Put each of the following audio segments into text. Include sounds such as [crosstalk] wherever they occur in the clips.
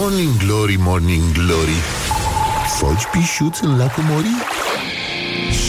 Morning Glory, Morning Glory Foci pișuț în lacul Morii?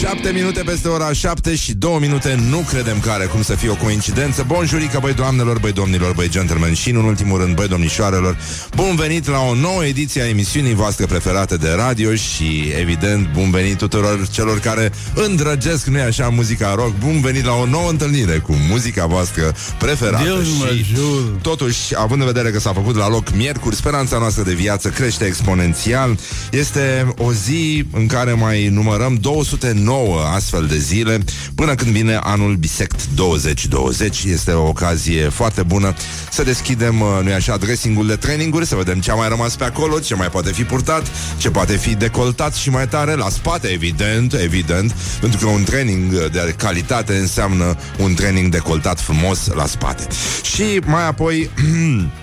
7 minute peste ora 7 și 2 minute Nu credem că are cum să fie o coincidență Bun jurică, băi doamnelor, băi domnilor, băi gentlemen Și în ultimul rând, băi domnișoarelor Bun venit la o nouă ediție a emisiunii voastre preferate de radio Și evident, bun venit tuturor celor care îndrăgesc, nu așa, muzica rock Bun venit la o nouă întâlnire cu muzica voastră preferată Deus Și mă jur. Totuși, având în vedere că s-a făcut la loc miercuri, speranța noastră de viață crește exponențial. Este o zi în care mai numărăm 209 astfel de zile până când vine anul bisect 2020. Este o ocazie foarte bună să deschidem, uh, nu-i așa, dressing-ul de traininguri, să vedem ce a mai rămas pe acolo, ce mai poate fi purtat, ce poate fi decoltat și mai tare la spate, evident, evident, pentru că un training de calitate înseamnă un training decoltat frumos la spate. Și mai apoi [clears throat]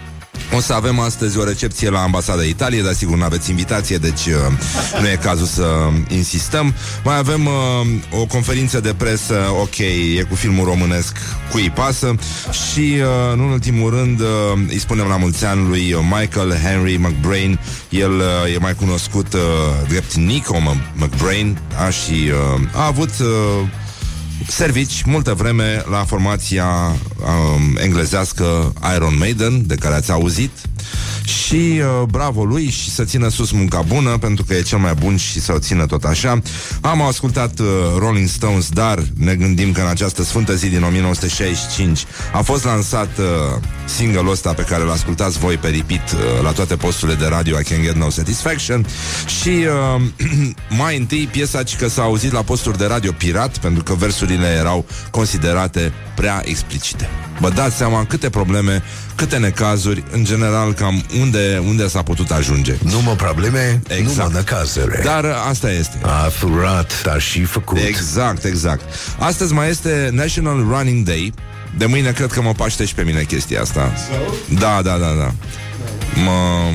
O să avem astăzi o recepție la Ambasada Italiei, dar sigur nu aveți invitație, deci uh, nu e cazul să insistăm. Mai avem uh, o conferință de presă, ok, e cu filmul românesc, cui pasă și, uh, în ultimul rând, uh, îi spunem la mulți ani lui Michael Henry McBrain. El uh, e mai cunoscut uh, drept Nico M- McBrain da? și uh, a avut... Uh, servici multă vreme la formația um, englezească Iron Maiden, de care ați auzit. Și uh, bravo lui și să țină sus munca bună Pentru că e cel mai bun și să o țină tot așa Am ascultat uh, Rolling Stones Dar ne gândim că în această sfântă zi din 1965 A fost lansat uh, single-ul ăsta Pe care l ascultați voi pe repeat uh, La toate posturile de radio I Can Get No Satisfaction Și uh, [clears throat] mai întâi piesa că s-a auzit la posturi de radio pirat Pentru că versurile erau considerate prea explicite Vă dați seama câte probleme, câte necazuri, în general, cam unde, unde s-a putut ajunge. Nu mă probleme, Exact. nu mă năcazere Dar asta este. A furat, dar și făcut Exact, exact. Astăzi mai este National Running Day. De mâine cred că mă paște și pe mine chestia asta. Da, da, da, da. Mă...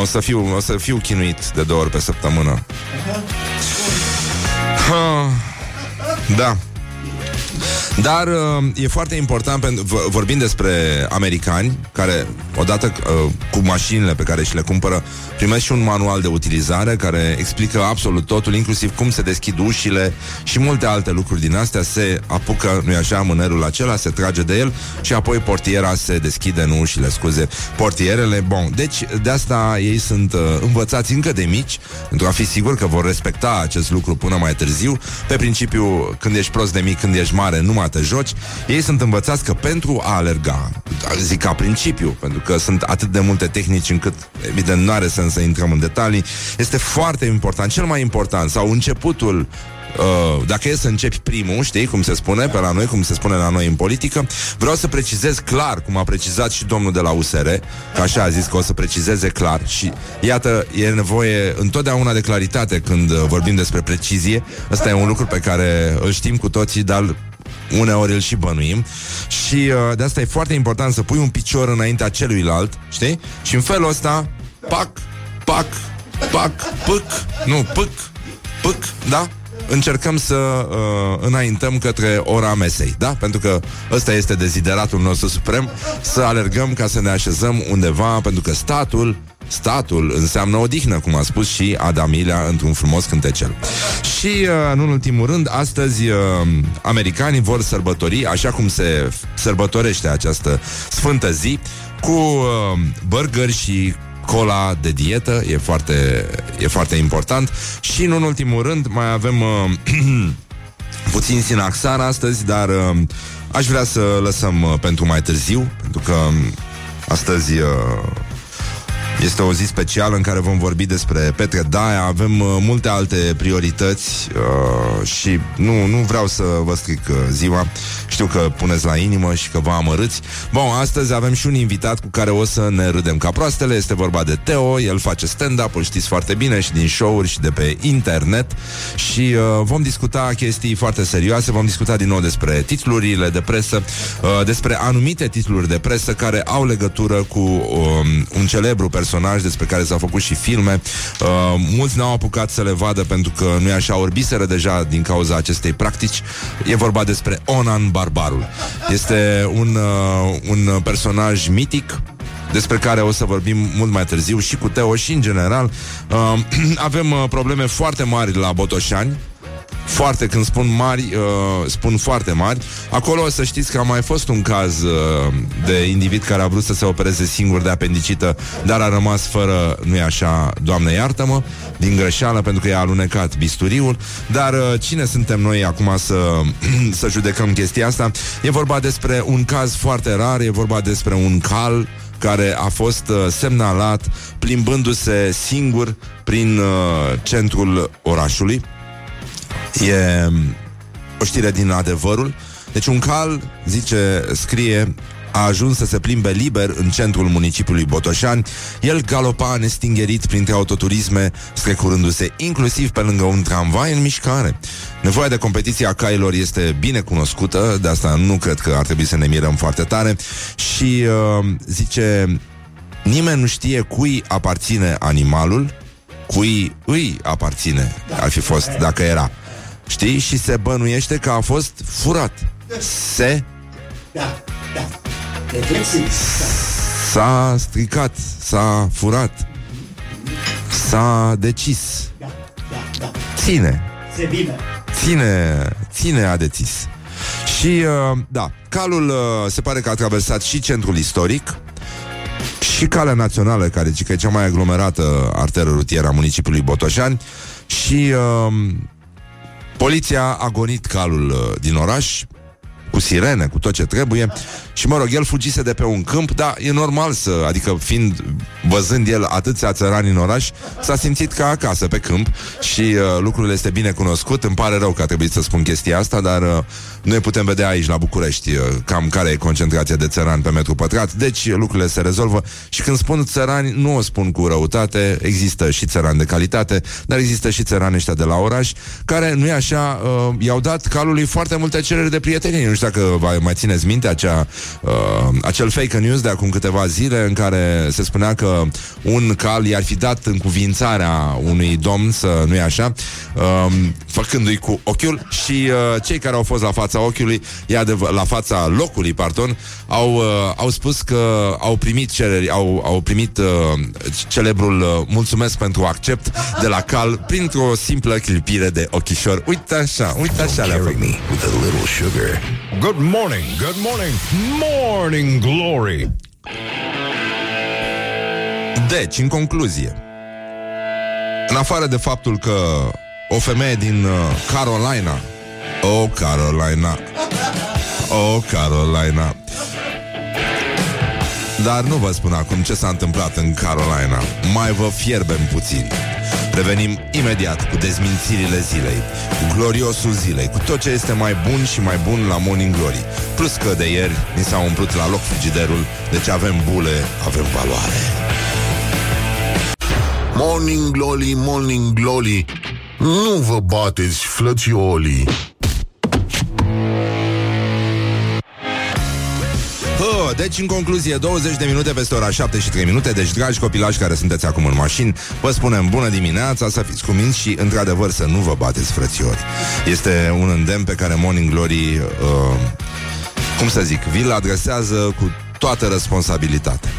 O să fiu, o să fiu chinuit de două ori pe săptămână. Ha. Da. Dar uh, e foarte important pentru v- vorbim despre americani care odată uh, cu mașinile pe care și le cumpără primesc și un manual de utilizare care explică absolut totul, inclusiv cum se deschid ușile și multe alte lucruri din astea. Se apucă, nu-i așa, mânerul acela, se trage de el și apoi portiera se deschide, nu ușile, scuze, portierele. Bun, deci de asta ei sunt uh, învățați încă de mici pentru a fi sigur că vor respecta acest lucru până mai târziu. Pe principiu, când ești prost de mic, când ești mare, nu mai te joci. Ei sunt învățați că pentru a alerga, zic ca principiu, pentru că sunt atât de multe tehnici încât, evident, nu are sens să intrăm în detalii, este foarte important, cel mai important, sau începutul Uh, dacă e să începi primul, știi cum se spune pe la noi, cum se spune la noi în politică, vreau să precizez clar, cum a precizat și domnul de la USR, că așa a zis că o să precizeze clar și iată, e nevoie întotdeauna de claritate când uh, vorbim despre precizie. Ăsta e un lucru pe care îl știm cu toții, dar uneori îl și bănuim și uh, de asta e foarte important să pui un picior înaintea celuilalt, știi? Și în felul ăsta, pac, pac, pac, pâc, nu, pâc, pâc, da? încercăm să uh, înaintăm către ora mesei, da? Pentru că ăsta este dezideratul nostru suprem, să alergăm ca să ne așezăm undeva, pentru că statul Statul înseamnă odihnă, cum a spus și Adamilia într-un frumos cântecel. Și, uh, în ultimul rând, astăzi uh, americanii vor sărbători, așa cum se sărbătorește această sfântă zi, cu uh, burgeri și cola de dietă, e foarte, e foarte important. Și, în ultimul rând, mai avem uh, [clears throat] puțin sinaxar astăzi, dar uh, aș vrea să lăsăm uh, pentru mai târziu, pentru că um, astăzi... Uh, este o zi specială în care vom vorbi despre Petre Daia, avem uh, multe alte priorități uh, și nu, nu vreau să vă stric uh, ziua. Știu că puneți la inimă și că vă amărâți. Bun, astăzi avem și un invitat cu care o să ne râdem ca proastele. Este vorba de Teo, el face stand-up, îl știți foarte bine și din show-uri și de pe internet și uh, vom discuta chestii foarte serioase, vom discuta din nou despre titlurile de presă, uh, despre anumite titluri de presă care au legătură cu um, un celebru personaj despre care s-au făcut și filme. Uh, mulți n-au apucat să le vadă pentru că nu e așa, orbiseră deja din cauza acestei practici. E vorba despre Onan Barbarul. Este un, uh, un personaj mitic despre care o să vorbim mult mai târziu și cu Teo și în general. Uh, [clears throat] avem uh, probleme foarte mari la Botoșani, foarte, când spun mari, uh, spun foarte mari. Acolo o să știți că a mai fost un caz uh, de individ care a vrut să se opereze singur de apendicită, dar a rămas fără, nu-i așa, Doamne iartă-mă, din greșeală, pentru că i-a alunecat bisturiul. Dar uh, cine suntem noi acum să, [clears throat] să judecăm chestia asta? E vorba despre un caz foarte rar, e vorba despre un cal care a fost uh, semnalat plimbându-se singur prin uh, centrul orașului E o știre din adevărul. Deci un cal, zice, scrie, a ajuns să se plimbe liber în centrul municipiului Botoșani. El galopa nestingerit printre autoturisme, strecurându-se inclusiv pe lângă un tramvai în mișcare. Nevoia de competiție a cailor este bine cunoscută, de asta nu cred că ar trebui să ne mirăm foarte tare. Și uh, zice, nimeni nu știe cui aparține animalul, cui îi aparține, ar fi fost dacă era. Știi? Și se bănuiește că a fost furat. Se... Da, da. S-a stricat, s-a furat, s-a decis. Da, da, da. Ține. Se bine. Ține, ține a decis. Și, uh, da, calul uh, se pare că a traversat și centrul istoric, și calea națională, care zice că e cea mai aglomerată arteră rutieră a municipiului Botoșani, și uh, Poliția a gonit calul uh, din oraș cu sirene, cu tot ce trebuie și, mă rog, el fugise de pe un câmp, dar e normal să, adică fiind, văzând el atâția țărani în oraș, s-a simțit ca acasă, pe câmp și uh, lucrurile este bine cunoscut. Îmi pare rău că a trebuit să spun chestia asta, dar uh, noi putem vedea aici, la București, uh, cam care e concentrația de țărani pe metru pătrat, deci lucrurile se rezolvă. Și când spun țărani, nu o spun cu răutate, există și țărani de calitate, dar există și țărani ăștia de la oraș, care, nu e așa, uh, i-au dat calului foarte multe cereri de prietenie. Nu știu dacă mai țineți minte acea uh, acel fake news de acum câteva zile în care se spunea că un cal i-ar fi dat în cuvințarea unui domn să nu-i așa, uh, făcându-i cu ochiul. Și uh, cei care au fost la fața ochiului, e adevăr, la fața locului, pardon, au, uh, au spus că au primit cereri, au, au primit uh, celebrul uh, mulțumesc pentru accept de la cal printr-o simplă clipire de ochișor. Uite așa, uite așa le-a făcut. Good morning, good morning, morning glory. Deci, în concluzie, în afară de faptul că o femeie din uh, Carolina, o oh, Carolina, o oh, Carolina, dar nu vă spun acum ce s-a întâmplat în Carolina. Mai vă fierbem puțin. Revenim imediat cu dezmințirile zilei, cu gloriosul zilei, cu tot ce este mai bun și mai bun la Morning Glory. Plus că de ieri ni s-a umplut la loc frigiderul, deci avem bule, avem valoare. Morning Glory, Morning Glory, nu vă bateți, flățiolii! Deci, în concluzie, 20 de minute peste ora 7 și 3 minute. Deci, dragi copilași care sunteți acum în mașini, vă spunem bună dimineața, să fiți cuminți și, într-adevăr, să nu vă bateți frățiori. Este un îndemn pe care Morning Glory, uh, cum să zic, vi-l adresează cu toată responsabilitatea.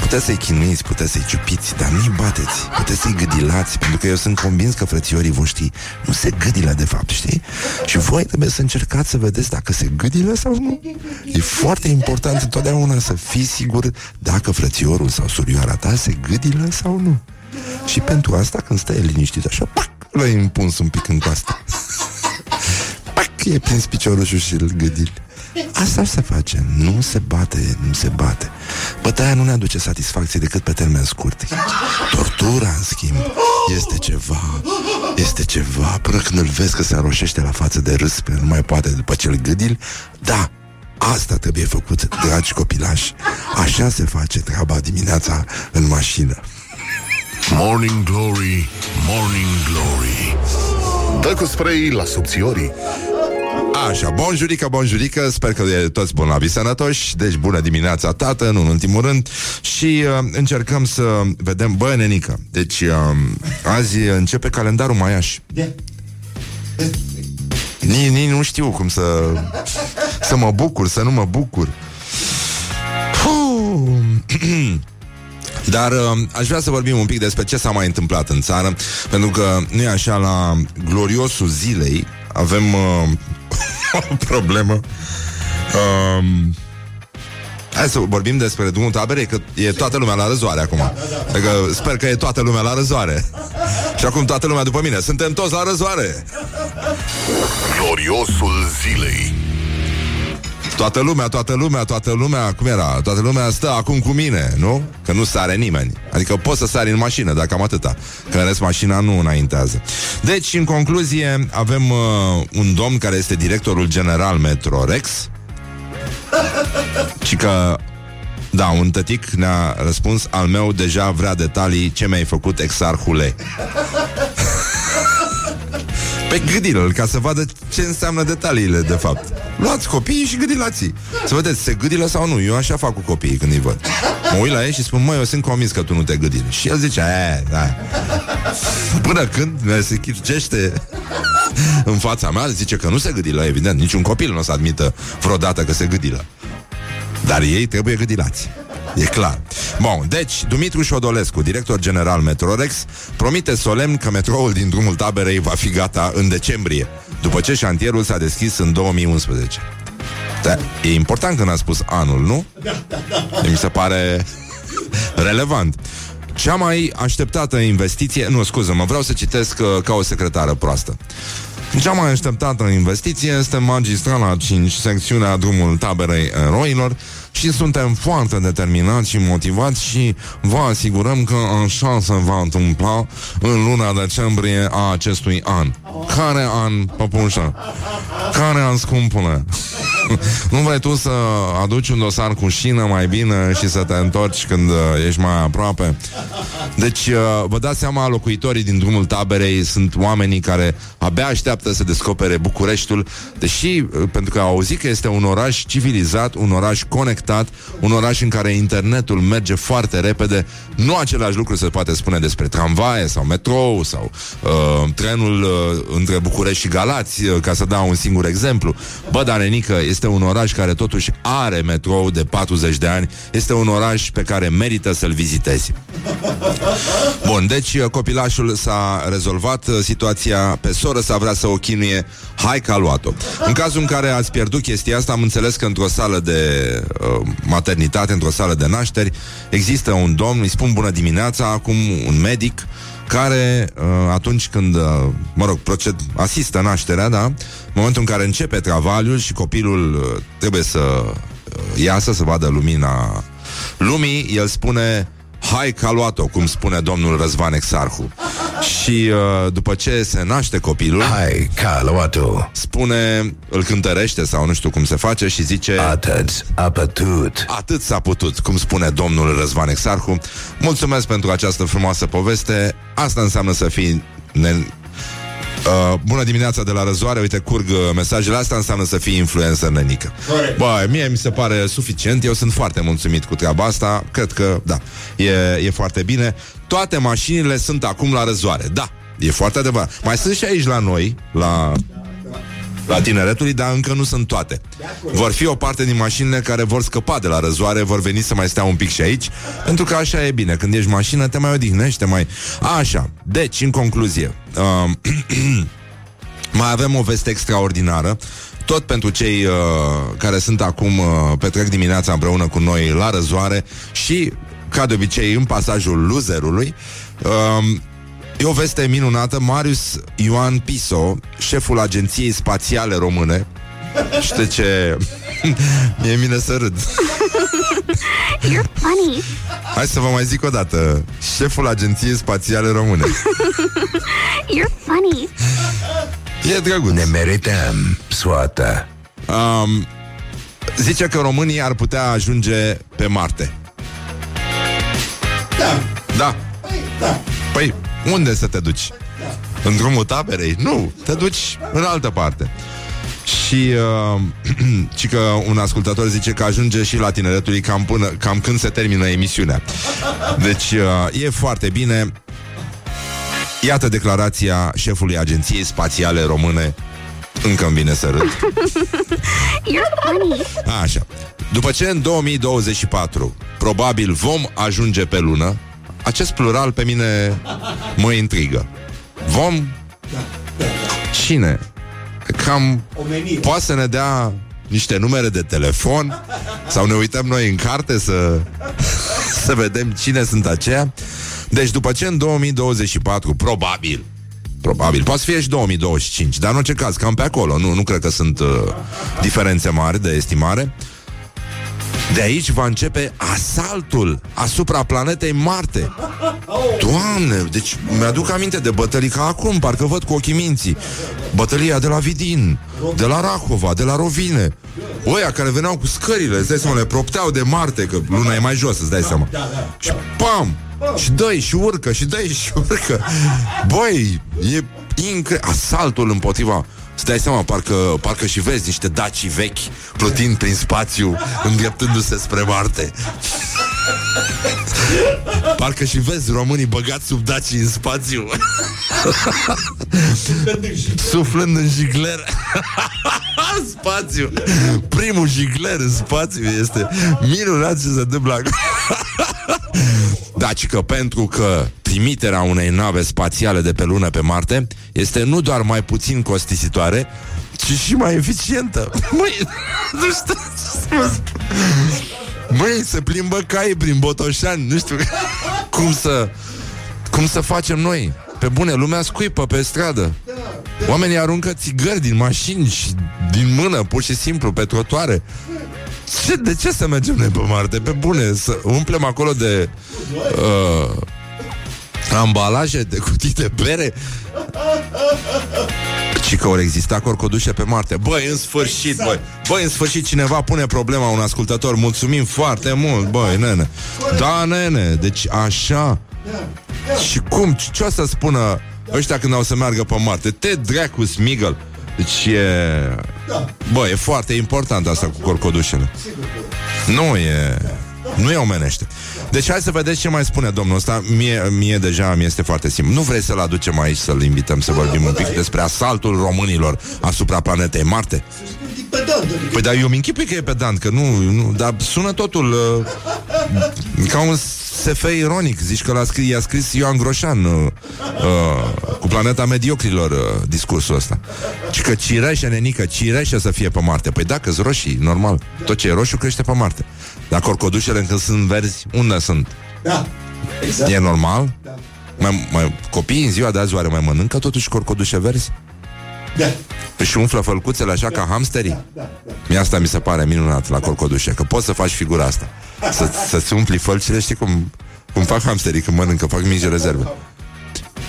Puteți să-i chinuiți, puteți să-i ciupiți, dar nu-i bateți, puteți să-i gâdilați, pentru că eu sunt convins că frățiorii voștri nu se gâdilă de fapt, știi? Și voi trebuie să încercați să vedeți dacă se gâdilă sau nu. E foarte important întotdeauna să fii sigur dacă frățiorul sau surioara ta se gâdilă sau nu. Și pentru asta, când stai liniștit așa, pac, l-ai impuns un pic în coastă. pac, e prins piciorul și îl gâdili. Asta se face, nu se bate, nu se bate. Bătaia nu ne aduce satisfacție decât pe termen scurt. Tortura, în schimb, este ceva, este ceva. Până când îl vezi că se aroșește la față de râs, pe nu mai poate după ce îl gâdil, da, Asta trebuie făcut, dragi copilași. Așa se face treaba dimineața în mașină. Morning Glory, Morning Glory. Dă cu spray la subțiorii. Așa, bonjurică, bonjurică, sper că e toți bolnavi sănătoși, deci bună dimineața, tată, nu în ultimul rând, și uh, încercăm să vedem, bă, nenică, deci uh, azi începe calendarul maiaș. Nici, nici nu știu cum să să mă bucur, să nu mă bucur. [clears throat] Dar uh, aș vrea să vorbim un pic despre ce s-a mai întâmplat în țară, pentru că nu e așa la gloriosul zilei. Avem uh, [laughs] o problemă. Um, Hai să vorbim despre drumul taberei, că e toată lumea la răzoare acum. Adică sper că e toată lumea la răzoare. Și acum toată lumea după mine. Suntem toți la răzoare. Gloriosul zilei. Toată lumea, toată lumea, toată lumea, cum era? Toată lumea stă acum cu mine, nu? Că nu sare nimeni. Adică poți să sari în mașină, dacă cam atâta. Că în rest mașina nu înaintează. Deci, în concluzie, avem uh, un domn care este directorul general Metrorex. [laughs] Și că da, un tătic ne-a răspuns Al meu deja vrea detalii Ce mi-ai făcut exarhule [laughs] Pe gâdilă ca să vadă ce înseamnă detaliile, de fapt. Luați copiii și gâdilați Să vedeți, se gâdilă sau nu. Eu așa fac cu copiii când îi văd. Mă uit la ei și spun, măi, eu sunt convins că tu nu te gâdili. Și el zice, e, da. Până când se chircește în fața mea, zice că nu se gâdilă, evident. Niciun copil nu o să admită vreodată că se gâdilă. Dar ei trebuie gâdilați. E clar. Bun, deci, Dumitru Șodolescu, director general Metrorex, promite solemn că metroul din drumul taberei va fi gata în decembrie, după ce șantierul s-a deschis în 2011. Da, e important când a spus anul, nu? Mi se pare relevant. Cea mai așteptată investiție... Nu, scuză, mă vreau să citesc uh, ca o secretară proastă. Cea mai așteptată investiție este magistrala 5, secțiunea drumul taberei eroilor, și suntem foarte determinați și motivați și vă asigurăm că așa se va întâmpla în luna decembrie a acestui an. Care an, păpușă? Care an, scumpule? [laughs] nu vrei tu să aduci un dosar cu șină mai bine și să te întorci când uh, ești mai aproape? Deci, uh, vă dați seama, locuitorii din drumul taberei sunt oamenii care abia așteaptă să descopere Bucureștiul, deși, uh, pentru că au auzit că este un oraș civilizat, un oraș conectat, un oraș în care internetul merge foarte repede, nu același lucru se poate spune despre tramvaie sau metrou sau uh, trenul uh, între București și Galați, uh, ca să dau un singur exemplu. Bă, dar Nenică, este un oraș care totuși are metrou de 40 de ani, este un oraș pe care merită să-l vizitezi. Bun, deci uh, copilașul s-a rezolvat uh, situația, pe soră s-a vrea să o chinuie, hai că a luat-o. În cazul în care ați pierdut chestia asta, am înțeles că într-o sală de uh, maternitate, într-o sală de nașteri, există un domn, îi spun bună dimineața, acum un medic, care uh, atunci când, uh, mă rog, proced, asistă nașterea, da, în momentul în care începe travaliul și copilul uh, trebuie să uh, iasă, să vadă lumina lumii, el spune Hai că a luat-o, cum spune domnul Răzvan Exarhu. Și uh, după ce se naște copilul Hai că a luat-o. Spune, îl cântărește sau nu știu cum se face Și zice Atât a putut. Atât s-a putut, cum spune domnul Răzvan Exarhu. Mulțumesc pentru această frumoasă poveste. Asta înseamnă să fii ne- Uh, bună dimineața de la răzoare, uite, curg uh, mesajele astea, înseamnă să fii influencer nenică. Bă, mie mi se pare suficient, eu sunt foarte mulțumit cu treaba asta, cred că, da, e, e foarte bine. Toate mașinile sunt acum la răzoare, da, e foarte adevărat. Mai sunt și aici la noi, la la tineretului, dar încă nu sunt toate. Vor fi o parte din mașinile care vor scăpa de la răzoare, vor veni să mai stea un pic și aici, pentru că așa e bine. Când ești mașină, te mai odihnești, te mai... Așa. Deci, în concluzie, uh, [clears throat] mai avem o veste extraordinară tot pentru cei uh, care sunt acum uh, petrec dimineața împreună cu noi la răzoare și, ca de obicei, în pasajul loserului, uh, E o veste minunată. Marius Ioan Piso, șeful Agenției Spațiale Române, știi ce... [laughs] Mie mine să râd. You're funny. Hai să vă mai zic o dată. Șeful Agenției Spațiale Române. [laughs] You're funny. E drăguț. Ne merităm soata Um, zice că românii ar putea ajunge pe Marte. Da. Da. Da. Păi, unde să te duci? În drumul taberei? Nu, te duci în altă parte. Și, uh, [clears throat] și că un ascultător zice că ajunge și la tineretului cam, până, cam când se termină emisiunea. Deci uh, e foarte bine. Iată declarația șefului Agenției Spațiale Române. Încă îmi vine să râd. [laughs] You're funny. Așa. După ce în 2024 probabil vom ajunge pe lună, acest plural pe mine mă intrigă. Vom? Cine? Cam poate să ne dea niște numere de telefon sau ne uităm noi în carte să, să vedem cine sunt aceia. Deci după ce în 2024, probabil, Probabil. Poate fi și 2025, dar în orice caz, cam pe acolo. Nu, nu cred că sunt uh, diferențe mari de estimare. De aici va începe asaltul asupra planetei Marte. Doamne, deci mi-aduc aminte de bătălii ca acum, parcă văd cu ochii minții. Bătălia de la Vidin, de la Rahova, de la Rovine. Oia care veneau cu scările, îți dai seama, le propteau de Marte, că luna e mai jos, îți dai seama. Și pam! Și dă și urcă, și dă și urcă. Băi, e incre... Asaltul împotriva Îți dai seama, parcă, parcă și vezi niște daci vechi plutind prin spațiu, îndreptându-se spre Marte. Parcă și vezi românii băgați sub dacii în spațiu. Suflând în jigler. Spațiu. Primul jigler în spațiu Este minunat ce se întâmplă Da, ci că pentru că trimiterea unei nave spațiale de pe lună pe Marte este nu doar mai puțin costisitoare, ci și mai eficientă. [laughs] Măi, nu știu Măi, se plimbă cai prin Botoșani, nu știu [laughs] cum să, cum să facem noi. Pe bune, lumea scuipă pe stradă. Oamenii aruncă țigări din mașini și din mână, pur și simplu, pe trotuare. Ce, de ce să mergem noi pe Marte? Pe bune, să umplem acolo de uh, ambalaje, de cutii de bere și că ori exista corcodușe pe Marte. Băi, în sfârșit, exact. băi. Băi, în sfârșit cineva pune problema un ascultător. Mulțumim foarte mult, băi, nene. Da, nene, deci așa. Și cum? Ce o să spună ăștia când au să meargă pe Marte? Te dracu, Smigel. Deci e... Bă, e foarte important asta cu corcodușele. Nu e... Nu e omenește. Deci hai să vedeți ce mai spune domnul ăsta. Mie, mie deja mi este foarte simplu. Nu vrei să-l aducem aici, să-l invităm să vorbim un pic despre asaltul românilor asupra planetei Marte? Păi dar eu mi închipui că e pedant, că nu, nu dar sună totul uh, ca un SF ironic. Zici că l-a scris, i-a scris Ioan Groșan uh, uh, cu planeta mediocrilor uh, discursul ăsta. Și că cireșe, nenică, cireșe să fie pe Marte. Păi dacă sunt roșii, normal. Tot ce e roșu crește pe Marte. Dar corcodușele când sunt verzi, unde sunt? Da, exact. E normal? Da. Mai, mai, copiii în ziua de azi oare mai mănâncă totuși corcodușe verzi? Da. Și umflă fălcuțele așa da. ca hamsterii? Da, da, da. Mie asta mi se pare minunat la corcodușe, că poți să faci figura asta. Să, să-ți umpli fălcile, știi cum, cum fac hamsterii când mănâncă, fac mici rezerve.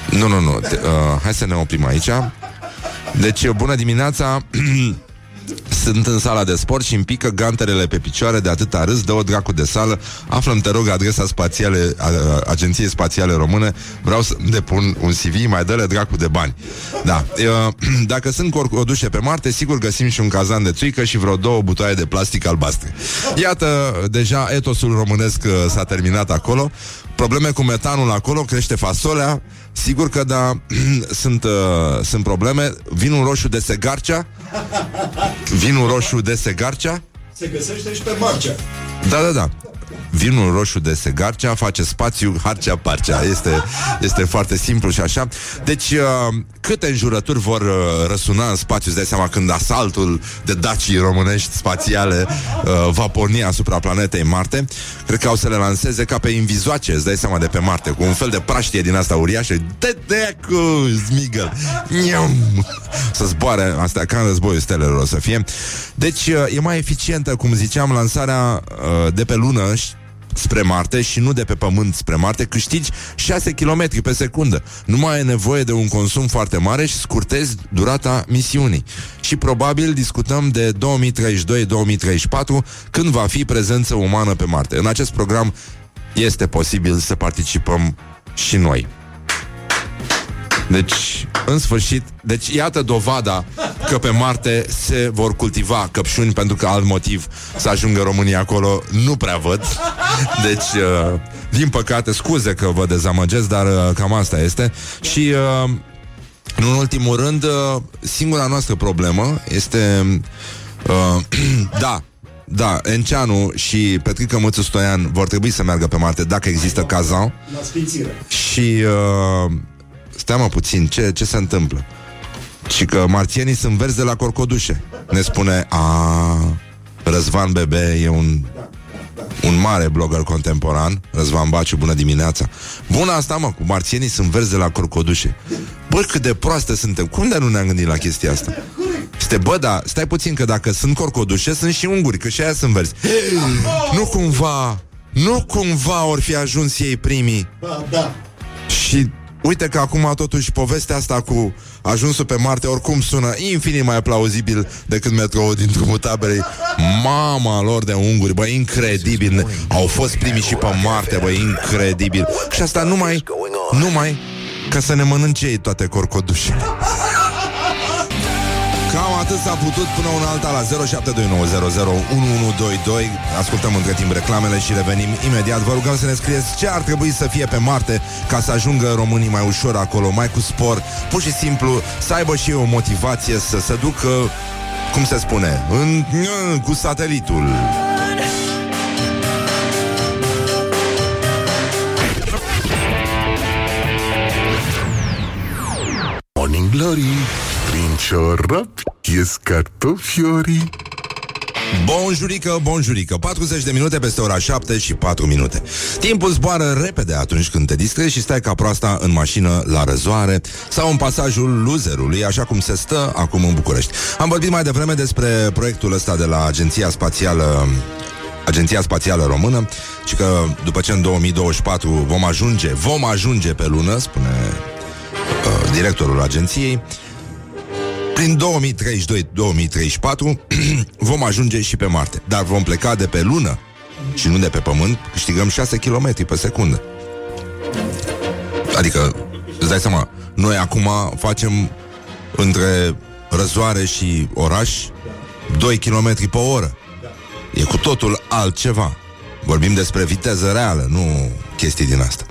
Nu, nu, nu. Te, uh, hai să ne oprim aici. Deci, bună dimineața [clears throat] Sunt în sala de sport și îmi pică ganterele pe picioare de atâta râs, dă o dracu de sală, aflăm te rog adresa spațiale, a, Agenției Spațiale Române, vreau să depun un CV, mai dă-le dracu de bani. Da. [clears throat] Dacă sunt corcodușe pe Marte, sigur găsim și un cazan de țuică și vreo două butoaie de plastic albastre. Iată, deja etosul românesc uh, s-a terminat acolo. Probleme cu metanul acolo, crește fasolea, Sigur că da, [clears throat] sunt, uh, sunt probleme. Vinul roșu de Segarcea. Vinul roșu de Segarcea. Se găsește și pe Marcea. Da, da, da vinul roșu de Segarcea face spațiu Harcea Parcea. Este, este foarte simplu și așa. Deci, uh, câte înjurături vor uh, răsuna în spațiu, îți dai seama, când asaltul de dacii românești spațiale uh, va porni asupra planetei Marte. Cred că au să le lanseze ca pe invizoace, îți dai seama, de pe Marte, cu un fel de praștie din asta uriașă. De de cu zmigăl. Să zboare astea ca în războiul stelelor o să fie. Deci, uh, e mai eficientă, cum ziceam, lansarea uh, de pe lună spre Marte și nu de pe Pământ spre Marte, câștigi 6 km pe secundă. Nu mai ai nevoie de un consum foarte mare și scurtezi durata misiunii. Și probabil discutăm de 2032-2034 când va fi prezență umană pe Marte. În acest program este posibil să participăm și noi. Deci, în sfârșit, deci iată dovada că pe Marte se vor cultiva căpșuni pentru că alt motiv să ajungă România acolo nu prea văd. Deci, uh, din păcate, scuze că vă dezamăgesc, dar uh, cam asta este. Și, uh, în ultimul rând, uh, singura noastră problemă este, uh, [clears throat] da, da, Enceanu și Petrica Mățu Stoian vor trebui să meargă pe Marte dacă există cazan. La sfințire. Și uh, stai mă puțin, ce, ce se întâmplă? Și că marțienii sunt verzi de la corcodușe. Ne spune, a, Răzvan Bebe e un un mare blogger contemporan, Răzvan Baciu, bună dimineața. Bună asta, mă, cu marțienii sunt verzi de la corcodușe. Bă, cât de proaste suntem. Cum de nu ne-am gândit la chestia asta? Este, bă, da, stai puțin că dacă sunt corcodușe, sunt și unguri, că și aia sunt verzi. Nu cumva, nu cumva or fi ajuns ei primii. Ba, da. Și uite că acum totuși povestea asta cu ajunsul pe Marte oricum sună infinit mai plauzibil decât metroul din drumul taberei. Mama lor de unguri, bă, incredibil. Au fost primiți și pe Marte, bă, incredibil. Și asta numai, numai ca să ne mănânce ei toate corcodușele. Cam atât s-a putut până una alta la 0729001122 Ascultăm între timp reclamele și revenim imediat. Vă rugăm să ne scrieți ce ar trebui să fie pe Marte Ca să ajungă românii mai ușor acolo, mai cu spor. Pur și simplu să aibă și ei o motivație să se ducă cum se spune, în, cu satelitul. Morning Glory Prin ciorap ies cartofiorii Bonjurică, bonjurică 40 de minute peste ora 7 și 4 minute Timpul zboară repede atunci când te distrezi și stai ca proasta în mașină la răzoare sau în pasajul loserului, așa cum se stă acum în București. Am vorbit mai devreme despre proiectul ăsta de la Agenția Spațială Agenția Spațială Română și că după ce în 2024 vom ajunge, vom ajunge pe lună, spune uh, directorul agenției, prin 2032-2034 [clears throat] vom ajunge și pe Marte, dar vom pleca de pe lună și nu de pe Pământ, câștigăm 6 km pe secundă. Adică, îți dai seama, noi acum facem între răzoare și oraș 2 km pe oră. E cu totul altceva. Vorbim despre viteză reală, nu chestii din asta.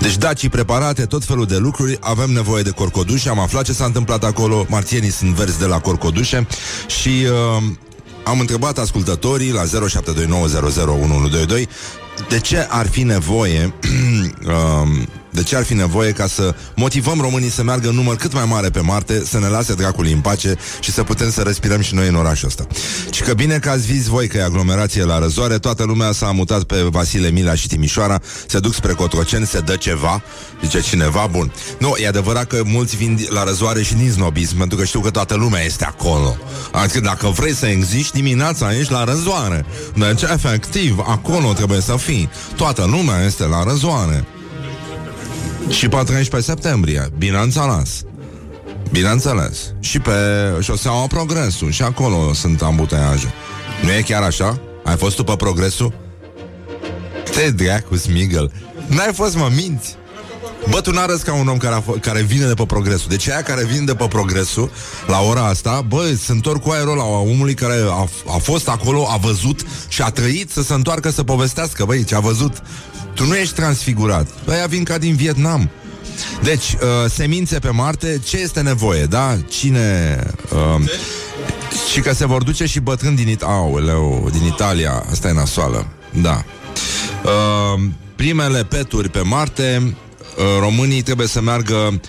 Deci dacii preparate, tot felul de lucruri, avem nevoie de corcodușe, am aflat ce s-a întâmplat acolo, marțienii sunt verzi de la corcodușe. Și uh, am întrebat ascultătorii la 0729001122 de ce ar fi nevoie [clears throat] uh, de ce ar fi nevoie ca să motivăm românii să meargă în număr cât mai mare pe Marte, să ne lase dracului în pace și să putem să respirăm și noi în orașul ăsta. Și că bine că ați vis voi că e aglomerație la răzoare, toată lumea s-a mutat pe Vasile Mila și Timișoara, se duc spre Cotroceni, se dă ceva, zice cineva, bun. Nu, e adevărat că mulți vin la răzoare și din snobism, pentru că știu că toată lumea este acolo. Adică dacă vrei să existi dimineața, ești la răzoare. Deci, efectiv, acolo trebuie să fii. Toată lumea este la răzoare. Și pe 13 septembrie, bineînțeles. Bineînțeles. Și pe șoseaua Progresul, și acolo sunt ambuteiaje. Nu e chiar așa? Ai fost tu pe Progresul? Te dracu, Smigel. N-ai fost, mă, minți. Bă, tu n-arăți ca un om care, a f- care vine de pe progresul. Deci aia care vin de pe progresul la ora asta, bă, se întorc cu aerul la omului care a, a fost acolo, a văzut și a trăit să se întoarcă să povestească, băi, ce a văzut. Tu nu ești transfigurat. Aia vin ca din Vietnam. Deci, uh, semințe pe Marte, ce este nevoie, da? Cine... Uh, și că se vor duce și bătrâni din, It- Aoleu, din Italia. Asta e nasoală. Da. Uh, primele peturi pe Marte, uh, românii trebuie să meargă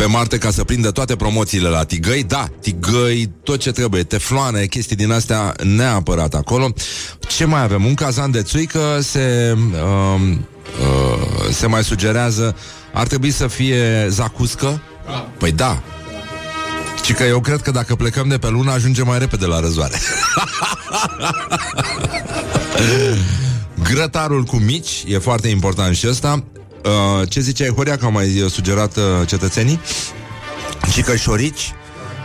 pe Marte ca să prindă toate promoțiile la tigăi. Da, tigăi, tot ce trebuie, tefloane, chestii din astea neapărat acolo. Ce mai avem? Un cazan de țuică se, uh, uh, se mai sugerează. Ar trebui să fie zacuscă? Păi da, și că eu cred că dacă plecăm de pe lună Ajungem mai repede la răzoare [laughs] Grătarul cu mici E foarte important și ăsta uh, Ce ziceai, Horia, că au mai sugerat uh, cetățenii? Și că șorici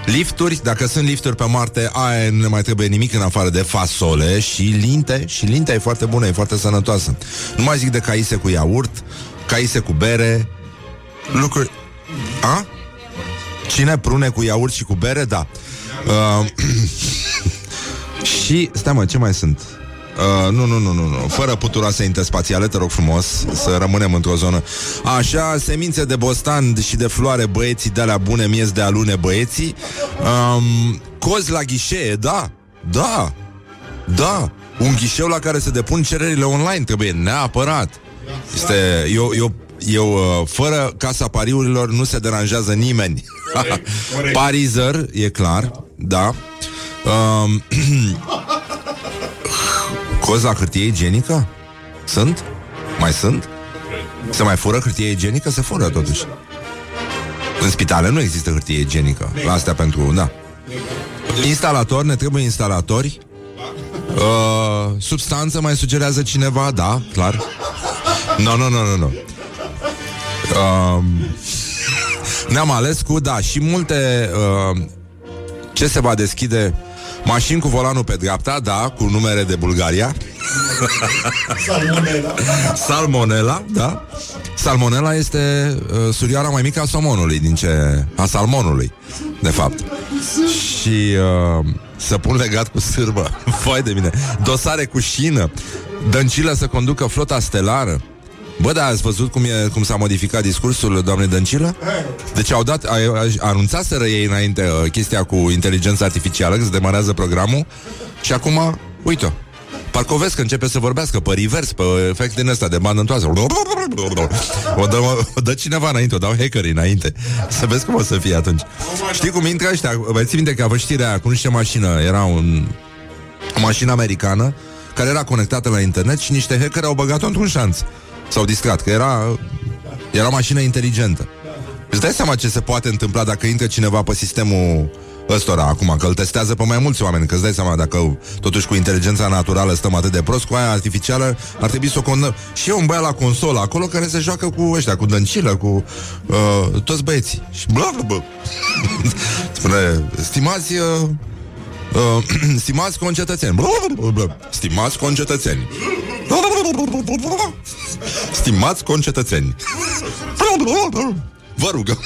Lifturi, dacă sunt lifturi pe Marte Aia nu ne mai trebuie nimic în afară de fasole Și linte, și lintea e foarte bună E foarte sănătoasă Nu mai zic de caise cu iaurt Caise cu bere Lucruri A? Cine? Prune cu iaurt și cu bere? Da. Uh, [clears throat] și, stai mă, ce mai sunt? Uh, nu, nu, nu, nu, nu. Fără puturoase interspațiale, te rog frumos Să rămânem într-o zonă Așa, semințe de bostan și de floare Băieții de alea bune, miez de alune băieții um, Cozi la ghișee, da Da Da, un ghișeu la care se depun cererile online trebuie neapărat. Este, eu, eu, eu uh, fără casa pariurilor nu se deranjează nimeni. Corect, corect. [laughs] Parizer, e clar, da. Um, [clears throat] [laughs] cozi la hârtie igienică? Sunt? Mai sunt? Se mai fură hârtie igienică? Se fură totuși. În spitale nu există hârtie igienică. La astea pentru, da. Instalatori, ne trebuie instalatori. Uh, substanță mai sugerează cineva? Da, clar. Nu, nu, nu, nu, nu. Uh, ne-am ales cu, da, și multe uh, ce se va deschide Mașini cu volanul pe dreapta, da, cu numere de Bulgaria. Salmonella. Salmonella, da. Salmonella este uh, surioara mai mică a somonului din ce... a salmonului, de fapt. Și uh, să pun legat cu sârbă. [laughs] Foi de mine. Dosare cu șină. Dăncilă să conducă flota stelară Bă, da, ați văzut cum, e, cum s-a modificat discursul doamnei Dăncilă? Deci au dat, a, a, anunțaseră ei înainte uh, chestia cu inteligența artificială, că se demarează programul și acum, uite Parcă o vezi că începe să vorbească pe reverse, pe efect din ăsta de bandă întoarsă. O dă, o dă cineva înainte, o dau hackerii înainte. Să vezi cum o să fie atunci. Știi cum intră ăștia? Vă ții minte că a fost știrea aia cu niște mașină, era un, o mașină americană care era conectată la internet și niște hackeri au băgat-o într-un șanț. S-au distrat, că era, era o mașină inteligentă. Îți dai seama ce se poate întâmpla dacă intră cineva pe sistemul ăstora acum, că îl testează pe mai mulți oameni, că îți dai seama dacă totuși cu inteligența naturală stăm atât de prost, cu aia artificială ar trebui să o condăm. Și e un băiat la consolă acolo care se joacă cu ăștia, cu dăncilă, cu uh, toți băieții. Și bla, bla, bla. [laughs] Spune, stimați uh, Uh, [clears throat] stimați concetățeni. Stimați concetățeni. Stimați concetățeni Vă rugăm.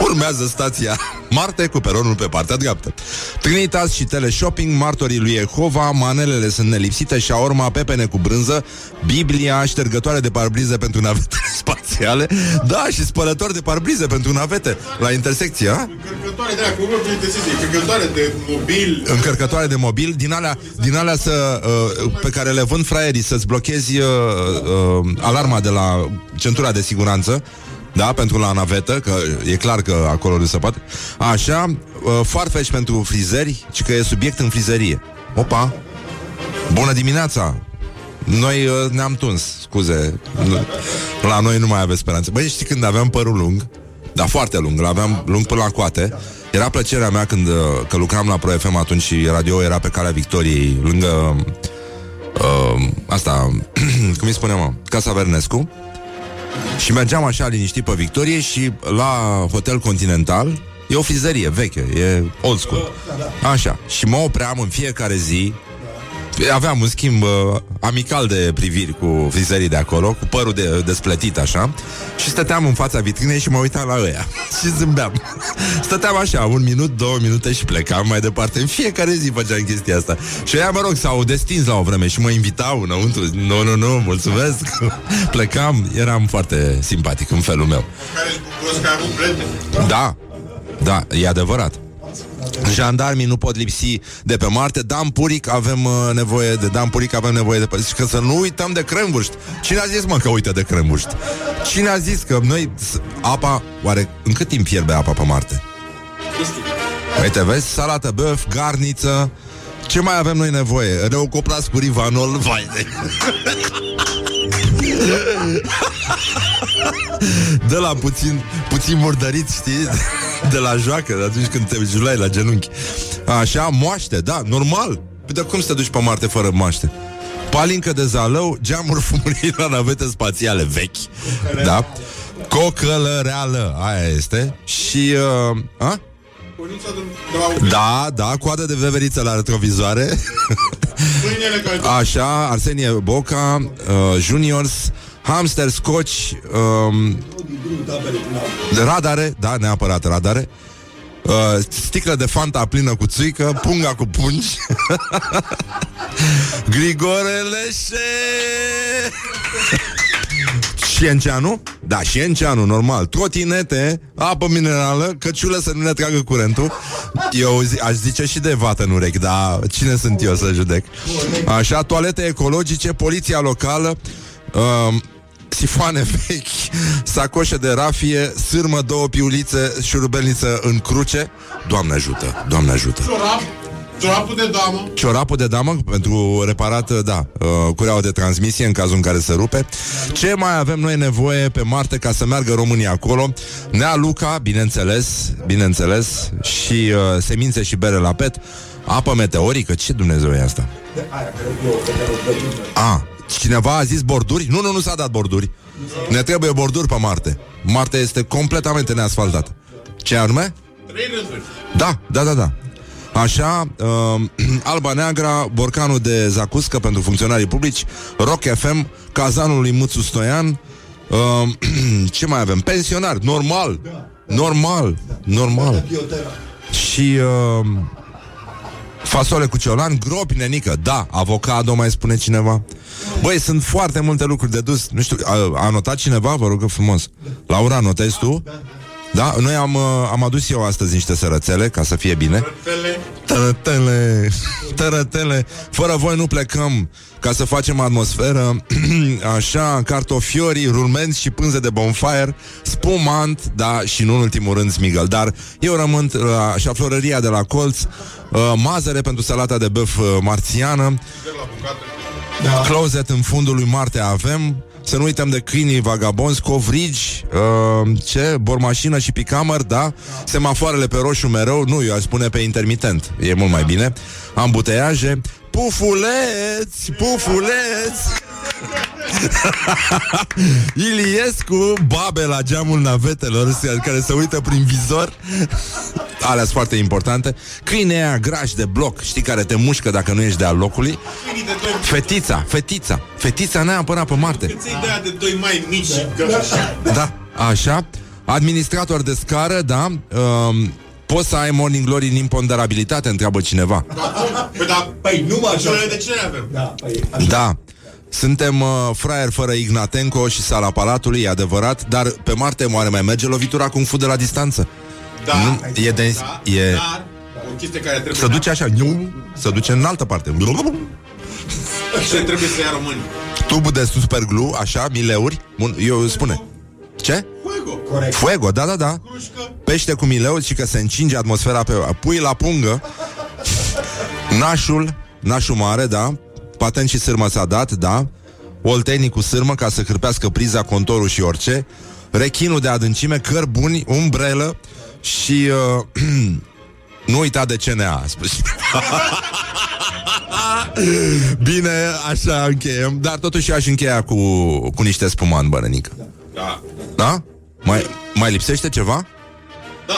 Urmează stația Marte cu peronul pe partea dreaptă. Trinitas și teleshopping Martorii lui Jehova Manelele sunt nelipsite Șaorma, pepene cu brânză Biblia, ștergătoare de parbrize pentru navete [laughs] spațiale. Da, și spălător de parbrize pentru navete La intersecție, a? Încărcătoare de aia, cum vă intersecție, încărcătoare de mobil. încărcătoare de mobil din alea, din alea să, uh, pe care le vând fraierii să-ți blochezi uh, uh, alarma de la centura de siguranță da, pentru la navetă, că e clar că acolo nu se poate. Așa, uh, farfeci pentru frizeri, ci că e subiect în frizerie. Opa! Bună dimineața! Noi uh, ne-am tuns, scuze. Nu, la noi nu mai aveți speranță. Băi, știi când aveam părul lung, dar foarte lung, l-aveam lung până la coate. Era plăcerea mea când uh, că lucram la Pro FM atunci și radio era pe calea Victoriei, lângă uh, asta, [clears throat] cum îi spunem, mă? Casa Vernescu. Și mergeam așa liniștit pe Victorie și la Hotel Continental E o frizărie veche, e old school. Așa, și mă opream în fiecare zi Aveam un schimb uh, amical de priviri cu frizerii de acolo Cu părul de, despletit așa Și stăteam în fața vitrinei și mă uitam la ăia. [laughs] Și zâmbeam. [laughs] Stăteam așa, un minut, două minute și plecam mai departe. În fiecare zi făceam chestia asta. Și ăia, mă rog, s-au destins la o vreme Și mă invitau înăuntru. Nu, nu, nu, mulțumesc. [laughs] Plecam, eram foarte simpatic în felul meu. Care își bucuros că ai avut prieteni. Da, da, e adevărat Jandarmii nu pot lipsi de pe Marte Dan Puric avem uh, nevoie de Dan Puric avem nevoie de Și că să nu uităm de crembuști Cine a zis mă că uită de crembuști? Cine a zis că noi s- Apa, oare în cât timp fierbe apa pe Marte? Uite, vezi, salată băf, garniță Ce mai avem noi nevoie? Reucoplas cu rivanol Vai de... [laughs] De la puțin, puțin murdărit, știi? De la joacă, de atunci când te julai la genunchi. Așa, moaște, da, normal. Păi de cum să te duci pe Marte fără moaște? Palincă de zalău, geamuri [laughs] fumurii la navete spațiale vechi. Da? Cocălăreală, aia este. Și, uh, a? Poliția de, de la Da, da, coadă de veveriță la retrovizoare. [laughs] mâinile care... Așa, Arsenie Boca, uh, Juniors, Hamster Scotch, um, de radare, da, neapărat radare, uh, sticlă de Fanta plină cu țuică, punga cu pungi, [laughs] Grigore Leșe! Șienceanu? Da, Șienceanu, normal. Trotinete, apă minerală, căciulă să nu ne tragă curentul. Eu zi, aș zice și de vată în urechi, dar cine sunt eu să judec? Așa, toalete ecologice, poliția locală, uh, sifoane [laughs] vechi, sacoșe de rafie, sârmă, două piulițe, șurubelniță în cruce. Doamne ajută, Doamne ajută. Ciorap, ciorapul de damă. Ciorapul de damă pentru reparat, da, uh, cureaua de transmisie în cazul în care se rupe. Ce mai avem noi nevoie pe Marte ca să meargă România acolo? Nea Luca, bineînțeles, bineînțeles, și uh, semințe și bere la pet. Apă meteorică, ce Dumnezeu e asta? A, cineva a zis borduri? Nu, nu, nu s-a dat borduri. Ne trebuie borduri pe Marte. Marte este completamente neasfaltat. Ce anume? Trei rânduri. Da, da, da, da. Așa, uh, [clears throat] Alba Neagra, borcanul de zacuscă pentru funcționarii publici, Rock FM, cazanul lui Muțu Stoian, uh, [clears throat] ce mai avem? Pensionari, normal, normal, normal. Și uh, fasole cu ciolan, gropi nenică, da, avocado, mai spune cineva. Băi, sunt foarte multe lucruri de dus. Nu știu, a, a anotat cineva? Vă rog frumos. Laura, anotezi tu? Da, noi am, uh, am adus eu astăzi niște sărățele ca să fie bine. Tele. Tărătele, tărătele. Fără voi nu plecăm Ca să facem atmosferă. [clears throat] Așa, cartofiorii, rulmenți și pânze de bonfire Spumant, da, și nu în ultimul rând smigăl. Dar eu rămân la șaflorăria de la colț uh, Mazăre pentru salata de băf uh, marțiană. De la bucată. Closet în fundul lui Marte avem să nu uităm de câinii vagabonzi, covrigi, uh, ce, bormașină și picamăr, da? Semafoarele pe roșu mereu, nu, eu aș spune pe intermitent, e mult mai bine. Ambuteiaje, pufuleți, pufuleți! [laughs] Iliescu, babe la geamul navetelor care se uită prin vizor Alea sunt foarte importante Câinea aia graș de bloc Știi care te mușcă dacă nu ești de al locului Câinii de doi Fetița, fetița Fetița neapărat pe Marte Îți iei de aia de doi mai mici și gășa. Da, așa Administrator de scară, da um, Poți să ai Morning Glory în imponderabilitate? Întreabă cineva Păi da, Păi nu mă așa. de ce le avem? Da, păi, așa. Da suntem uh, fraier fără Ignatenco și sala Palatului, e adevărat, dar pe Marte moare mai merge lovitura cu un fu de la distanță. Da, Nu, e de- da, e- Dar, o chestie care trebuie Se duce așa, se duce în altă parte. Ce trebuie să ia românii? Tubul de superglu, așa, mileuri. Bun, eu spune. Ce? Fuego. Corect. Fuego, da, da, da. Crușcă. Pește cu mileuri și că se încinge atmosfera pe pui la pungă. Nașul, nașul mare, da. Patent și sârmă s-a dat, da. Oltenii cu sârmă ca să cârpească priza, contorul și orice. Rechinul de adâncime, cărbuni, umbrelă și... Uh, [clears throat] nu uita de CNA, a spus. [laughs] Bine, așa încheiem Dar totuși aș încheia cu, cu niște spuman bănănică Da. Da? Mai, mai lipsește ceva? Da.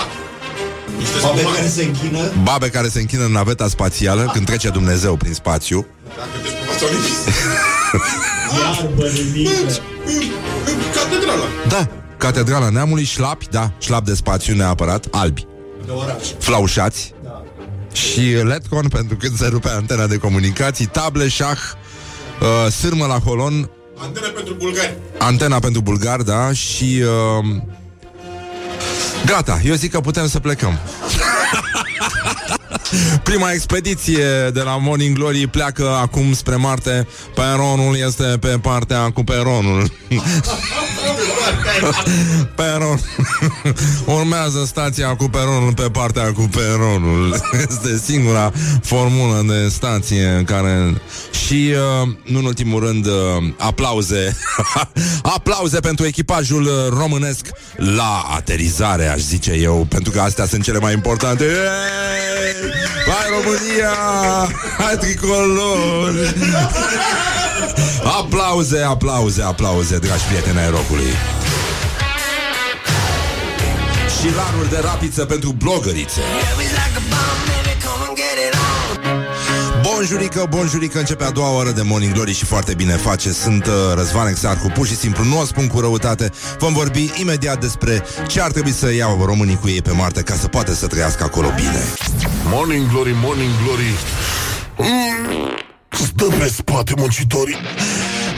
Niște Babe spumani. care se închină Babe care se închină în naveta spațială Când trece Dumnezeu prin spațiu Dacă te spumați sau lipsi. Iar bănânică Catedrala. Da, Catedrala Neamului, șlapi, da, șlap de spațiu neapărat, albi De oraș Flaușați Da Și Letcon pentru când se rupe antena de comunicații Table, șah, uh, sârmă la holon Antena pentru bulgari. Antena pentru bulgar, da Și uh, Gata, eu zic că putem să plecăm Prima expediție de la Morning Glory pleacă acum spre Marte. Peronul este pe partea cu peronul. [laughs] Peron. Urmează stația cu peronul pe partea cu peronul. Este singura formulă de stație în care... Și, uh, nu în ultimul rând, uh, aplauze. [laughs] Aplauze pentru echipajul uh, românesc La aterizare, aș zice eu Pentru că astea sunt cele mai importante. Ei! Hai România! Hai tricolor! Aplauze, aplauze, aplauze, dragi prieteni ai rocului Și laruri de rapiță pentru blogărițe Bonjurică, bonjurică, începe a doua oră de Morning Glory și foarte bine face. Sunt uh, Răzvan Exarcu, pur și simplu nu o spun cu răutate. Vom vorbi imediat despre ce ar trebui să iau românii cu ei pe Marte ca să poată să trăiască acolo bine. Morning Glory, Morning Glory mm, Stă pe spate muncitorii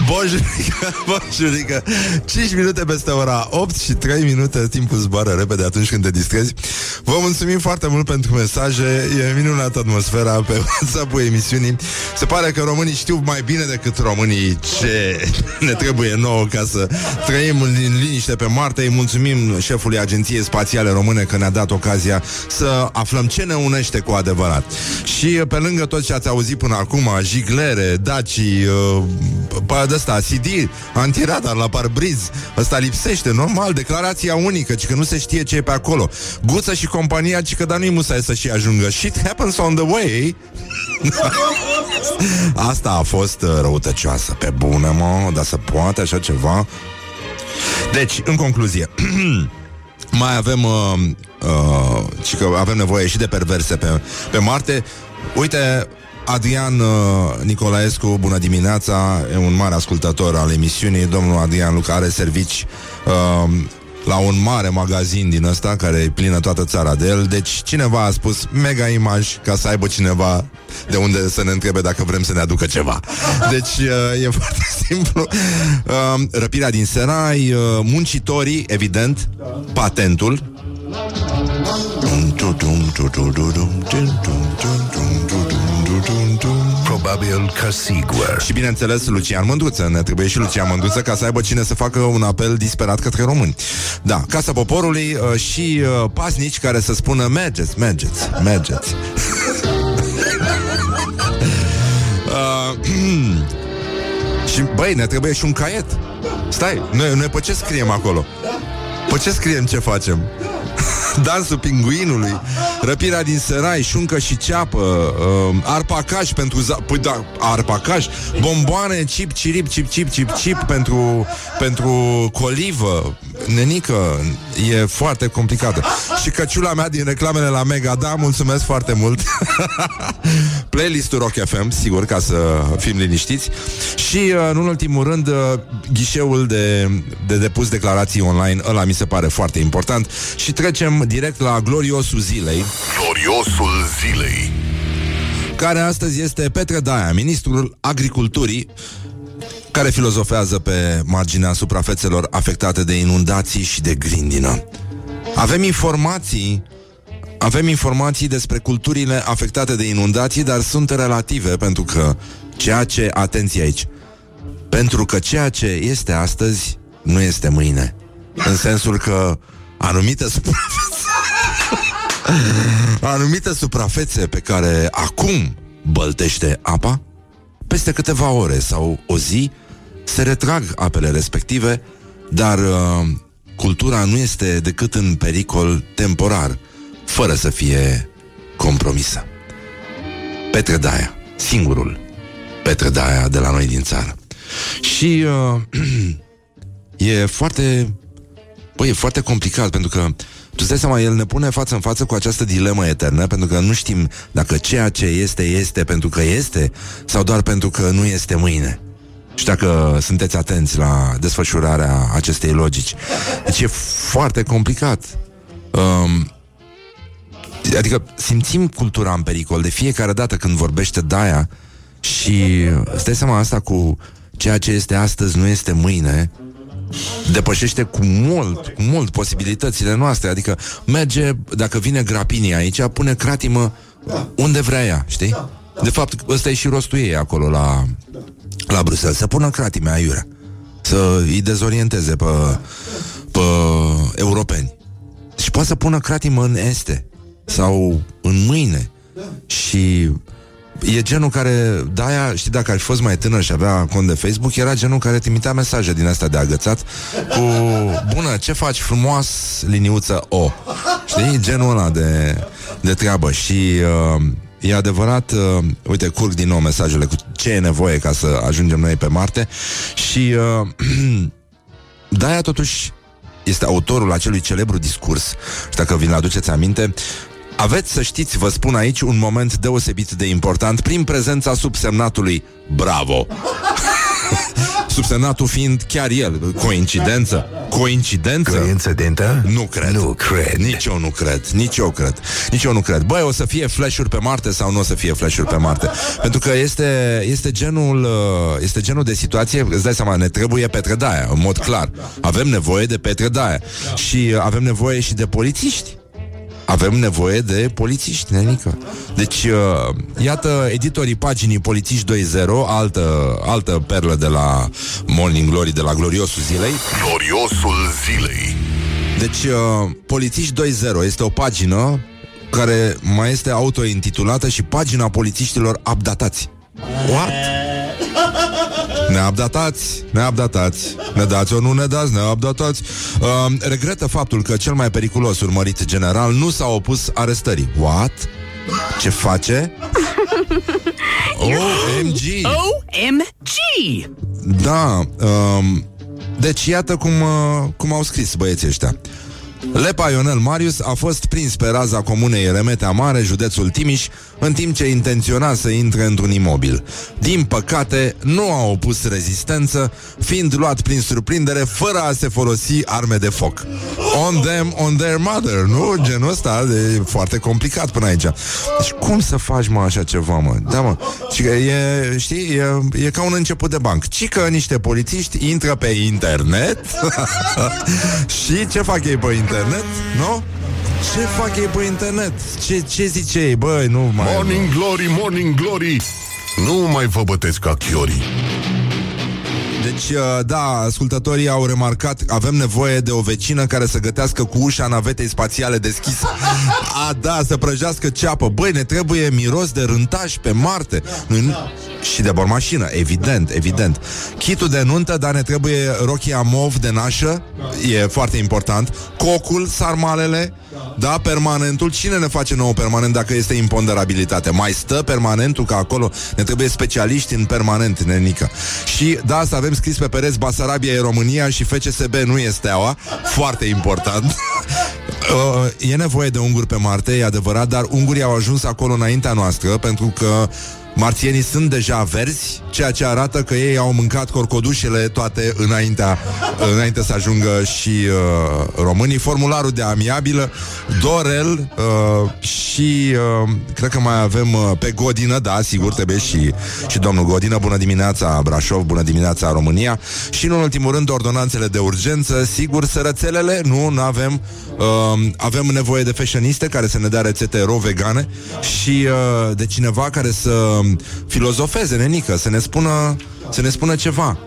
Bonjurică, [laughs] bonjurică 5 minute peste ora 8 și 3 minute Timpul zboară repede atunci când te distrezi. Vă mulțumim foarte mult pentru mesaje. E minunată atmosfera pe [laughs] WhatsApp-ul emisiunii. Se pare că românii știu mai bine decât românii Ce [laughs] ne trebuie nouă Ca să trăim în liniște pe Marte. Îi mulțumim șefului Agenției Spațiale Române Că ne-a dat ocazia să aflăm ce ne unește cu adevărat. Și pe lângă tot ce ați auzit până acum Jiglere, Daci, uh, pe ăsta, CD, antiradar la parbriz Ăsta lipsește, normal, declarația unică Ci că nu se știe ce e pe acolo. Guță și compania, ci că dar nu-i musai să și ajungă. Shit happens on the way. [laughs] Asta a fost uh, răutăcioasă Pe bune, mă, dar să poate așa ceva? Deci, în concluzie [clears throat] Mai avem uh, uh, și că avem nevoie și de perverse pe, pe Marte. Uite, Adrian uh, Nicolaescu, bună dimineața, e un mare ascultător al emisiunii. Domnul Adrian Luca are servici uh, la un mare magazin din ăsta care e plină toată țara de el. Deci cineva a spus mega imaj ca să aibă cineva de unde să ne întrebe dacă vrem să ne aducă ceva. [laughs] Deci uh, e foarte [laughs] simplu. Uh, răpirea din Serai, uh, muncitorii, evident, patentul. Probabil că sigur. Și bineînțeles Lucian Mândruță Ne trebuie și Lucian Mândruță ca să aibă cine să facă un apel disperat către români Da, Casa Poporului uh, și uh, pasnici care să spună Mergeți, mergeți, mergeți [laughs] uh, [clears throat] Și băi, ne trebuie și un caiet Stai, noi, noi pe ce scriem acolo? Pe ce scriem ce facem? Dansul pinguinului Răpirea din Serai, șuncă și ceapă uh, Arpacaj pentru za- Păi da, arpacaj Bomboane, chip, cirip, chip, chip, chip, chip Pentru, pentru colivă. Nenică E foarte complicată. Și căciula mea din reclamele la Mega Da, mulțumesc foarte mult. [laughs] Playlistul Rock FM Sigur, ca să fim liniștiți. Și, uh, în ultimul rând uh, Ghișeul de, de depus declarații online Ăla mi se pare foarte important. Și trecem direct la gloriosul zilei Gloriosul zilei care astăzi este Petre Daia, ministrul agriculturii, care filozofează pe marginea suprafețelor afectate de inundații și de grindină. Avem informații avem informații despre culturile afectate de inundații, dar sunt relative pentru că ceea ce, atenție aici, pentru că ceea ce este astăzi nu este mâine. În sensul că anumite suprafețe anumite suprafețe pe care acum băltește apa, peste câteva ore sau o zi se retrag apele respective, dar uh, cultura nu este decât în pericol temporar, fără să fie compromisă. Petre Daia, singurul Petre Daia de la noi din țară. Și uh, [clears throat] e foarte Băi, e foarte complicat pentru că tu stai seama, el ne pune față în față cu această dilemă eternă pentru că nu știm dacă ceea ce este, este pentru că este sau doar pentru că nu este mâine. Și dacă sunteți atenți la desfășurarea acestei logici. Deci e foarte complicat. Um, adică simțim cultura în pericol de fiecare dată când vorbește Daia și stai seama asta cu ceea ce este astăzi nu este mâine depășește cu mult, cu mult posibilitățile noastre. Adică merge, dacă vine grapinii aici, pune cratimă da. unde vrea ea, știi? Da. De fapt, ăsta e și rostul ei acolo la, da. la Bruxelles. Să pună cratime aiurea. Să îi dezorienteze pe, pe europeni. Și poate să pună cratimă în este sau în mâine. Da. Și e genul care, de-aia, știi, dacă ar fi fost mai tânăr și avea cont de Facebook, era genul care trimitea mesaje din astea de agățat cu, bună, ce faci frumos, liniuță O. Știi? Genul ăla de, de treabă. Și uh, e adevărat, uh, uite, curg din nou mesajele cu ce e nevoie ca să ajungem noi pe Marte și uh, [clears throat] de-aia totuși este autorul acelui celebru discurs, și dacă vi-l aduceți aminte, aveți să știți, vă spun aici, un moment deosebit de important prin prezența subsemnatului Bravo. [laughs] Subsemnatul fiind chiar el. Coincidență? Coincidență? Coincidentă? Nu cred. Nu cred. Nici eu nu cred. Nici eu cred. Nici eu nu cred. Băi, o să fie flash-uri pe Marte sau nu o să fie flash-uri pe Marte? Pentru că este, este, genul, uh, este genul de situație, îți dai seama, ne trebuie Petre Daia, în mod clar. Avem nevoie de Petre Daia. Și uh, avem nevoie și de polițiști. Avem nevoie de polițiști, nenică. Deci, uh, iată, editorii paginii Polițiști 2.0, altă, altă perlă de la Morning Glory, de la gloriosul zilei. Gloriosul zilei. Deci, uh, Polițiști 2.0 este o pagină care mai este autointitulată și pagina polițiștilor updatați. What? [laughs] Neabdatați, neabdatați Ne dați o nu ne dați, neabdatați uh, Regretă faptul că cel mai periculos urmărit general Nu s-a opus arestării What? Ce face? [laughs] OMG OMG! Da um, Deci iată cum, uh, cum au scris băieții ăștia Lepa Ionel Marius a fost prins pe raza comunei Remetea Mare, județul Timiș, în timp ce intenționa să intre într-un imobil. Din păcate, nu a opus rezistență, fiind luat prin surprindere fără a se folosi arme de foc. On them, on their mother, nu? Genul ăsta de foarte complicat până aici. Deci cum să faci, mă, așa ceva, mă? Da, mă. Și că e, știi, e, e ca un început de banc. Ci că niște polițiști intră pe internet [laughs] și ce fac ei pe internet, nu? Ce fac ei pe internet? Ce, ce zice ei? Băi, nu mai... Morning glory, morning glory. Nu mai vă bătesc ca chiorii. Deci, uh, da, ascultătorii au remarcat Avem nevoie de o vecină care să gătească cu ușa navetei spațiale deschisă [laughs] A, da, să prăjească ceapă. Băi, ne trebuie miros de rântaș pe Marte. Nu, Și de bormașină, evident, evident. Chitul de nuntă, dar ne trebuie rochia mov de nașă. E foarte important. Cocul, sarmalele. Da, permanentul. Cine ne face nou permanent dacă este imponderabilitate? Mai stă permanentul ca acolo? Ne trebuie specialiști în permanent, nenică. Și da, să avem scris pe pereți Basarabia e România și FCSB nu e steaua. Foarte important. [laughs] Uh, e nevoie de unguri pe Marte, e adevărat, dar ungurii au ajuns acolo înaintea noastră pentru că Marțienii sunt deja verzi, ceea ce arată că ei au mâncat corcodușele toate înaintea, înainte să ajungă și uh, românii. Formularul de amiabilă, Dorel uh, și uh, cred că mai avem uh, pe Godină, da, sigur, trebuie și, și domnul Godină. Bună dimineața, Brașov, bună dimineața, România. Și în ultimul rând, ordonanțele de urgență, sigur, sărățelele, nu, nu avem. Uh, avem nevoie de fashioniste care să ne dea rețete ro-vegane și uh, de cineva care să filozofeze, nenică, să ne spună, să ne spună ceva.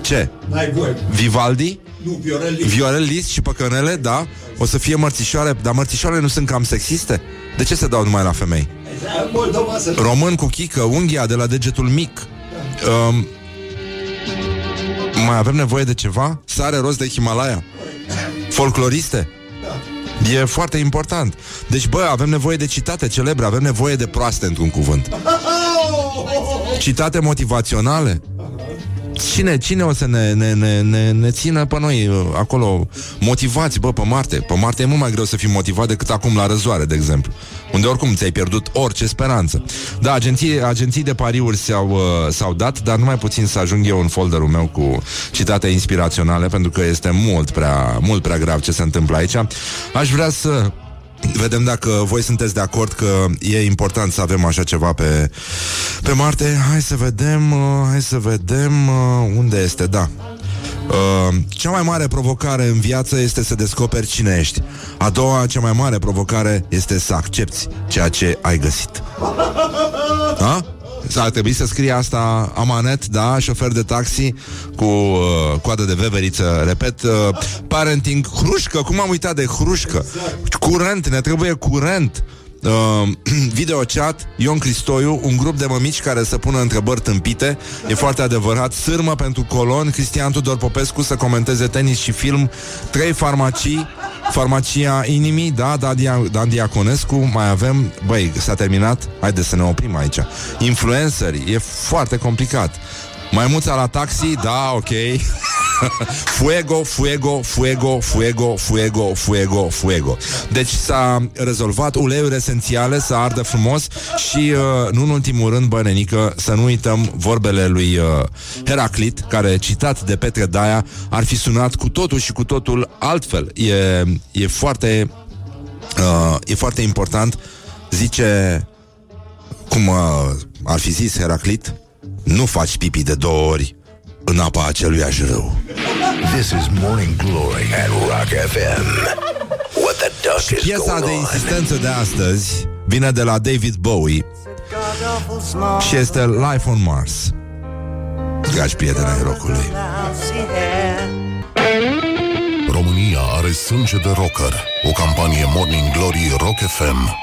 Ce? N-ai voie. Vivaldi? Nu, Viorel Lis. Viorel Lis și păcănele, da? O să fie mărțișoare, dar mărțișoarele nu sunt cam sexiste? De ce se dau numai la femei? Moldova să... Român cu chică, unghia de la degetul mic. Um, mai avem nevoie de ceva? Sare roz de Himalaya? Folcloriste? E foarte important. Deci, bă, avem nevoie de citate celebre, avem nevoie de proaste într-un cuvânt. [laughs] Citate motivaționale. Cine, cine o să ne, ne, ne, ne, ne țină pe noi uh, acolo motivați, bă, pe Marte? Pe Marte e mult mai greu să fii motivat decât acum la răzoare, de exemplu. Unde oricum ți-ai pierdut orice speranță. Da, agenții, agenții de pariuri s-au, uh, s-au dat, dar numai puțin să ajung eu în folderul meu cu citate inspiraționale, pentru că este mult prea, mult prea grav ce se întâmplă aici. Aș vrea să Vedem dacă voi sunteți de acord că e important să avem așa ceva pe, pe Marte. Hai să vedem, uh, hai să vedem uh, unde este, da. Uh, cea mai mare provocare în viață este să descoperi cine ești. A doua, cea mai mare provocare este să accepti ceea ce ai găsit. Da? Ar trebui să scrie asta Amanet, da, șofer de taxi cu uh, coadă de veveriță, repet, uh, parenting, hrușcă, cum am uitat de hrușcă? Curent, ne trebuie curent. Uh, [clears throat] video chat Ion Cristoiu, un grup de mămici care să pună întrebări tâmpite. E foarte adevărat Sârmă pentru colon. Cristian Tudor Popescu să comenteze tenis și film. Trei farmacii Farmacia Inimii, da, Dan, Dia- Dan Diaconescu Mai avem, băi, s-a terminat. Haideți să ne oprim aici. Influenceri, e foarte complicat Maimuța la taxi, da, ok [laughs] fuego, fuego, fuego, fuego, fuego, fuego, fuego. Deci s-a rezolvat uleiuri esențiale să ardă frumos și, uh, nu în ultimul rând, bănenică, să nu uităm vorbele lui uh, Heraclit, care, citat de Petre Daia, ar fi sunat cu totul și cu totul altfel. E, e foarte uh, e foarte important zice cum uh, ar fi zis Heraclit nu faci pipi de două ori în apa acelui râu. This is Morning Glory at Rock FM. What the duck is Piesa going de on? insistență de astăzi vine de la David Bowie și este Life on Mars. Dragi prieteni ai rocului. România are sânge de rocker. O campanie Morning Glory Rock FM.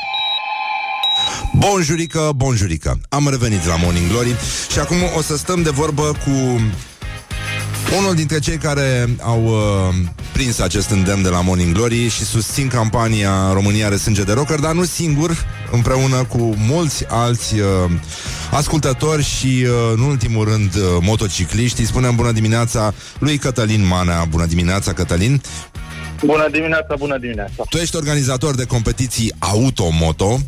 Bonjurică, bonjurică Am revenit la Morning Glory Și acum o să stăm de vorbă cu unul dintre cei care au uh, prins acest îndemn de la Morning Glory și susțin campania România are sânge de rocker, dar nu singur, împreună cu mulți alți uh, ascultători și, uh, în ultimul rând, uh, motocicliști. Îi spunem bună dimineața lui Cătălin Manea. Bună dimineața, Cătălin. Bună dimineața, bună dimineața. Tu ești organizator de competiții auto-moto.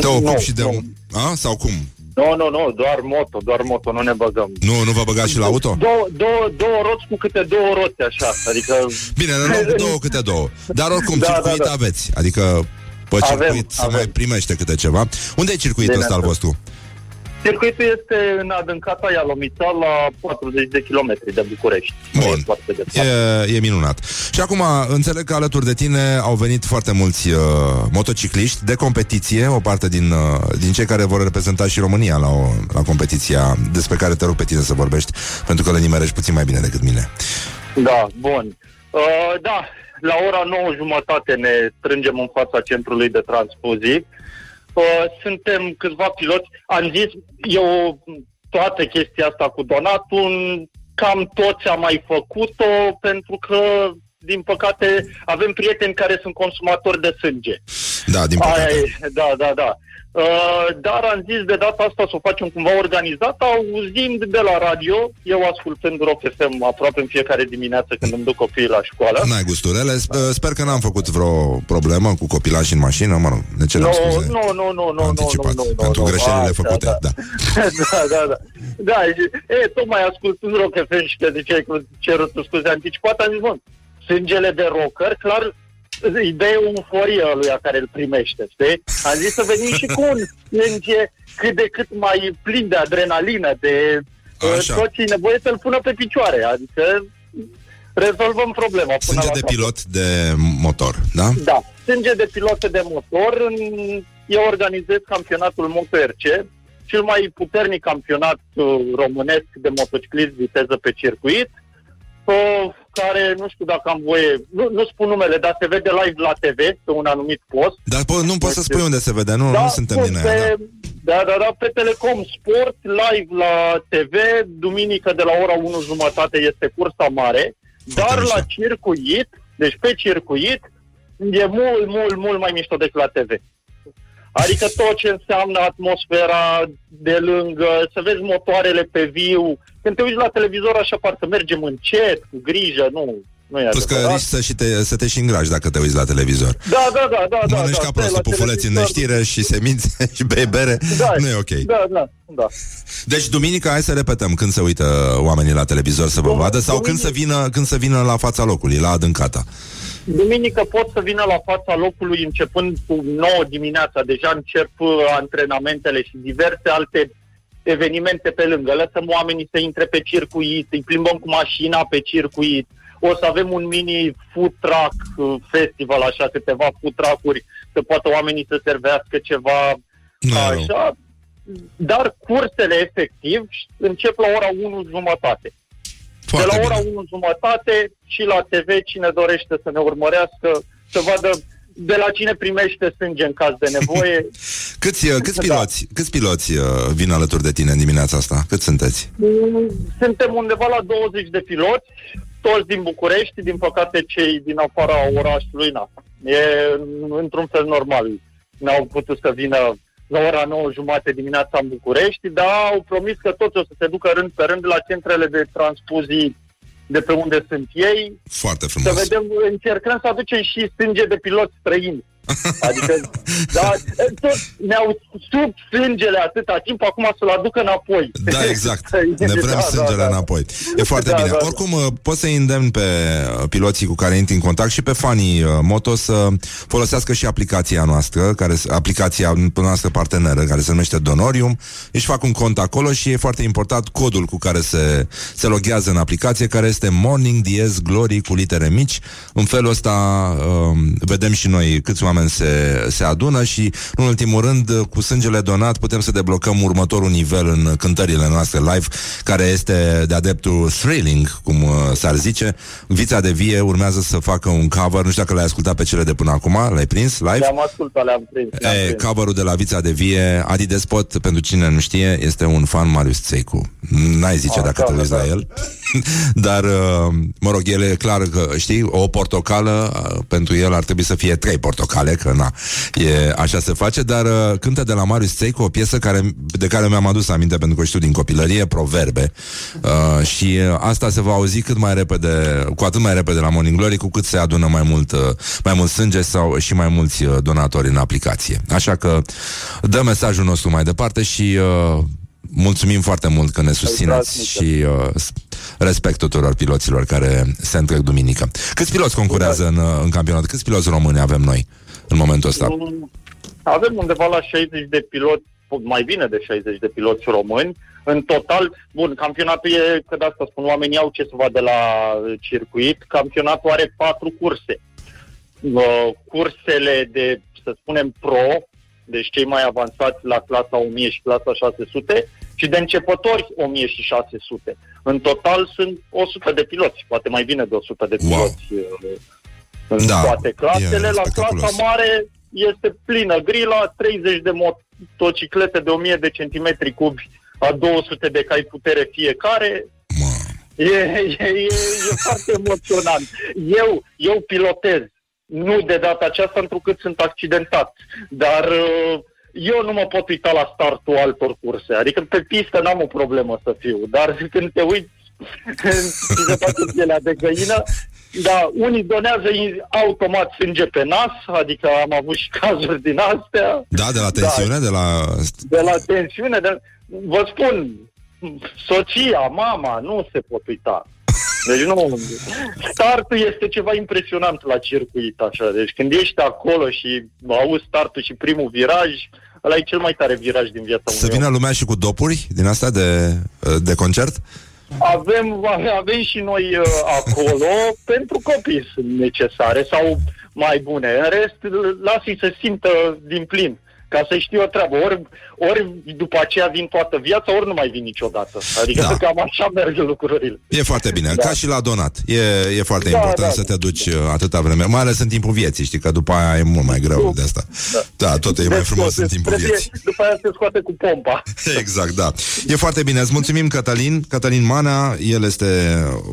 Te ocupi Nu, și de... nu. un- A? Sau cum? Nu, nu, nu, doar moto, doar moto, nu ne băgăm. Nu, nu vă băgați și la auto? Două, două, două roți cu câte două roți, așa, adică... Bine, ne luăm cu două câte două. Dar oricum, Da, circuit da, da. aveți. Adică pe Avem, circuit se avem. mai primește câte ceva. Unde e circuitul Bine, ăsta al da. vostru? Circuitul este în adâncata Ialomița la 40 de kilometri de București. Nu Bun. e foarte departe. E, e minunat. Și acum, înțeleg că alături de tine au venit foarte mulți uh, motocicliști de competiție, o parte din, uh, din cei care vor reprezenta și România la, o, la competiția despre care te rog pe tine să vorbești, pentru că le nimerești puțin mai bine decât mine. Da, bun. Uh, da, la ora 9 jumătate ne strângem în fața centrului de transfuzii. Uh, suntem câțiva piloți. Am zis, eu toată chestia asta cu donatul, cam toți am mai făcut-o, pentru că, din păcate, avem prieteni care sunt consumatori de sânge. Da, din Aia păcate. e, da, da, da. Uh, dar am zis de data asta să o facem cumva organizat, auzind de la radio, eu ascultând Rock FM aproape în fiecare dimineață când îmi duc copiii la școală. N-ai gusturele. Sp- Sper că n-am făcut vreo problemă cu copilași în mașină. Mă rog, ne cerem Nu, scuze. nu, nu, nu, nu, Anticipat, nu, nu, nu, pentru nu, greșelile așa, făcute, da. [laughs] da, da, da. Da, și, e, tocmai ascultând Rock FM și că ziceai că cerut scuze anticipat, am zis, bă, sângele de rocker, clar, îi dă euforie lui care îl primește, știi? Am zis să venim și cu un sânge cât de cât mai plin de adrenalină, de uh, Așa. tot ce e nevoie să-l pună pe picioare, adică rezolvăm problema. Până Sânge la de capăt. pilot de motor, da? Da, sânge de pilote de motor. în- Eu organizez campionatul MotoRC, cel mai puternic campionat uh, românesc de motociclism viteză pe circuit, uh, care, nu știu dacă am voie, nu, nu spun numele, dar se vede live la TV, pe un anumit post. Dar po- nu poți să spui unde se vede, nu, Da, nu suntem din pe, aia, da. da, da, da, pe Telecom Sport, live la TV, duminică de la ora 1 jumătate este cursa mare, Foarte dar mișto. la circuit, deci pe circuit, e mult, mult, mult mai mișto decât la TV. Adică tot ce înseamnă atmosfera de lângă, să vezi motoarele pe viu. Când te uiți la televizor așa parcă mergem încet, cu grijă, nu, nu e Plus că adevărat. risci să, și te, să te și îngrași dacă te uiți la televizor. Da, da, da, da. da, Mănânci da, ca stai prostul la pufuleți în televizor. neștire și semințe [laughs] și bei bere. Da, Nu e ok. Da, da, da. Deci duminica, hai să repetăm, când se uită oamenii la televizor să vă Dum- vadă sau când duminică. să, vină, când să vină la fața locului, la adâncata. Duminică pot să vină la fața locului începând cu 9 dimineața. Deja încep uh, antrenamentele și diverse alte evenimente pe lângă. Lăsăm oamenii să intre pe circuit, îi plimbăm cu mașina pe circuit. O să avem un mini food truck uh, festival, așa, câteva food truck-uri, să poată oamenii să servească ceva Nu e rău. așa. Dar cursele efectiv încep la ora 1 jumătate. Foarte de la ora bine. 1 jumătate și la TV, cine dorește să ne urmărească, să vadă de la cine primește sânge în caz de nevoie. [laughs] Câți, uh, câți Da. piloți, câți piloți uh, vin alături de tine în dimineața asta? Cât sunteți? Mm, Suntem undeva la 20 de piloți, toți din București, din păcate cei din afara orașului, na. E într-un fel normal. N-au putut să vină la ora 9 jumate dimineața în București, dar au promis că toți o să se ducă rând pe rând la centrele de transfuzii de pe unde sunt ei, Foarte să frumos. vedem, încercăm să aducem și sânge de pilot străini. [laughs] Adică, da, tot ne-au sub sângele atâta timp, acum să-l aducă înapoi. Da, exact. [laughs] Ne vrem Da, da, sângele da. înapoi. E foarte Da, bine. da, da. Oricum, uh, poți să îndemn pe uh, piloții cu care intri în contact și pe fanii uh, moto să folosească și aplicația noastră, care, aplicația noastră parteneră, care se numește Donorium. Își fac un cont acolo și e foarte important codul cu care se, se loghează în aplicație, care este Morning Diez Glory cu litere mici. În felul ăsta uh, vedem și noi câți oameni se, se adună și, în ultimul rând, uh, cu sângele donat putem să deblocăm următorul nivel în cântările noastre live, care este de adeptul thrilling, cum uh, s-ar zice. Vița de vie urmează să facă un cover, nu știu dacă l-ai ascultat pe cele de până acum, l-ai prins live? Le-am ascultat, le-am prins. le-am E, prins. coverul de la Vița de Vie, Adi Despot, pentru cine nu știe, este un fan Marius Țeicu. N-ai zice Ah, dacă da, te uiți da, la da. el. [laughs] Dar, uh, mă rog, el e clar că, știi, o portocală, uh, pentru el ar trebui să fie trei portocale, că na, e, așa se face, dar uh, cântă de la Marius Țeicu o piesă care, de care mi-am adus aminte pentru că știu din copilărie, Proverbe. Uh, și uh, asta se va auzi cât mai repede, cu atât mai repede la Morning Glory, cu cât se adună mai mult, uh, mai mult sânge sau și mai mulți uh, donatori în aplicație. Așa că dă mesajul nostru mai departe și uh, mulțumim foarte mult că ne susțineți transmitem. și uh, s- respect tuturor piloților care se întrec duminică. Câți piloți concurează în, uh, în campionat? Câți piloți români avem noi în momentul ăsta? Mm, Avem undeva la 60 de piloți, mai bine de 60 de piloți români. În total, bun, campionatul e, că de asta spun, oamenii au ce să vadă la uh, circuit. Campionatul are patru curse. Uh, cursele de, să spunem, pro, deci cei mai avansați la clasa 1000 și clasa 600 și de începători 1000 și 600. În total sunt 100 de piloți, poate mai bine de 100 de Wow. piloți uh, în Da, toate clasele. e La spectaculos. clasa mare este plină grila, 30 de motociclete de 1000 de centimetri cubi a 200 de cai putere fiecare. Mă. E, e, e, e foarte emoționant. Eu, eu pilotez, nu de data aceasta, întrucât sunt accidentat, dar uh, eu nu mă pot uita la startul altor curse. Adică pe pistă n-am o problemă să fiu, dar când te uiți și se face pielea de găină, da, unii donează in- automat sânge pe nas, adică am avut și cazuri din astea. Da, de la tensiune, de la... De la tensiune, de... vă spun, soția, mama, nu se pot uita. Deci nu, startul este ceva impresionant la circuit, așa. Deci când ești acolo și auzi startul și primul viraj, ăla e cel mai tare viraj din viața Să unui vină om. lumea și cu dopuri din asta de, de concert? Avem, avem și noi uh, acolo, [laughs] pentru copii sunt necesare sau mai bune. În rest, lasă-i să simtă din plin, ca să știe o treabă. Ori, ori după aceea vin toată viața, ori nu mai vin niciodată. Adică Da. da. cam așa merg lucrurile. E foarte bine, Da. ca și la donat. E, e foarte Da, important da, să da. te duci uh, atâta vreme, mai ales în timpul vieții, știi, că după aia e mult mai greu de asta. Da, tot e mai Deci, frumos în timpul trebuie- vieții. După aia se scoate cu pompa. [laughs] Exact, da. E foarte bine. Îți mulțumim, Cătălin. Cătălin Manea, el este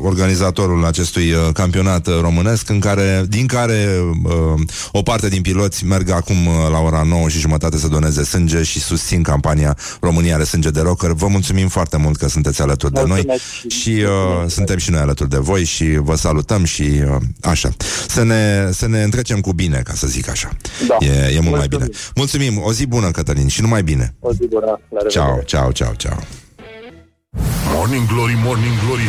organizatorul acestui uh, campionat uh, românesc, în care, din care uh, o parte din piloți merg acum uh, la ora 9 și jumătate să doneze sânge și susțin campania România are sânge de rocker. Vă mulțumim foarte mult că sunteți alături de noi Mulțumesc. și uh, suntem și noi alături de voi și vă salutăm și uh, așa. Să ne, să ne întrecem cu bine, ca să zic așa. Da. E, e mult mai Mulțumim. bine. Mulțumim. O zi bună, Cătălin, și numai bine. O zi bună. La revedere. Ciao, ciao, ciao, ciao. Morning Glory, Morning Glory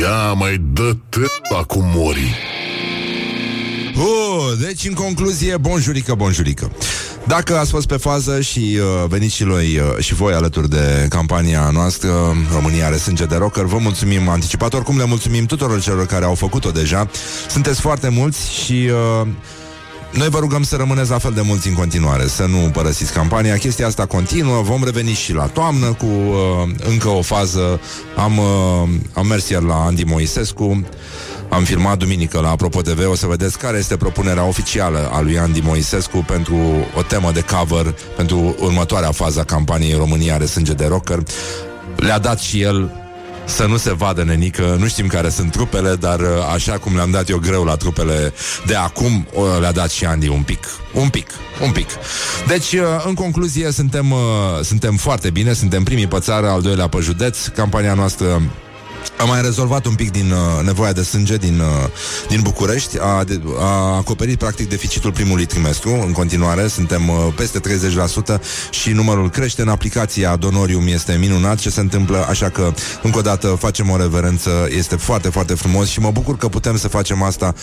Ia mai dă acum mori Uh, deci, în concluzie, bonjurică, bonjurică. Dacă ați fost pe fază și uh, veniți și, noi, uh, și voi alături de campania noastră România are sânge de rocker, vă mulțumim anticipat. Oricum le mulțumim tuturor celor care au făcut-o deja. Sunteți foarte mulți și... Uh, noi vă rugăm să rămâneți la fel de mulți în continuare, să nu părăsiți campania. Chestia asta continuă, vom reveni și la toamnă cu uh, încă o fază. Am, uh, am mers ieri la Andy Moisescu, am filmat duminică la Apropo TV, o să vedeți care este propunerea oficială a lui Andy Moisescu pentru o temă de cover pentru următoarea fază a campaniei România are sânge de rocker. Le-a dat și el să nu se vadă nenică, nu știm care sunt trupele, dar uh, așa cum le-am dat eu greu la trupele de acum, o, le-a dat și Andy un pic. Un pic, un pic. Deci, uh, în concluzie, suntem, uh, suntem foarte bine, suntem primii pe țară, al doilea pe județ. Campania noastră Am mai rezolvat un pic din uh, nevoia de sânge din, uh, din București. A, de, a acoperit practic deficitul primului trimestru. În continuare suntem uh, peste 30% și numărul crește. În aplicația Donorium este minunat ce se întâmplă, așa că încă o dată facem o reverență. Este foarte, foarte frumos și mă bucur că putem să facem asta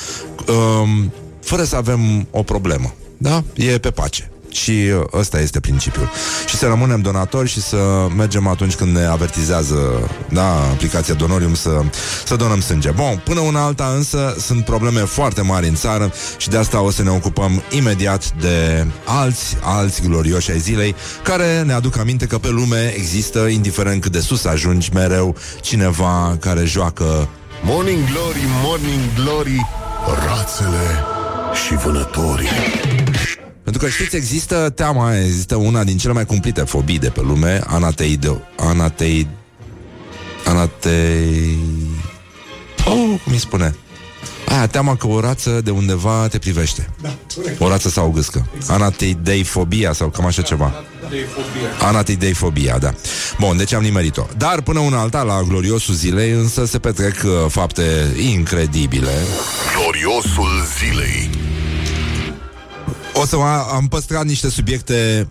um, fără să avem o problemă. Da? E pe pace. Și uh, ăsta este principiul. Și să rămânem donatori și să mergem atunci când ne avertizează da, aplicația Donorium să, să donăm sânge. Bun, până una alta însă sunt probleme foarte mari în țară și de asta o să ne ocupăm imediat de alți, alți glorioși ai zilei care ne aduc aminte că pe lume există, indiferent cât de sus ajungi, mereu cineva care joacă Morning Glory, Morning Glory, rațele și vânătorii. Pentru că știți, există teama aia, există una din cele mai cumplite fobii de pe lume, anateido, anatei, anatei, oh, cum îi spune? Aia, teama că o rață de undeva te privește. Da, corect. O rață sau o gâscă. Anateideifobia sau cam așa ceva. Anateideifobia, da. Bun, deci am nimerit-o. Dar până una alta, la gloriosul zilei, însă se petrec uh, fapte incredibile. Gloriosul zilei. O să mă- am păstrat niște subiecte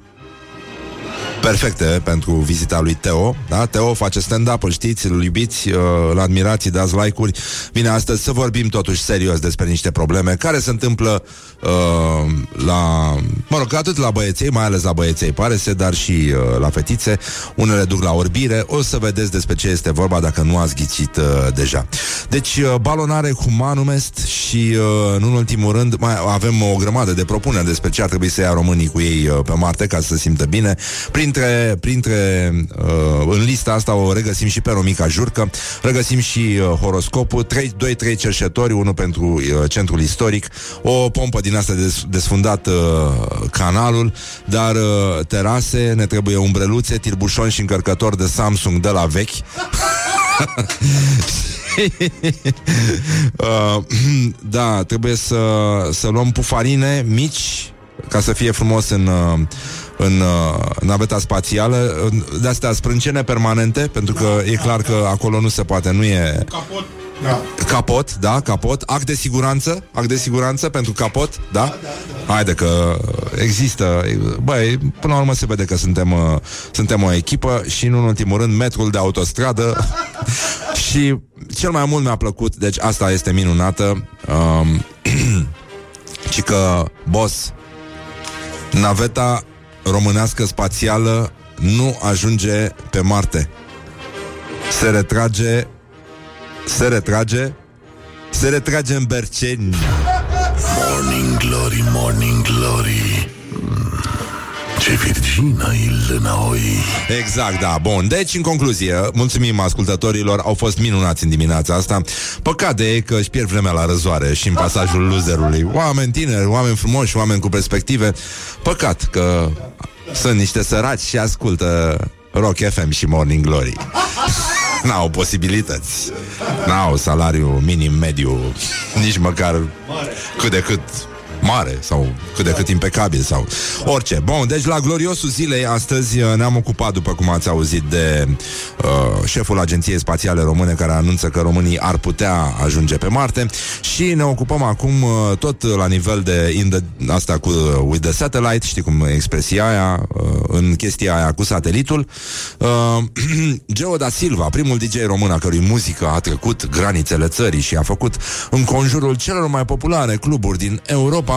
perfecte pentru vizita lui Teo. Da? Teo face stand-up, îl știți, îl iubiți, uh, îl admirați, îi dați like-uri. Vine astăzi să vorbim totuși serios despre niște probleme care se întâmplă uh, la, mă rog, atât la băieței, mai ales la băieței, pare să, dar și uh, la fetițe. Unele duc la orbire. O să vedeți despre ce este vorba dacă nu ați ghicit uh, deja. Deci, uh, balonare humanum est și, uh, în ultimul rând, mai avem o grămadă de propuneri despre ce ar trebui să ia românii cu ei uh, pe Marte ca să se simtă bine. Printre, printre uh, în lista asta o regăsim și pe Romica Jurcă, regăsim și uh, horoscopul, 2-3 cerșetori, unul pentru uh, centrul istoric, o pompă din asta de desfundat uh, canalul, dar uh, terase, ne trebuie umbreluțe, tirbușon și încărcător de Samsung de la vechi. [laughs] uh, da, trebuie să, să luăm pufarine mici ca să fie frumos în, uh, în uh, naveta spațială, de astea sprâncene permanente, pentru că e clar că acolo nu se poate, nu e Capot. Da. capot, da, capot, act de siguranță, act de siguranță pentru capot, da? Haide că există, băi, până la urmă se vede că suntem, uh, suntem o echipă și în ultimul rând metrul de autostradă [laughs] și cel mai mult mi-a plăcut, deci asta este minunată, um, [clears throat] ci că, boss, naveta românească spațială nu ajunge pe Marte. Se retrage se retrage se retrage în Berceni. Morning Glory, Morning Glory. Mm, Ce virgină e lânăoi. Exact, da. Bun, deci, în concluzie, mulțumim ascultătorilor, au fost minunați în dimineața asta. Păcat de ei că își pierd vremea la răzoare și în pasajul loserului. Oameni tineri, oameni frumoși, oameni cu perspective. Păcat că sunt niște săraci și ascultă Rock FM și Morning Glory. N-au posibilități. N-au salariu minim, mediu, nici măcar cât de cât mare sau cât de cât impecabil sau orice. Bun, deci la gloriosul zilei astăzi uh, ne-am ocupat, după cum ați auzit, de uh, șeful Agenției Spațiale Române care anunță că românii ar putea ajunge pe Marte și ne ocupăm acum uh, tot la nivel de in the, asta cu uh, with the satellite, știi cum e expresia aia, uh, în chestia aia cu satelitul. Uh, [clears throat] Geo da Silva, primul DJ român a cărui muzică a trecut granițele țării și a făcut în conjurul celor mai populare cluburi din Europa,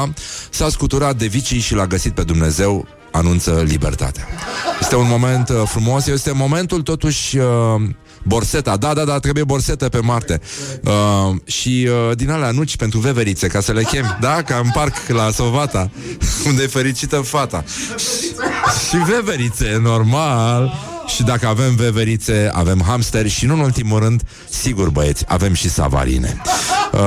s-a scuturat de vicii și l-a găsit pe Dumnezeu anunță libertatea. Este un moment uh, frumos, este momentul totuși uh, Borseta, da, da, da, trebuie borsetă pe Marte. Uh, Și uh, din alea nuci pentru veverițe Ca să le chem, da, ca în parc La Sovata, [laughs] unde e fericită fata. Și veverițe, normal. Și dacă avem veverițe, avem hamster și nu în ultimul rând, sigur băieți, avem și savarine. Uh,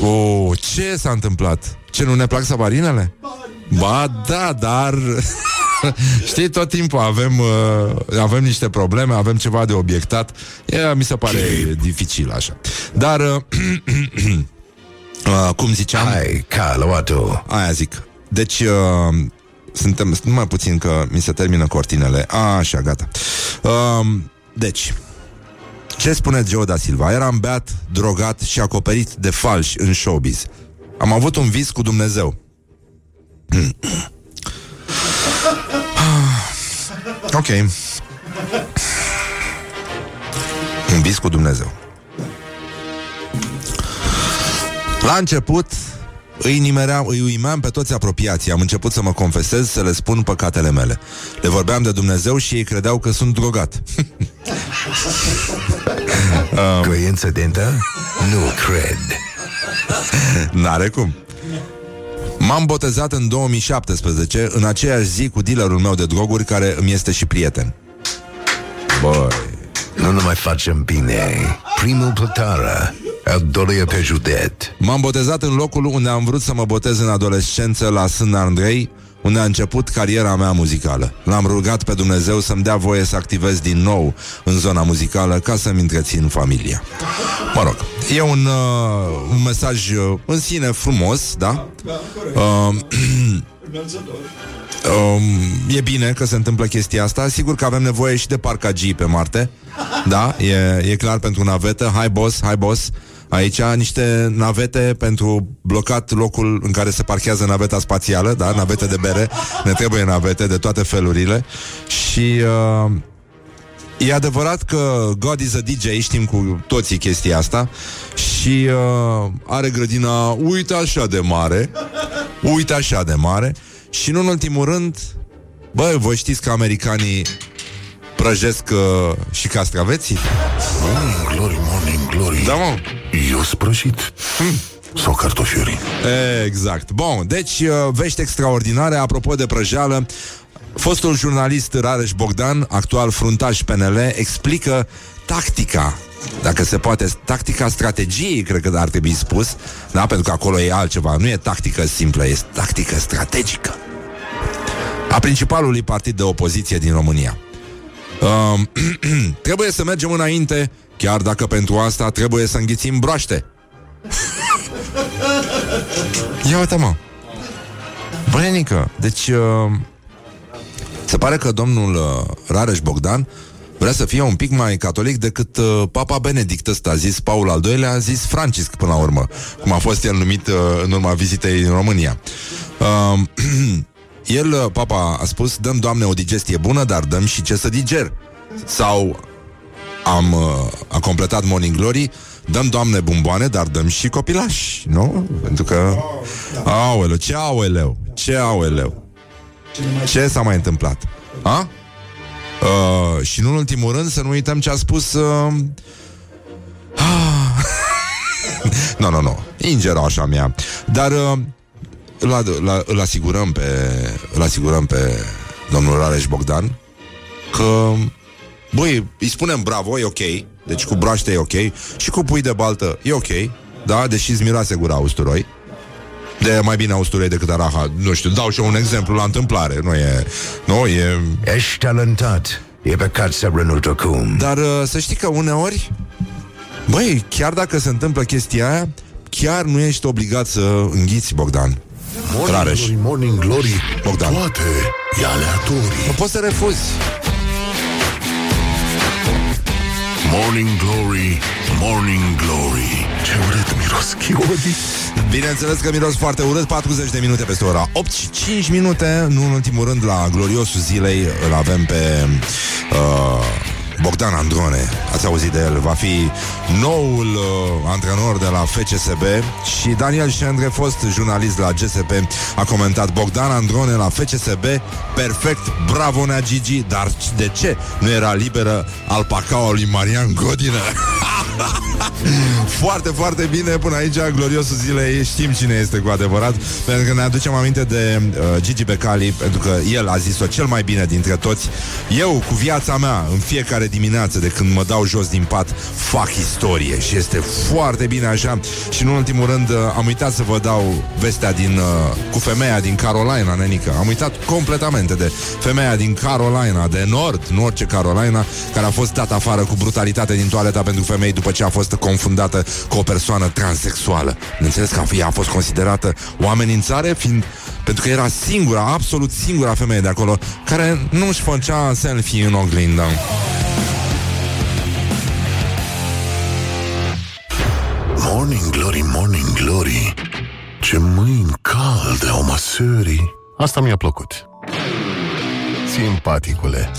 oh, ce s-a întâmplat? Ce, nu ne plac savarinele? Ba da, dar [laughs] Știi, tot timpul avem uh, Avem niște probleme, avem ceva de obiectat e, Mi se pare dificil așa Dar uh, [clears throat] uh, Cum ziceam Hai, Caluatu. Aia zic Deci uh, suntem numai puțin că mi se termină cortinele. A, așa, gata. Um, deci, Ce spune Joe da Silva? Eram beat, drogat și acoperit de falși în showbiz. Am avut un vis cu Dumnezeu. [clears throat] ok. Un vis cu Dumnezeu. La început îi nimeream, îi uimeam pe toți apropiații Am început să mă confesez, să le spun păcatele mele Le vorbeam de Dumnezeu și ei credeau că sunt drogat [laughs] Coincidentă? Nu cred. N-are cum M-am botezat în 2017 În aceeași zi cu dealerul meu de droguri Care îmi este și prieten Băi Nu ne mai facem bine. Primul plătară. Al doilea pe județ. M-am botezat în locul unde am vrut să mă botez în adolescență la Sân Andrei, unde a început cariera mea muzicală. L-am rugat pe Dumnezeu să-mi dea voie să activez din nou în zona muzicală ca să-mi întrețin familia. Mă rog, e un, uh, un mesaj uh, în sine frumos, da? Uh, [clears throat] Um, e bine că se întâmplă chestia asta Sigur că avem nevoie și de parcagii pe Marte Da, e, e clar pentru navetă Hai boss, hai boss Aici niște navete pentru blocat locul în care se parchează naveta spațială, da, navete de bere, ne trebuie navete de toate felurile. Și uh, E adevărat că God is a DJ, știm cu toții chestia asta Și uh, are grădina uite așa de mare Uite așa de mare. Și nu în ultimul rând Bă, voi știți că americanii prăjesc uh, și castraveții? Morning glory, morning glory. Da, mă Eu sprășit. Sau cartofiuri. Exact. Bun, deci uh, vești extraordinare apropo de prăjeală. Fostul jurnalist Rareș Bogdan, actual fruntaș PNL, explică tactica dacă se poate, tactica strategiei, cred că ar trebui spus, da? pentru că acolo e altceva, nu e tactică simplă, e tactică strategică. A principalului partid de opoziție din România. Uh, [clears throat] trebuie să mergem înainte, chiar dacă pentru asta trebuie să înghițim broaște. Ia uite, mă. Bănenică, deci uh, se pare că domnul uh, Rareș Bogdan vrea să fie un pic mai catolic decât uh, Papa Benedict ăsta, a zis Paul al doilea, a zis Francisc până la urmă, cum a fost el numit uh, în urma vizitei în România. Uh, [clears throat] el, uh, Papa, a spus, dăm, Doamne, o digestie bună, dar dăm și ce să diger. Sau am uh, a completat Morning Glory, dăm, Doamne, bomboane, dar dăm și copilași, nu? Pentru că, aoleu, ce aoleu, ce aoleu. Ce s-a mai întâmplat? A? Uh, și nu în ultimul rând să nu uităm ce a spus uh... [laughs] Nu, nu, nu Ingera așa mea Dar uh, îl, îl, îl asigurăm pe Îl asigurăm pe Domnul Rareș Bogdan Că Băi, îi spunem bravo, e ok. Deci cu broaște e ok Și cu pui de baltă e ok Da, deși îți miroase gura usturoi. De mai bine usturoi decât araha. Nu știu, dau și eu un exemplu la întâmplare Nu e... Nu, e... Ești talentat. E păcat să renunți acum. Dar uh, să știi că uneori Băi, chiar dacă se întâmplă chestia aia Chiar nu ești obligat să înghiți, Bogdan Morning Rareș. glory, morning glory. Bogdan. Toate e aleatorii. Nu poți să refuzi Morning glory, morning glory. Ce urât miros [laughs] chiodi. Bineînțeles că miros foarte urât 40 de minute peste ora 8 și 5 minute Nu în ultimul rând la gloriosul zilei Îl avem pe uh, Bogdan Androne Ați auzit de el Va fi noul uh, antrenor de la FCSB Și Daniel Șendre Fost jurnalist la GSP A comentat Bogdan Androne la FCSB Perfect, bravo Nea Gigi Dar de ce nu era liberă Alpacaua lui Marian Godină? [laughs] Foarte, foarte bine Până aici, gloriosul zilei Știm cine este cu adevărat Pentru că ne aducem aminte de uh, Gigi Becali Pentru că el a zis-o cel mai bine dintre toți Eu, cu viața mea În fiecare dimineață de când mă dau jos din pat Fac istorie Și este foarte bine așa. Și în ultimul rând uh, am uitat să vă dau Vestea din, uh, cu femeia din Carolina, nenică. Am uitat completamente de femeia din Carolina De Nord, nu orice Carolina Care a fost dat afară cu brutalitate din toaleta pentru femei După ce a fost confundată cu o persoană transexuală. Înțeles că ea a fost considerată o amenințare fiind pentru că era singura, absolut singura femeie de acolo care nu își făcea selfie în oglindă. Morning Glory, Morning Glory Ce mâini calde au măsării Asta mi-a plăcut. Simpaticule.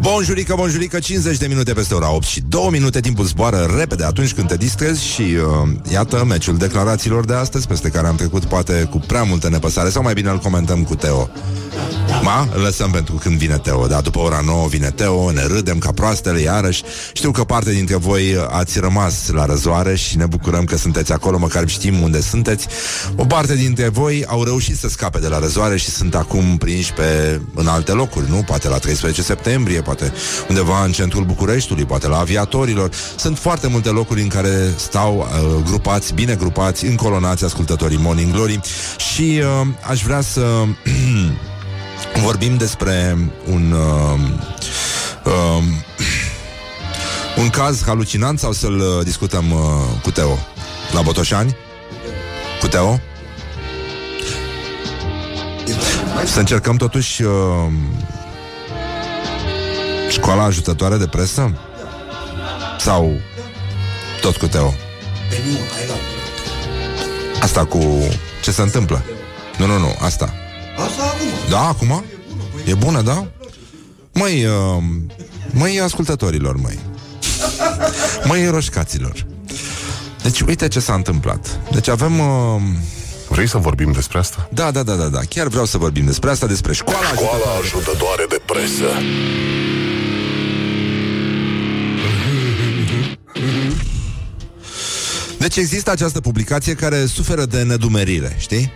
Bonjurică, bonjurică, 50 de minute peste ora 8 și 2 minute timpul zboară repede atunci când te distrezi și uh, iată meciul declarațiilor de astăzi peste care am trecut poate cu prea multă nepăsare sau mai bine îl comentăm cu Teo. Ma, îl lăsăm pentru când vine Teo, dar după ora 9 vine Teo, ne râdem ca proastele iarăși. Știu că parte dintre voi ați rămas la răzoare și ne bucurăm că sunteți acolo, măcar știm unde sunteți. O parte dintre voi au reușit să scape de la răzoare și sunt acum prinși pe în alte locuri, nu? Poate la 13 septembrie, poate undeva în centrul Bucureștiului, poate la aviatorilor. Sunt foarte multe locuri în care stau uh, grupați, bine grupați, încolonați ascultătorii Morning Glory și uh, aș vrea să [clears throat] vorbim despre un uh, uh, [clears throat] un caz halucinant sau să-l uh, discutăm uh, cu Teo la Botoșani? Cu Teo? Să încercăm totuși uh, școala ajutătoare de presă? Sau tot cu Teo? Asta cu ce se întâmplă? Nu, nu, nu, asta. Asta acum. Da, acum? E bună, da? Măi, uh, măi ascultătorilor, măi Măi roșcaților Deci uite ce s-a întâmplat Deci avem... Uh, Vrei să vorbim despre asta? da, da, da, da, da Chiar vreau să vorbim despre asta, despre școala Școala ajutătoare de presă Deci există această publicație care suferă de nedumerire, știi?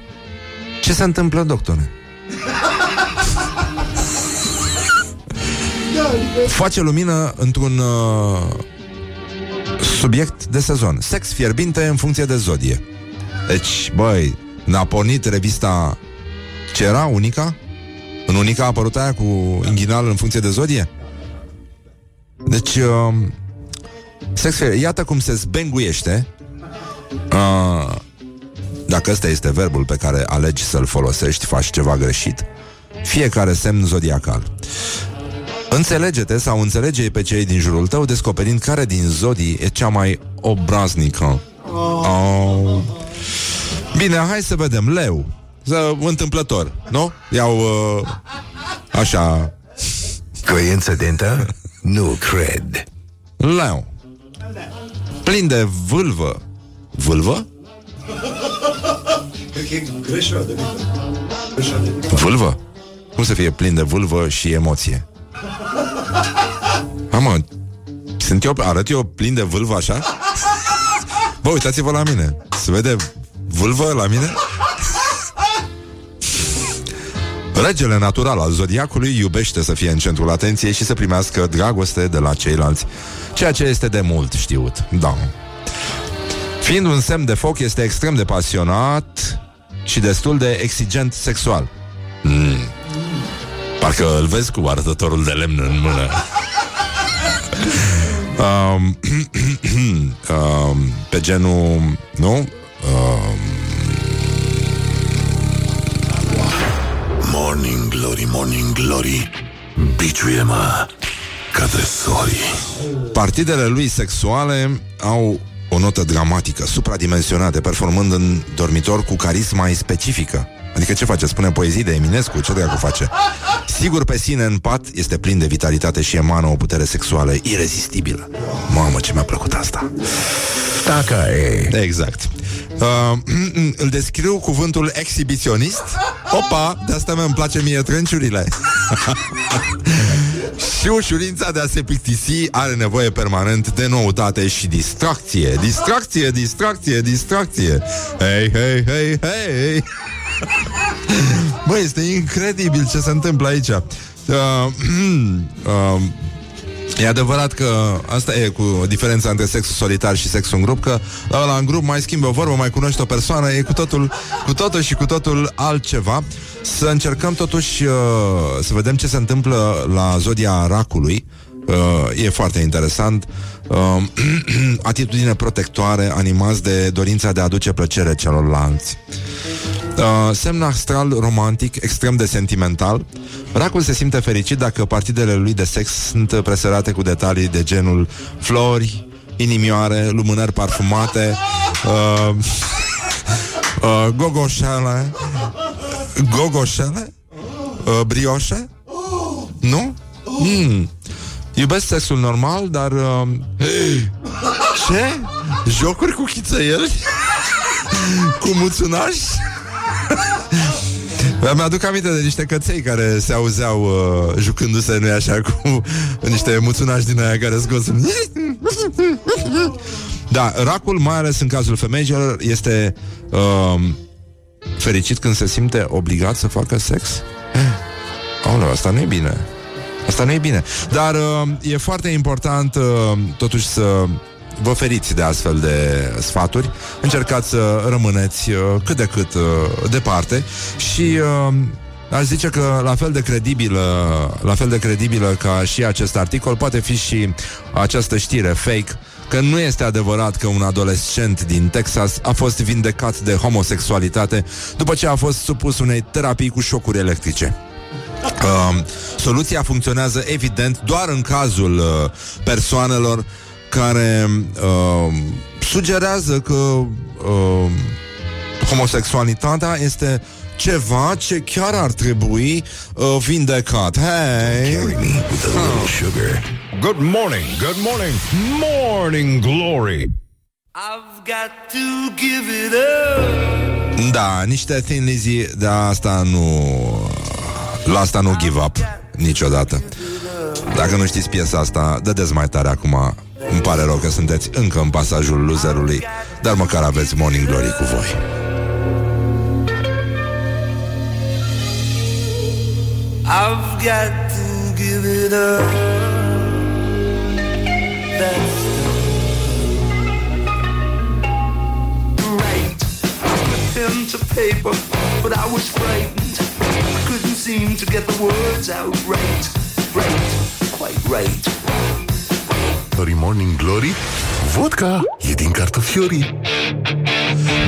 Ce se întâmplă, doctore? Face lumină într-un uh, subiect de sezon. Sex fierbinte în funcție de zodie. Deci, băi, ne-a pornit revista ce era? Unica? În Unica a apărut aia cu inghinal în funcție de zodie? Deci, uh, sex fier- iată cum se zbenguiește uh, dacă ăsta este verbul pe care alegi să-l folosești, faci ceva greșit. Fiecare semn zodiacal. Înțelege-te sau înțelege pe cei din jurul tău descoperind care din zodii e cea mai obraznică. Oh. Bine, hai să vedem. Leu. Să, întâmplător, nu? Iau uh, așa Coincidentă? Nu cred. Leu. Plin de vâlvă. Vâlvă? Cred că e greșeală de mică. Greșeală de mică. Vâlvă? Cum să fie plin de vâlvă și emoție? Mamă, sunt eu, arăt eu plin de vâlvă așa? Bă, uitați-vă la mine. Se vede vâlvă la mine? Regele natural al zodiacului iubește să fie în centrul atenției și să primească dragoste de la ceilalți, ceea ce este de mult știut. Da. Fiind un semn de foc, este extrem de pasionat și destul de exigent sexual. Mm. Parcă îl vezi cu arătătorul de lemn în mână. um, um, [clears throat] pe genul, nu? Um, Morning Glory, Morning Glory Biciuie-mă ca tresorii partidele lui sexuale au o notă dramatică, supradimensionate, performând în dormitor cu carisma ei specifică. Adică ce face? Spune poezii de Eminescu? Ce dracu face? Sigur pe sine în pat este plin de vitalitate și emană o putere sexuală irezistibilă. Mamă, ce mi-a plăcut asta. Dacă e. Exact. Uh, [clears throat] îl descriu cuvântul exhibiționist. Opa, de asta mi-mi place mie trânciurile. [laughs] și ușurința de a se plictisi are nevoie permanent de noutate și distracție. Distracție, distracție, distracție. Hei, hei, hei, hei. [laughs] Băi, este incredibil ce se întâmplă aici. Uh, [clears throat] uh, E adevărat că asta e cu diferența între sexul solitar și sexul în grup, că la ăla în grup mai schimbi o vorbă, mai cunoști o persoană, e cu totul, cu totul și cu totul altceva. Să încercăm totuși uh, să vedem ce se întâmplă la zodia racului. Uh, e foarte interesant. Uh, [clears throat] atitudine protectoare, animați de dorința de a aduce plăcere celorlalți. Uh, semn astral romantic, extrem de sentimental. Racul se simte fericit dacă partidele lui de sex sunt presărate cu detalii de genul flori, inimioare, lumânări parfumate, uh, [laughs] uh, gogoșele, gogoșele, uh, brioșe, nu? Mm. Iubesc sexul normal, dar... Uh, ce? Jocuri cu chițăieli? [laughs] cu muțunași? Mi-aduc aminte de niște căței care se auzeau uh, jucându-se, nu așa, cu niște muțunași din aia care scos. da, racul, mai ales în cazul femeilor, este uh, fericit când se simte obligat să facă sex. Aoleu, asta nu e bine. Asta nu e bine. Dar uh, e foarte important uh, totuși să vă feriți de astfel de sfaturi. Încercați să rămâneți uh, cât de cât uh, departe și uh, Aș zice că la fel de credibilă, la fel de credibilă ca și acest articol poate fi și această știre fake că nu este adevărat că un adolescent din Texas a fost vindecat de homosexualitate după ce a fost supus unei terapii cu șocuri electrice. Uh, soluția funcționează evident doar în cazul uh, persoanelor care uh, sugerează că uh, homosexualitatea este ceva ce chiar ar trebui uh, vindecat. Hey! Carry me with a little sugar. Good morning, good morning, morning glory. I've got to give it up. Da, niște Thin Lizzy, de asta nu... La asta nu give up niciodată. Dacă nu știți piesa asta, dădeți mai tare acum. Îmi pare rău că sunteți încă în pasajul loserului, dar măcar aveți Morning Glory cu voi. I've got to give it up. That's right. Pen to paper, but I was frightened. I couldn't seem to get the words out right. Right, quite right. Glory, morning glory. Vodka e din cartofiorii.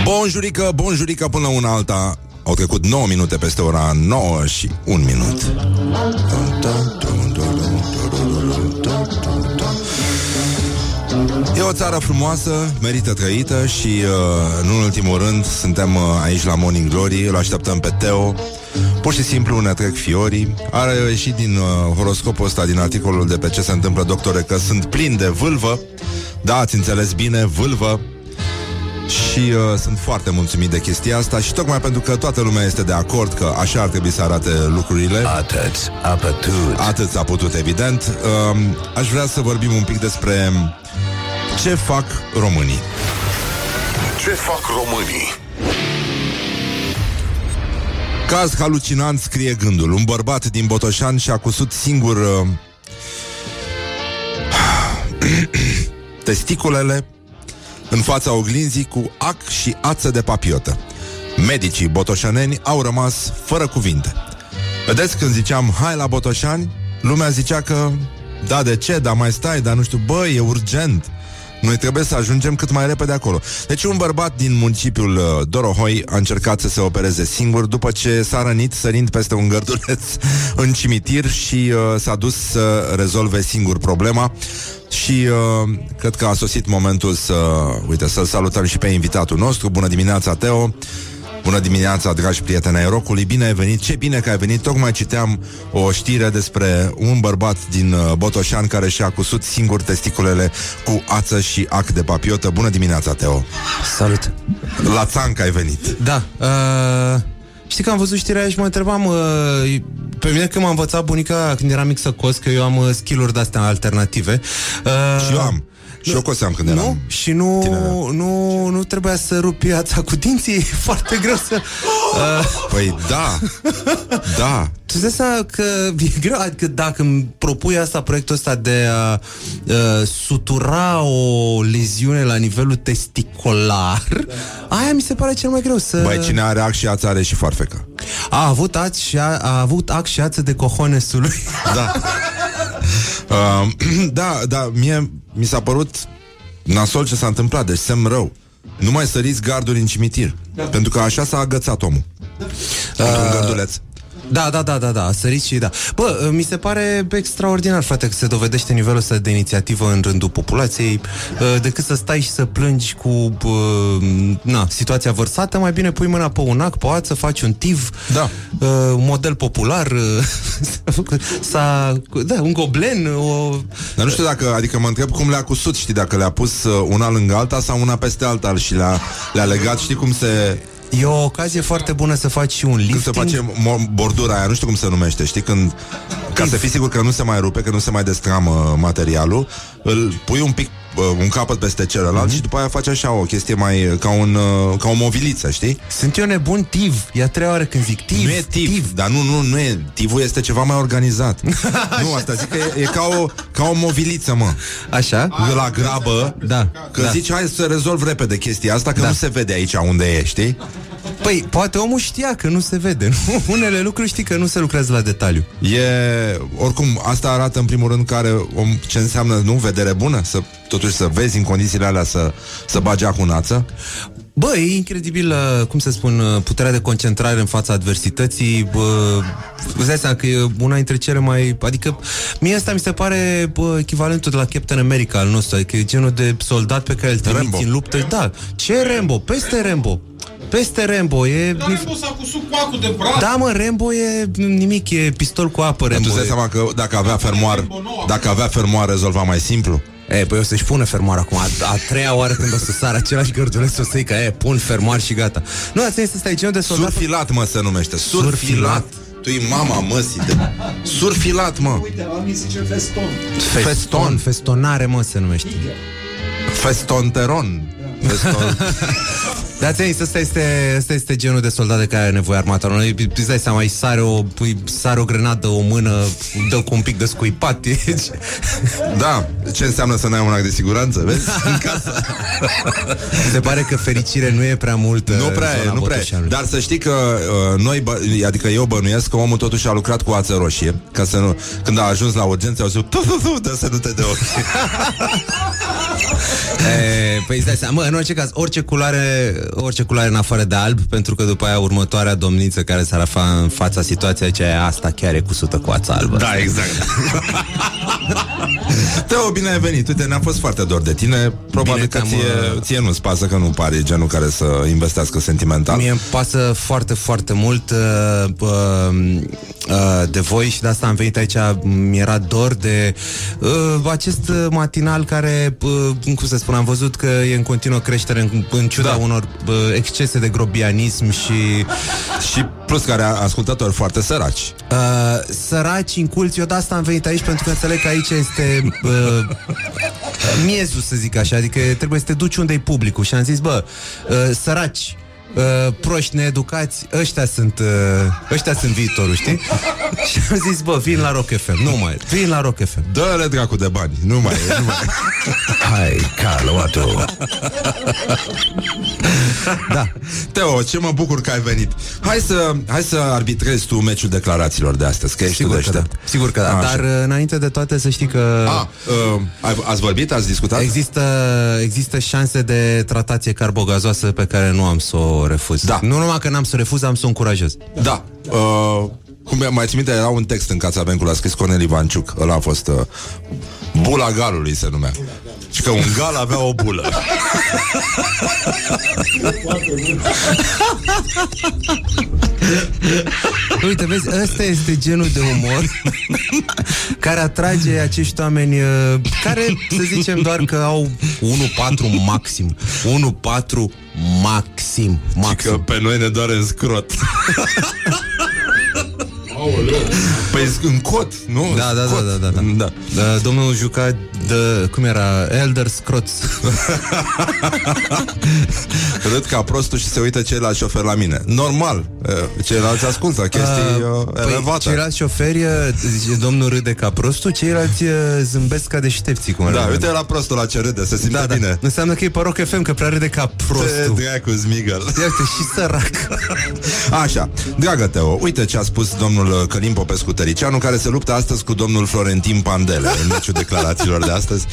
Bonjurică, bonjurică până una alta. Au trecut 9 minute peste ora 9 și 1 minut. E o țară frumoasă, merită trăită și, uh, nu în ultimul rând, suntem uh, aici la Morning Glory, îl așteptăm pe Teo. Pur și simplu ne trec fiorii. Are ieșit din uh, horoscopul ăsta, din articolul de pe ce se întâmplă, doctore, că sunt plin de vâlvă. Da, ați înțeles bine, vâlvă. Și uh, sunt foarte mulțumit de chestia asta și tocmai pentru că toată lumea este de acord că așa ar trebui să arate lucrurile. Atât, apătut. Atât s-a putut, evident. Uh, aș vrea să vorbim un pic despre ce fac românii. Ce fac românii? Caz halucinant scrie gândul. Un bărbat din Botoșan și-a cusut singur uh, [clears throat] testiculele în fața oglinzii cu ac și ață de papiotă. Medicii botoșaneni au rămas fără cuvinte. Vedeți, când ziceam hai la Botoșani, lumea zicea că da, de ce, dar mai stai, dar nu știu, bă, e urgent. Noi trebuie să ajungem cât mai repede acolo. Deci un bărbat din municipiul uh, Dorohoi a încercat să se opereze singur după ce s-a rănit sărind peste un gărduleț [laughs] în cimitir și uh, s-a dus să rezolve singur problema. Și uh, cred că a sosit momentul să, uite, să salutăm și pe invitatul nostru. Bună dimineața, Teo! Bună dimineața, dragi prieteni ai rocului, bine ai venit, ce bine că ai venit. Tocmai citeam o știre despre un bărbat din uh, Botoșan Care și-a cusut singur testiculele cu ață și ac de papiotă. Bună dimineața, Teo. Salut! La țanc ai venit. Da, uh, știi că am văzut știrea aia și mă întrebam uh, Pe mine când m-a învățat bunica când eram mic să cos Că eu am uh, skill-uri de-astea alternative uh, Și eu am și eu coseam când nu? eram Și nu, tineret. nu, nu trebuia să rup piața cu dinții E foarte greu să... Uh, Păi da, da tu îți dai seama că e greu, adică dacă îmi propui asta, proiectul ăsta de a uh, sutura o leziune la nivelul testicular, aia mi se pare cel mai greu să... Băi, cine are ac și ață are și farfecă A avut ați și a, a avut ac și ață de cohonesului. Da [laughs] uh, [clears throat] Da, da, mie mi s-a părut nasol ce s-a întâmplat, deci semn rău Nu mai săriți garduri în cimitir da. Pentru că așa s-a agățat omul da. Într-un gărduleț Da, da, da, da, da, a sărit și da. Bă, mi se pare extraordinar, frate, că se dovedește nivelul ăsta de inițiativă în rândul populației, uh, decât să stai și să plângi cu uh, na, situația vărsată, mai bine pui mâna pe un ac, pe o ață, faci un tiv, Da. uh, un model popular, uh, [laughs] s-a, da, un goblen, o... Dar nu știu dacă, adică mă întreb cum le-a cusut, știi, dacă le-a pus uh, una lângă alta sau una peste alta și le-a, le-a legat, știi cum se... E o ocazie foarte bună să faci și un Când lifting. se face mo- bordura aia, nu știu cum se numește, știi, când ca să fii sigur că nu se mai rupe, că nu se mai destramă materialul, îl pui un pic uh, un capăt peste celălalt Mhm. și după aia faci așa o chestie mai ca un uh, ca o moviliță, știi? Sunt eu nebun tiv. E a treia oară când zic tiv. Nu e tiv, tiv, dar nu, nu, nu e. Tivul este ceva mai organizat. [laughs] nu, asta zic că e, e ca, o, ca o moviliță, mă. Așa? La grabă, Da. că da. zici, hai să rezolv repede chestia asta, că Da. nu se vede aici unde e, știi? Păi, poate omul știa că nu se vede. Nu? [laughs] Unele lucruri știi că nu se lucrează la detaliu. E, oricum, asta arată în primul rând care om, ce înseamnă, nu, vedere bună, să totuși să vezi în condițiile alea să, să bagi cu nață. Bă, e incredibil, uh, cum să spun, uh, puterea de concentrare în fața adversității. Bă, îți dai seama că e una dintre cele mai... Adică, mie asta mi se pare bă, echivalentul de la Captain America al nostru. Adică e genul de soldat pe care îl trimiți Rambo. în luptă. Da, ce Rambo? Peste Rambo. Peste Rambo. E... Dar Rambo s-a cusut cu acul de braț. Da, mă, Rambo e nimic, e pistol cu apă, Dar tu Rambo. îți dai e- seama că dacă avea fermoar, dacă avea fermoar rezolva mai simplu. E, păi o să-și pună fermoar acum A, a treia oară când o să sară același gărduleț O să zic că, e, pun fermoar și gata Nu, ați zis asta e genul de soldat Surfilat, mă, se numește. Surfilat. Surfilat. Tu e mama măsii de... Surfilat, mă. Uite, la mine zice feston. Feston, festonare, mă, se numește Festonteron. Feston... [laughs] Dar ți zis, ăsta este, ăsta este genul de soldat de care are nevoie armata Noi îți dai seama, îi sare o, îi sare o grenadă, o mână Dă cu un pic de scuipat [laughs] e- Da, ce înseamnă să n-ai un act de siguranță, vezi? [laughs] În casă. Se pare că fericire nu e prea mult Nu în prea e, zona nu prea e. Botoșanului. Dar să știi că uh, noi, bă, adică eu bănuiesc că omul totuși a lucrat cu ață roșie, ca să nu, când a ajuns la urgență, au zis, tu, tu, tu, dă să nu te de ochi. [laughs] E, păi îți dai seama, mă, în orice caz, orice culoare, orice culoare în afară de alb, pentru că după aia următoarea domniță care s-ar afla în fața situației aceea, asta chiar e cusută cu ața albă. Da, exact. [laughs] Teo, bine ai venit. Uite, ne-a fost foarte dor de tine. Probabil Bine că că am, ție, uh, ție nu-ți pasă că nu pare genul care să investească sentimental. Mie îmi pasă foarte, foarte mult uh, uh, uh, de voi și de asta am venit aici. Mi-era dor de uh, acest uh, matinal care, uh, cum să spun, am văzut că e în continuă creștere în, în ciuda Da. unor uh, excese de grobianism și Și plus care a ascultători foarte săraci. Uh, săraci, inculți, eu de asta am venit aici pentru că înțeleg că aici este uh, [laughs] miezul, să zic așa, adică trebuie să te duci unde e publicul. Și am zis, bă, uh, săraci, uh, proști needucați, ăștia sunt, uh, ăștia sunt viitorul, știi? [laughs] și am zis, bă, vin la Rock FM, nu mai, vin la Rock FM. Dă-le dracu de bani. Nu mai e, nu mai e. [laughs] Hai, Carloto. Da. Teo, ce mă bucur că ai venit. Hai să, hai să arbitrezi tu meciul declarațiilor de astăzi, că ești Sigur tu că da, deștept. sigur că da, Așa. dar uh, înainte de toate să știi că... A, uh, ai- ați vorbit, ați discutat? Există, există șanse de tratație carbogazoasă pe care nu am să o refuz. Da. Nu numai că n-am să o refuz, am să o încurajez. Da. Uh, cum e- mai țin minte, era un text în Cața Bencul, a scris Cornel Ivanciuc. Ăla a fost uh, Bula galului se numea. Și că un gal avea o bulă. Uite, vezi, ăsta este genul de umor care atrage acești oameni uh, care, să zicem, doar că au 1-4 maxim. 1-4 maxim. Și maxim. că pe noi ne doare în scrot. Păi în cot, nu? Da, da, da, Scot. da, da, da. da. Da, domnul juca de, cum era, Elder Scrots. [laughs] Râd ca prostul și se uită ceilalți șoferi la mine. Normal, uh, ceilalți ascultă chestii uh, păi, elevate. ceilalți șoferi, uh, zice, domnul râde ca prostul, ceilalți uh, zâmbesc ca deștepții, cum ar Da, veni. uite la prostul la ce râde, se simte da, da. bine. Înseamnă că e pe Rock FM, că prea râde ca Te prostul. dracu, Smigel. Iată, și sărac. Așa, dragă Teo, uite ce a spus domnul uh, Călim Popescu Tăricianu, care se luptă astăzi cu domnul Florentin Pandele în meciul declarațiilor de astăzi.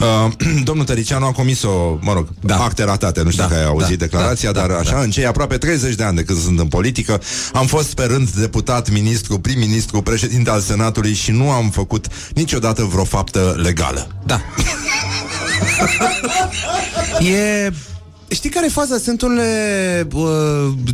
Uh, [clears throat] domnul Tăricianu a comis o, mă rog, da. acte ratate, nu știu Da, dacă ai auzit da, declarația, da, dar da, așa, da. în cei aproape 30 de ani de când sunt în politică, am fost pe rând deputat, ministru, prim-ministru, președinte al Senatului și nu am făcut niciodată vreo faptă legală. Da. [laughs] e... Știi care e faza? Sunt unele uh,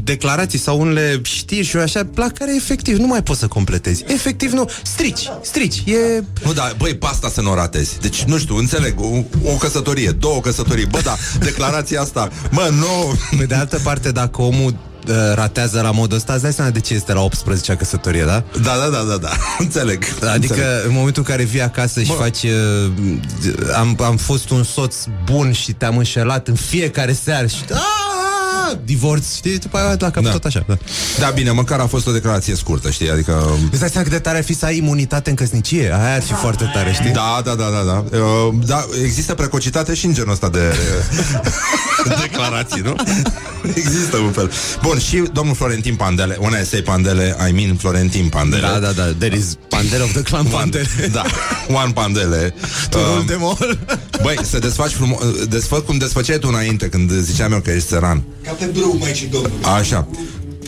declarații sau unele știri și așa la care efectiv nu mai poți să completezi. Efectiv nu. Strici, strici. E... Nu, dar, băi, pe asta să nu o ratezi. Deci, nu știu, înțeleg, o, o căsătorie, două căsătorii, bă, da, declarația asta, mă, nu... Pe de altă parte, dacă omul uh, ratează la modul ăsta, îți dai seama de ce este la 18-a căsătorie, da? Da, da, da, da, da, [laughs] înțeleg. Adică înțeleg. în momentul în care vii acasă și Bă. faci uh, am, am fost un soț bun și te-am înșelat în fiecare seară și Aaaa! Divorț, știi, după aia la cap Da. tot așa. Da. Da, bine, măcar a fost o declarație scurtă, știi, adică... Îți dai seama cât de tare ar fi să ai imunitate în căsnicie? Aia ar fi foarte tare, știi? Da, da, da, da, da. Uh, da, există precocitate și în genul ăsta [laughs] de declarații, nu? Există un fel. Bun, și domnul Florentin Pandele, when I say Pandele, I mean Florentin Pandele. Da, da, da. There is Pandele of the Clan Pandele. Da, One Pandele. Turul Um, de mol. Băi, să desfaci frumos, desfă cum desfăceai tu înainte când ziceam eu că ești țăran. Catedrul Maicii Domnului. Așa.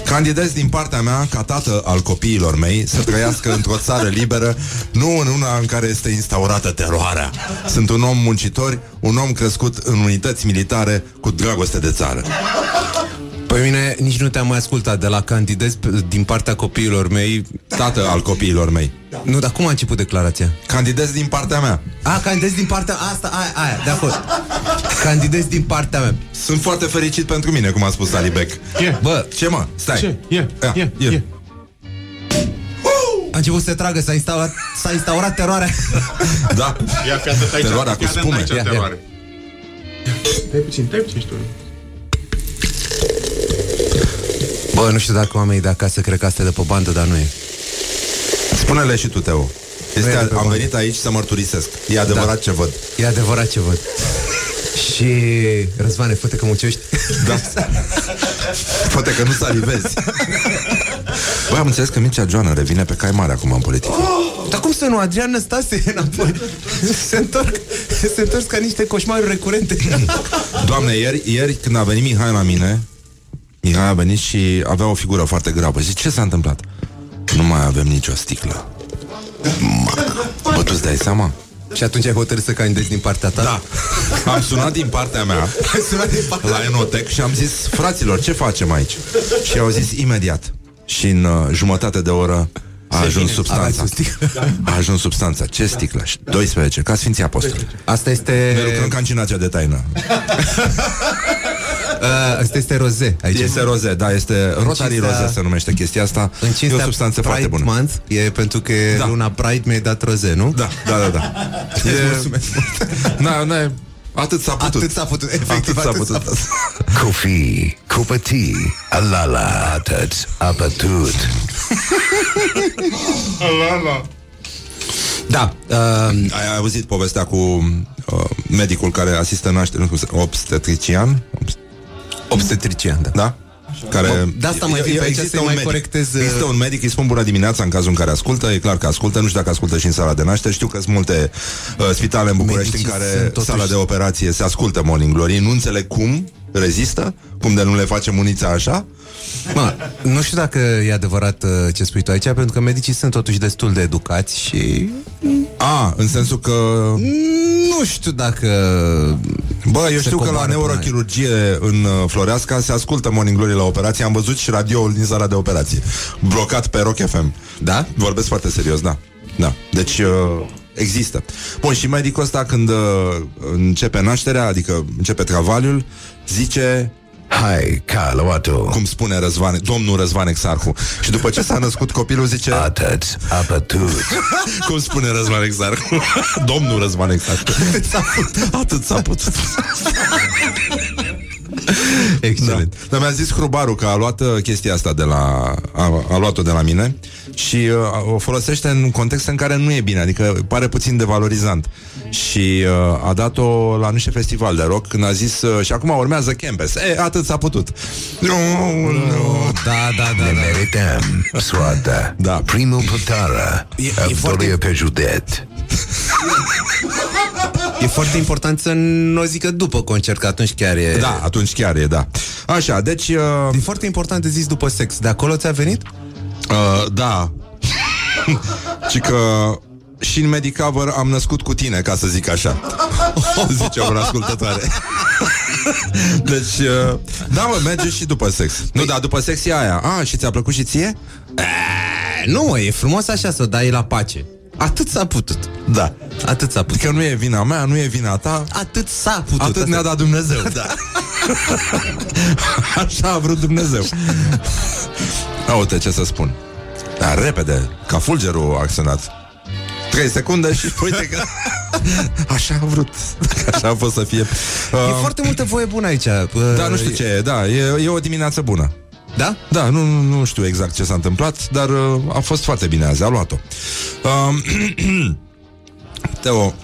Candidez din partea mea ca tată al copiilor mei să trăiască într-o țară liberă, nu în una în care este instaurată teroarea. Sunt un om muncitor, un om crescut în unități militare cu dragoste de țară. Pe mine nici nu te-am mai ascultat de la candidez pe- din partea copiilor mei. Tată al copiilor mei. Nu, dar cum a început declarația? Candidez din partea mea. A, candidez din partea asta, aia, aia, de acord. Candidez din partea mea. Sunt foarte fericit pentru mine, cum a spus Ali Beck. Yeah. Bă, Ce mă? Stai. Ce? Yeah, Ia, yeah, ia. yeah. a început să se tragă, s-a instaurat, s-a instaurat teroarea. Da. Ia fi atât aici. Teroarea cu Fii atent spume. aici, Ia, ia. teroare. Stai puțin, stai puțin și tu. Bă, nu știu dacă oamenii de acasă cred că asta e de pe bandă, dar nu e. Spune-le și tu, Teo. Este, Nu e de pe am bani. venit aici să mărturisesc. E adevărat Da. ce văd. E adevărat ce văd. Și Răzvane, fute că mucești Da. Poate că nu salivezi. Băi, am înțeles că Mircea Joana revine pe cai mare acum în politică. Dar cum să nu, Adrian Năstase e înapoi Se întorc Se întorc ca niște coșmaruri recurente Doamne, ieri, ieri când a venit Mihai la mine, Mihai a venit și avea o figură foarte gravă. Zice, ce s-a întâmplat? Nu mai avem nicio sticlă. Mac. Bă, tu îți dai seama? Și atunci ai hotărât să candidezi din partea ta? Da. Am sunat din partea mea [laughs] Ai sunat din partea la Enotec și am zis, fraților, ce facem aici? Și au zis imediat. Și în uh, jumătate de oră a ajuns substanța. Aveți o sticlă? A ajuns substanța. Ce sticlă? Și 12, ca Sfinții Apostoli. Asta este Ne lucrăm ca în cinacea de taină. [laughs] uh, Asta este roze aici. Este roze, da, este Rotary cinstea- roze se numește chestia asta. În e cinstea o substanță Pride foarte bună. Month E pentru că e Da. luna Pride mi-ai dat roze, nu? Da, da, da, da. e... Na, na, atât s-a putut. Atât s-a putut, efectiv, atât s-a atât s-a putut. Coffee, cupă tea, alala, atât, apătut. Da uh, Ai auzit povestea cu uh, medicul care asistă naștere, nu cum se, obstetrician? Obst- Obstetrician, da Da? Care, Bă, de asta mai vin pe aici există să-i un mai medic. corectez, uh, Există un medic, îi spun bună dimineața în cazul în care ascultă, e clar că ascultă, nu știu dacă ascultă și în sala de naștere, știu că sunt multe uh, spitale în București Medicii în care sunt totuși- sala de operație se ascultă Morning Glory, nu înțeleg cum rezistă, cum de nu le face munița așa, Mă, nu știu dacă e adevărat uh, ce spui tu aici Pentru că medicii sunt totuși destul de educați Și a, în sensul că nu știu dacă Bă, eu Se știu că la coboară până neurochirurgie în uh, Floreasca se ascultă Morning Glory la operație. Am văzut și radioul din sala de operație. Blocat pe Rock FM. Da? Vorbesc foarte serios, da. Da. Deci uh, există. Bun, și medicul ăsta când uh, începe nașterea, adică începe travaliul, zice Hai, Caluatu, cum spune Răzvan, domnul Răzvan Exarhu. Și după ce s-a născut copilul zice atât, apătut. [laughs] cum spune Răzvan Exarhu. [laughs] domnul Răzvan Exarhu. Atât s-a putut. Atât s-a putut. [laughs] Excelent Da. Dar mi-a zis Hrubaru că a luat uh, chestia asta de la... A, a luat-o de la mine și uh, o folosește în contexte în care nu e bine, adică pare puțin devalorizant. Și uh, a dat-o la niște festival de rock când a zis uh, și acum urmează Campus. E, atât s-a putut. Nu, nu. Da, da, da, Ne da. merităm soarta. Da. Primul pătara. E- e Victoria foarte- pe județ. E foarte important să nu o zică după concert, că atunci chiar e... Da, atunci chiar e, da. Așa, deci... Uh, E foarte important de zis după sex. De acolo ți-a venit? Uh, da. [laughs] Și că și în Medicover am născut cu tine, ca să zic așa. [laughs] Zice o ascultătoare. [laughs] Deci, uh, da, mă, merge și după sex. Nu, da, după sex e aia. A, și ți-a plăcut și ție? E, nu, mă, e frumos așa să o dai la pace. Atât s-a putut. Da. Atât s-a putut. Că nu e vina mea, nu e vina ta. Atât s-a putut. Atât Asta- ne-a dat Dumnezeu. Da. Așa a vrut Dumnezeu. A, uite ce să spun. Da, repede, ca fulgerul a acționat. 3 secunde și [laughs] uite că [laughs] Așa a vrut Așa a fost să fie E uh, foarte multă voie bună aici. Da, nu știu ce e, da, e, e o dimineață bună Da? Da, nu, nu, nu știu exact ce s-a întâmplat Dar uh, a fost foarte bine azi, a luat-o uh, [clears throat] Teo,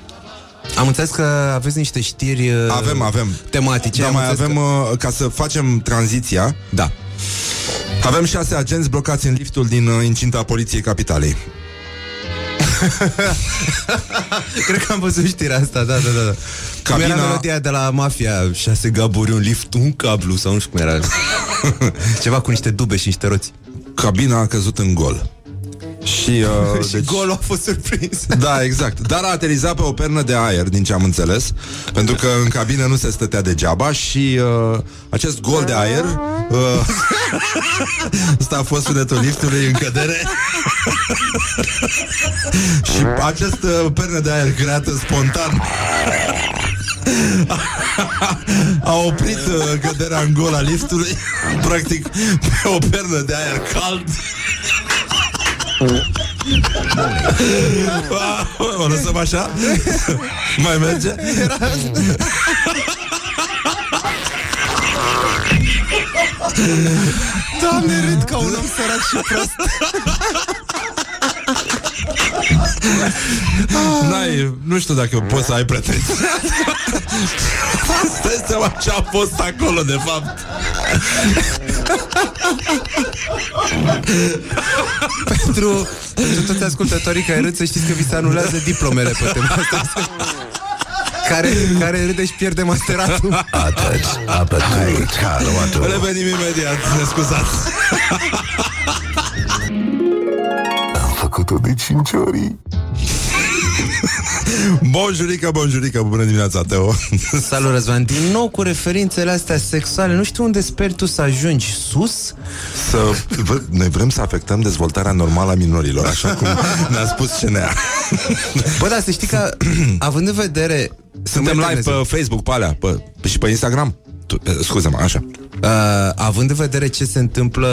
Am înțeles că aveți niște știri uh, avem, avem tematice. Da, Am mai înțeles avem, uh, ca să facem tranziția Că... Da. Avem șase agenți blocați în liftul din uh, incinta Poliției Capitalei [laughs] Cred că am văzut știrea asta, da, da, da. da. Cum Cabina- era melodia de la Mafia, șase gaburi, un lift, un cablu, sau nu știu cum era. [laughs] Ceva cu niște dube și niște roți. Cabina a căzut în gol și, uh, [laughs] Și golul a fost surprins. Da, exact. Dar a aterizat pe o pernă de aer, din ce am înțeles, pentru că în cabină nu se stătea degeaba și uh, acest gol de aer uh, [laughs] Asta a fost sunetul liftului în cădere [laughs] Și acest uh, pernă de aer creată spontan A oprit uh, căderea în gol a liftului Practic pe o pernă de aer cald O lăsăm așa? Mai merge? Doamne, râd ca un om sărac și prost. N-ai, nu știu dacă poți să ai pretenții Stai seama ce a fost acolo de fapt pentru, pentru toți ascultătorii care râd, să știți că vi se anulează diplomele pe tema asta. Care, care râde și pierde masteratul. Atât a bătut Carlotul. Revenim imediat, ne scuzați Am făcut-o de cinci ori. Bonjurică, bonjurică, bună dimineața, Teo Salut, Răzvan. Din nou cu referințele astea sexuale. Nu știu unde speri tu să ajungi. Sus? să, vă, Noi vrem să afectăm dezvoltarea normală a minorilor Așa cum ne-a spus CNA Bă, da, să știi că, [clears throat] având în vedere... Suntem Măi, live Dumnezeu, pe Facebook, pe alea pe, pe, Și pe Instagram tu, pe, Scuze-mă, așa Uh, având în vedere ce se întâmplă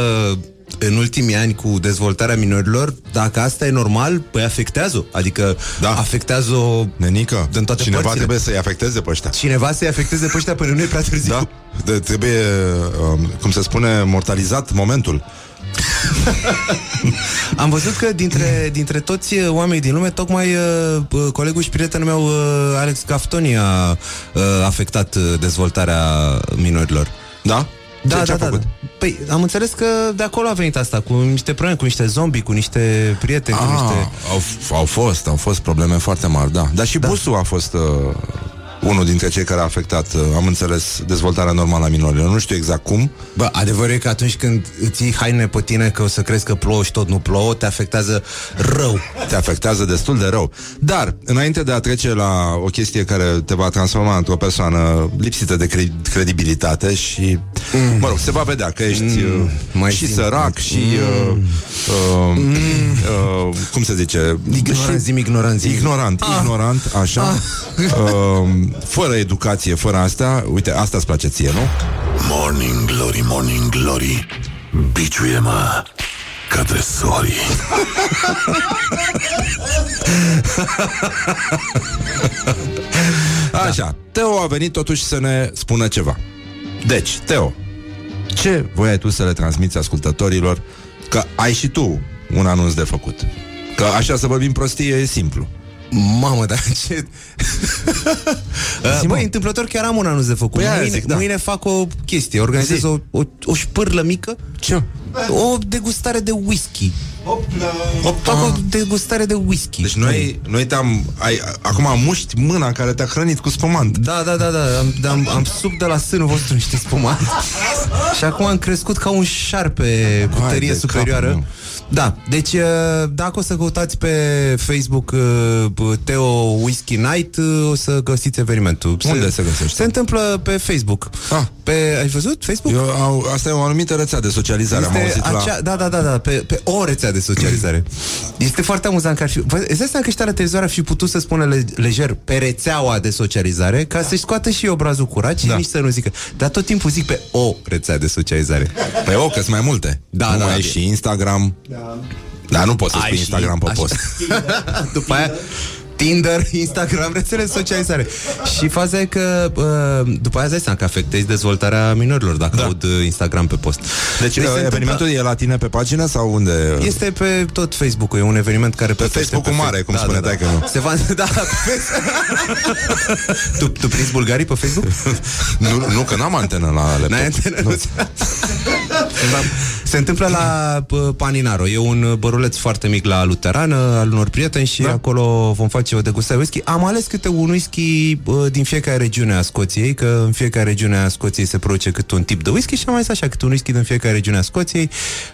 în ultimii ani cu dezvoltarea minorilor, dacă asta e normal, păi afectează Adică Da. afectează-o Nenică, din toate cineva părțile. trebuie să-i afecteze pe ăștia Cineva să-i afecteze pe ăștia până nu e prea târziu. Da, de, trebuie, um, cum se spune, mortalizat momentul [laughs] Am văzut că dintre, dintre toți uh, oamenii din lume, tocmai uh, uh, colegul și prietenul meu, uh, Alex Caftoni, a uh, afectat uh, dezvoltarea minorilor. Da? Da, Ce- ce da, a da, făcut? da. Păi, am înțeles că de acolo a venit asta, cu niște probleme, cu niște zombie, cu niște prieteni, cu Ah, niște... au, au fost, au fost probleme foarte mari, da. Dar și da. Busu a fost uh, unul dintre cei care a afectat, uh, am înțeles, dezvoltarea normală a minorilor. Nu știu exact cum. Bă, adevărul e că atunci când îți iei haine pe tine că o să crezi că plouă și tot nu plouă, te afectează rău. Te afectează destul de rău. Dar, înainte de a trece la o chestie care te va transforma într-o persoană lipsită de cre- credibilitate și, mm. mă rog, se va vedea că ești mm. Mai și simt. sărac și, uh, uh, uh, cum se zice? Ignorant, zim ignorant, zim. Ignorant, ah. ignorant, așa ah. uh, Fără educație, fără asta Uite, asta îți place ție, nu? Morning Glory, Morning Glory Biciuie-mă ca tresorii [laughs] Așa, Teo a venit totuși să ne spună ceva Deci, Teo Ce voiai tu să le transmiți ascultătorilor Că ai și tu un anunț de făcut. Că așa să vorbim prostie e simplu. Mamă, dar [laughs] ce... Uh, Băi, întâmplător chiar am un anunț de făcut. Păi aia mâine, zic, da. mâine fac o chestie, organizez Zi. o, o, o șpârlă mică, Ce? o degustare de whisky. Fac o degustare de whisky. Deci noi, noi te-am... Ai, acum muști mâna care te-a hrănit cu spumant. Da, da, da, da. Am, am, am sub de la sânul vostru niște spumant. [laughs] și acum am crescut ca un șarpe cu Hai tărie de superioară. capul meu. Da, deci uh, dacă o să căutați pe Facebook uh, Teo Whisky Night, uh, o să găsiți evenimentul. Unde se găsește? Se întâmplă pe Facebook. Ah. Pe, ai văzut Facebook? Eu, au, asta e o anumită rețea de socializare, am auzit acea, la... Da, da, da, da, pe, pe o rețea de socializare. [coughs] este foarte amuzant că ar fi... Vă, îți dai seama că ăștia la televizor ar fi putut să spună le, lejer pe rețeaua de socializare ca să-și scoată și obrazul curat și Da. nici să nu zică. Dar tot timpul zic pe o rețea de socializare. Pe o, că sunt mai multe. Da, nu da, mai da. ai și Instagram. Da. Dar nu poți să Ai spui și- Instagram pe așa. post. [laughs] După aia Tinder, [laughs] Instagram, rețele de socializare. Și faza e că uh, după aia îți dai seama că afectezi dezvoltarea minorilor dacă da. aud uh, Instagram pe post. Deci, se deci întâmplă- evenimentul e la tine pe pagină sau unde? Este pe tot Facebook-ul, e un eveniment care Pe plătește Facebook-ul mare, cum spune da, da. taică-mi. Se va, [laughs] da, pe Facebook. tu, tu prinzi bulgarii pe Facebook? [laughs] nu, nu, că n-am antenă la laptop. N-ai antenă? Nu. Se întâmplă la uh, Paninaro. E un uh, băruleț foarte mic la Luterană, al unor prieteni și da. acolo vom face o degustare whisky. Am ales câte un whisky uh, din fiecare regiune a Scoției, că în fiecare regiune a Scoției se produce câte un tip de whisky și am ales așa câte un whisky din fiecare regiune a Scoției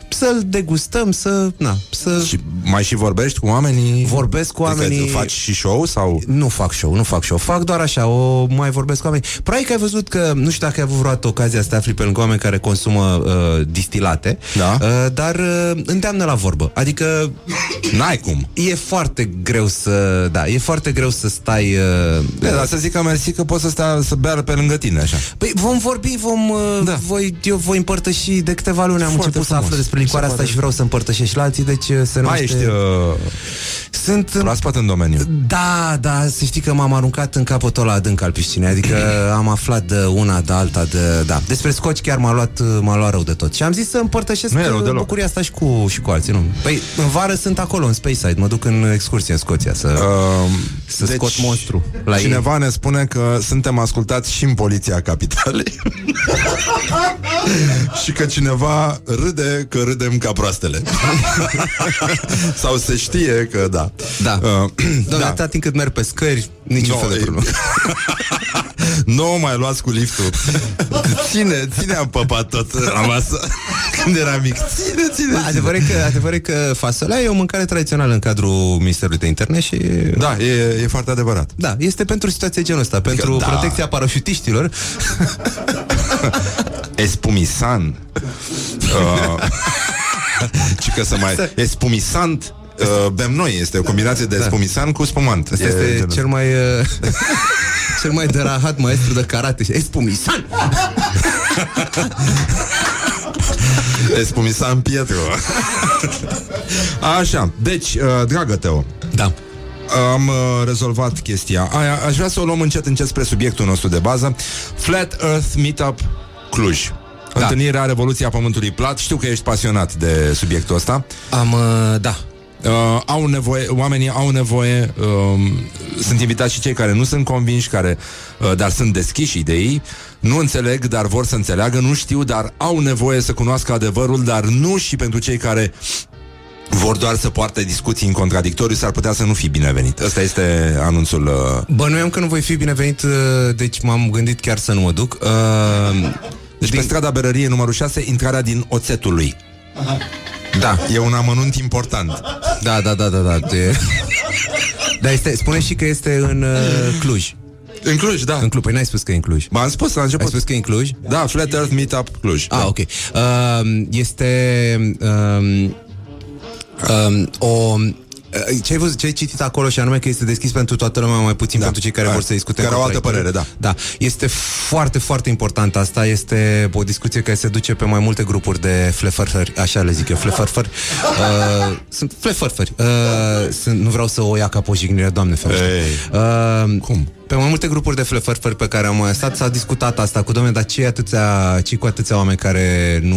să-l degustăm, să... Na, să... Și mai și vorbești cu oamenii? Vorbesc cu oamenii- Adică faci și show sau? Nu fac show, nu fac show, fac doar așa, o mai vorbesc cu oameni. Probabil că ai văzut că, nu știu dacă ai avut vreodată ocazia să te afli pe lângă oameni care consumă uh, distilate, Da. uh, dar uh, îndeamnă la vorbă. Adică N-ai cum. e foarte greu să, da, e foarte greu să stai... Uh, Da, dar să zic că mersi că poți să stea să bea pe lângă tine, așa. Păi vom vorbi, vom, uh, Da. voi, eu voi împărtăși de câteva luni am Foarte început să frumos. aflu despre Mi se licoarea asta pare- și vreau să împărtășesc și la alții, deci uh, se Mai numește... ești uh, Sunt proaspăt în domeniu. Da, da, să știi că m-am aruncat în capătul ăla adânc al piscinei Adică [clears throat] am aflat de una, de alta, de... Da, despre scoci chiar m-a luat, m-a luat rău de tot Și am zis să împărtășesc Nu e rău uh, deloc. bucuria asta și cu, și cu alții nu? Păi, în vară sunt acolo, în Speyside Mă duc în excursie în Scoția Să, Uh, să scot monstru la ei. Cineva ne spune că suntem ascultați și în Poliția Capitalei. [laughs] Și că cineva râde că râdem ca proastele. [laughs] Sau se știe că da. Da, uh, [clears throat] Doamne, da. atâta timp cât merg pe scări Niciun No, fel de e- problemă [laughs] Nu o mai luați cu liftul. Ține, ține am păpat tot la masă Când eram mic. Ține, ține, Ba, ține. Adevărul e că, adevărul e că fasolea e o mâncare tradițională în cadrul Ministerului de Interne și... Da, e, e foarte adevărat. Da, este pentru situații genul ăsta, pentru da. protecția parașutiștilor. Espumisan. Uh, Și că să mai Espumisant uh, Bem noi, este o combinație de espumisan cu spumant. Asta E este genul cel mai uh, cel mai de rahat maestru de karate. Espumisan. Espumisan Pietro Așa, deci, uh, dragă Teo Da. Am uh, rezolvat chestia aia Aș vrea să o luăm încet încet spre subiectul nostru de bază Flat Earth Meetup Cluj Da. Întâlnirea Revoluția Pământului Plat Știu că ești pasionat de subiectul ăsta Am uh, da. Uh, au nevoie, oamenii au nevoie, um, sunt invitați și cei care nu sunt convinși, care, uh, dar sunt deschiși ideii, nu înțeleg, dar vor să înțeleagă, nu știu, dar au nevoie să cunoască adevărul, dar nu și pentru cei care vor doar să poarte discuții în contradictoriu, s-ar putea să nu fi binevenit. Ăsta este anunțul. Uh, Bănuiam că nu voi fi binevenit, uh, deci m-am gândit chiar să nu mă duc. Uh, deci pe strada Berărie numărul 6, intrarea din Oțetului. Da, E un amănunt important. da, da, da, da, da. De... Da, este, spune și că este în uh, Cluj. În Cluj, da. În Cluj. Păi n-ai spus că e în Cluj. M-am spus la Ai început. spus că e în Cluj? Da, Flat Earth Meetup Cluj. Ah, da. ok. Uh, este um, um, o ce ai văzut, ce ai citit acolo și anume că este deschis pentru toată lumea, mai puțin Da. pentru cei care Da. vor să discute Care au altă contradictoriu. părere, Da, este foarte, foarte important asta, este o discuție care se duce pe mai multe grupuri de flefărfări, așa le zic eu, flefărfări. Uh, [laughs] sunt flefărfări. Uh, sunt, nu vreau să o ia ca pe o jignire, doamne ferește. Ei. Uh, Cum? Pe mai multe grupuri de flefărfări pe care am mai stat S-a discutat asta cu domnule Dar ce atâția, ce cu atâția oameni care nu,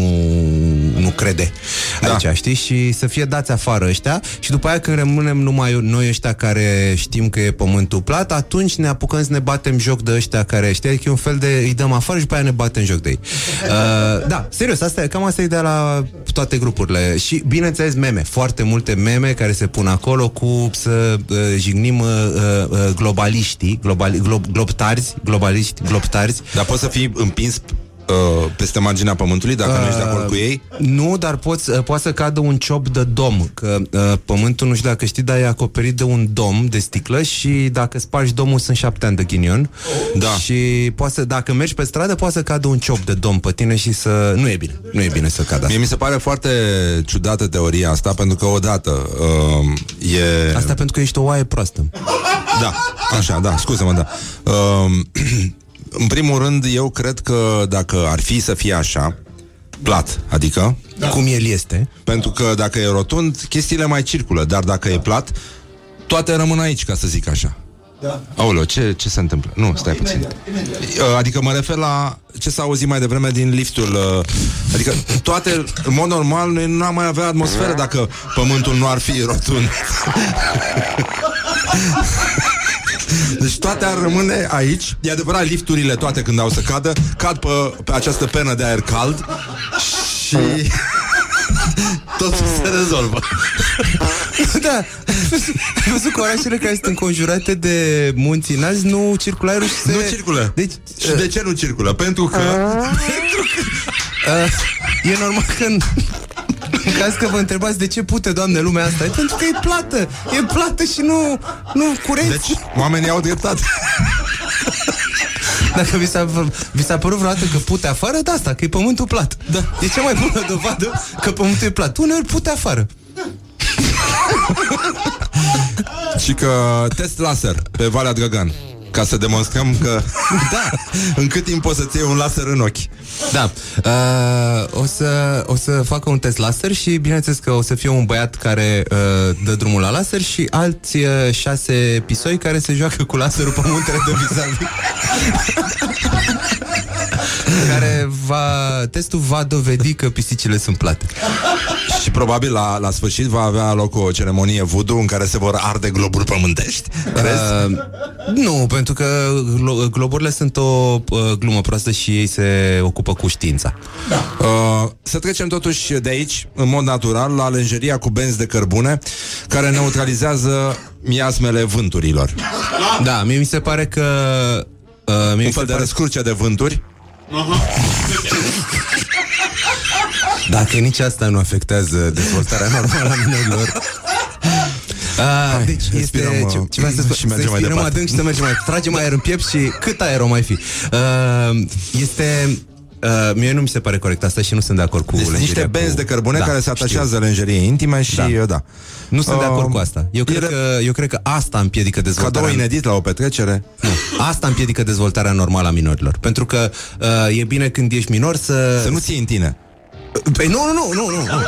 nu crede Da. Aici, știi? Și să fie dați afară ăștia Și după aia când rămânem numai noi ăștia Care știm că e pământul plat Atunci ne apucăm să ne batem joc de ăștia Care știi, adică e un fel de îi dăm afară Și după aia ne batem joc de ei [laughs] uh, Da, serios, asta e, cam asta e ideea la toate grupurile Și bineînțeles meme, foarte multe meme Care se pun acolo cu să uh, jignim uh, uh, globaliștii globali, glob, globtarzi, globaliști, globtarzi. Dar poți să fii împins uh, peste marginea pământului dacă nu ești de acord cu ei? Nu, dar poți, uh, poate să cadă un ciop de dom Că uh, pământul, nu știu dacă știi Dar e acoperit de un dom de sticlă Și dacă spargi domul sunt șapte ani de ghinion Da. Și poate să, dacă mergi pe stradă Poate să cadă un ciop de dom pe tine Și să... Nu e bine, nu e bine să cadă Mie mi se pare foarte ciudată teoria asta Pentru că odată uh, e... Asta pentru că ești o oaie proastă Da, așa, da, scuze-mă, da. Uh, [clears throat] în primul rând, eu cred că dacă ar fi să fie așa, plat, adică, da. Cum el este pentru că dacă e rotund, chestiile mai circulă, dar dacă e plat, toate rămân aici, ca să zic așa. Da. Aoleo, ce, ce se întâmplă? Nu, stai puțin. Uh, Adică mă refer la ce s-a auzit mai devreme din liftul. uh, Adică toate, în mod normal, noi nu am mai avea atmosferă dacă pământul nu ar fi rotund. [laughs] Deci toate ar rămâne aici. E adevărat, lifturile toate când au să cadă Cad pe, pe această penă de aer cald Și [laughs] Totul se rezolvă. [laughs] Da, ai văzut că orașele care sunt înconjurate de munți înalți Nu circulă aerul și se... Nu circulă. Deci, Și de ce nu circulă? Pentru că [laughs] Uh, e normal că în, în caz că vă întrebați de ce pute, doamne, lumea asta, e pentru că e plată. E plată și nu, nu curenți. Deci oamenii au dreptate Dacă vi s-a, vi s-a părut vreodată că pute afară, da asta, că e pământul plat. Da. E cea mai bună dovadă că pământul e plat. Uneori pute afară. Și că test laser pe Valea Drăgan Ca să demonstrăm că [laughs] Da. În cât timp poți să-ți iei un laser în ochi Da. Uh, o, să, o să facă un test laser și bineînțeles că o să fie un băiat care uh, dă drumul la laser și alți uh, șase pisoi care se joacă cu laserul pe muntele de vis [laughs] care va, testul va dovedi că pisicile sunt plate. Și probabil la, la sfârșit va avea loc o ceremonie voodoo În care se vor arde globuri pământești Crezi? Uh, nu, pentru că glo- globurile sunt o uh, glumă proastă și ei se ocupă cu știința. Uh, să trecem totuși de aici, în mod natural, la lenjeria cu benzi de cărbune, care neutralizează miasmele vânturilor. Da, mie mi se pare că... Uh, mie mi Un se fel de pare... răscurce de vânturi. [laughs] Dacă nici asta nu afectează dezvoltarea normală a minorilor. [laughs] Uh, deci este respirăm, uh, ce, ce vreau să spun, și mergem să mai respirăm departe. adânc și să mergem mai Tragem aer în piept și cât aer o mai fi. Uh, este Uh, mie nu mi se pare corect asta și nu sunt de acord cu Deci lenjeria niște benzi cu... de cărbune Da, care se știu. atașează lenjeriei intime și Da. da. da. Nu sunt de acord Um, cu asta. Eu cred, ele- că, eu cred că asta împiedică dezvoltarea... Cadou inedit la o petrecere. Nu. Asta împiedică dezvoltarea normală a minorilor. Pentru că uh, e bine când ești minor să... Să nu ții în tine. Păi nu, nu, nu, nu, nu.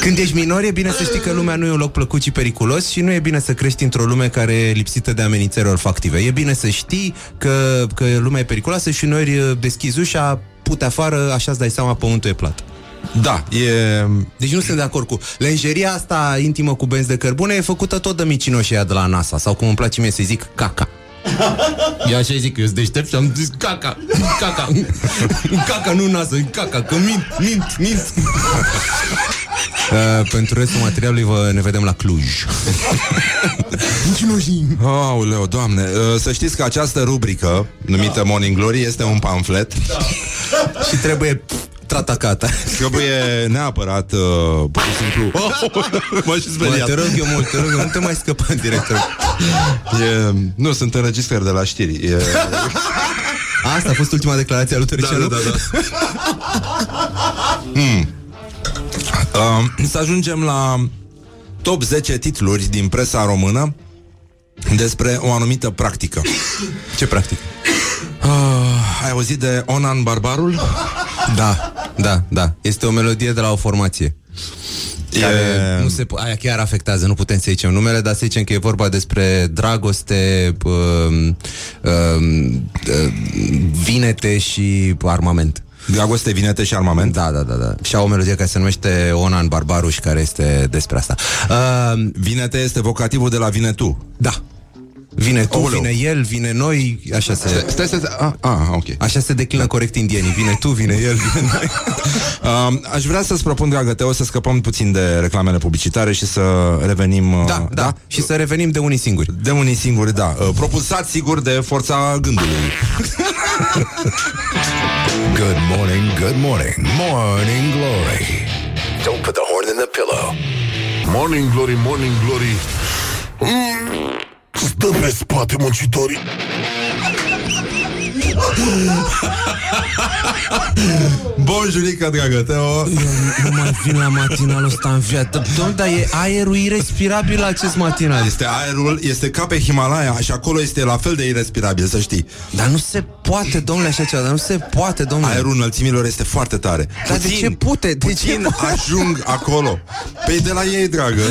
Când ești minor, e bine să știi că lumea nu e un loc plăcut și periculos și nu e bine să crești într-o lume care e lipsită de amenințări olfactive. E bine să știi că, că lumea e periculoasă și uneori uh, deschizi ușa, pute afară, așa îți dai seama, pământul e plat. Da, e... Deci nu sunt de acord cu... Lenjeria asta intimă cu benzi de cărbune e făcută tot de micinoșii aia de la NASA, sau cum îmi place mie să zic, caca. [laughs] Eu așa zic, eu sunt deștept și am zis caca, caca, caca, nu NASA, caca, că mint, mint, mint. [laughs] Uh, pentru restul materialului vă, ne vedem la Cluj. [laughs] Aoleu, doamne uh, Să știți că această rubrică Numită Morning Glory Este un pamflet și trebuie tratacata. Trebuie neapărat uh, Pur și simplu [laughs] M-aș și Bă, speriat te rog eu mult, te rog eu, nu te mai scăpa în director. e, Nu, sunt înregistrări de la știri e, Asta a fost ultima declarație a lui da, Tăricianu? da, da, da. hmm. uh, Să ajungem la Top 10 titluri din presa română Despre o anumită practică Ce practic? uh, Ai auzit de Onan Barbarul? Da, da, da. Este o melodie de la o formație. Care E- nu se, po- aia chiar afectează, nu putem să zicem numele, dar să zicem că e vorba despre dragoste, um, um, uh, vinete și armament. Dragoste, vinete și armament? Da, da, da, da. Și au o melodie care se numește Onan Barbaruș, care este despre asta. Uh, Vinete este vocativul de la vine tu. da. Vine tu, Aoleu. vine el, vine noi, așa se... Stai, stai, stai. Ah, ah, ok. Așa se declină corect indienii. Vine tu, vine el, vine noi. [laughs] Uh, aș vrea să-ți propun, dragă Teo, să scăpăm puțin de reclamele publicitare și să revenim... Uh, Da, da, da. Și să revenim de unii singuri. De unii singuri, da. Uh, propulsați, sigur, de forța gândului. [laughs] Good morning, good morning, morning glory. Don't put the horn in the pillow. Morning glory, morning glory mm, Stă pe spate muncitorii [laughs] Bonjurică, dragă Teo. Eu nu mai vin la matinalul ăsta în viață. Domnule, dar e aerul irrespirabil la acest matinal. Este aerul, este ca pe Himalaya și acolo este la fel de irrespirabil, să știi. Dar nu se poate, domnule, așa ceva, dar nu se poate, domnule. Aerul înălțimilor este foarte tare. Dar de ce pute? De puțin ce poate? ajung acolo. Păi de la ei, dragă.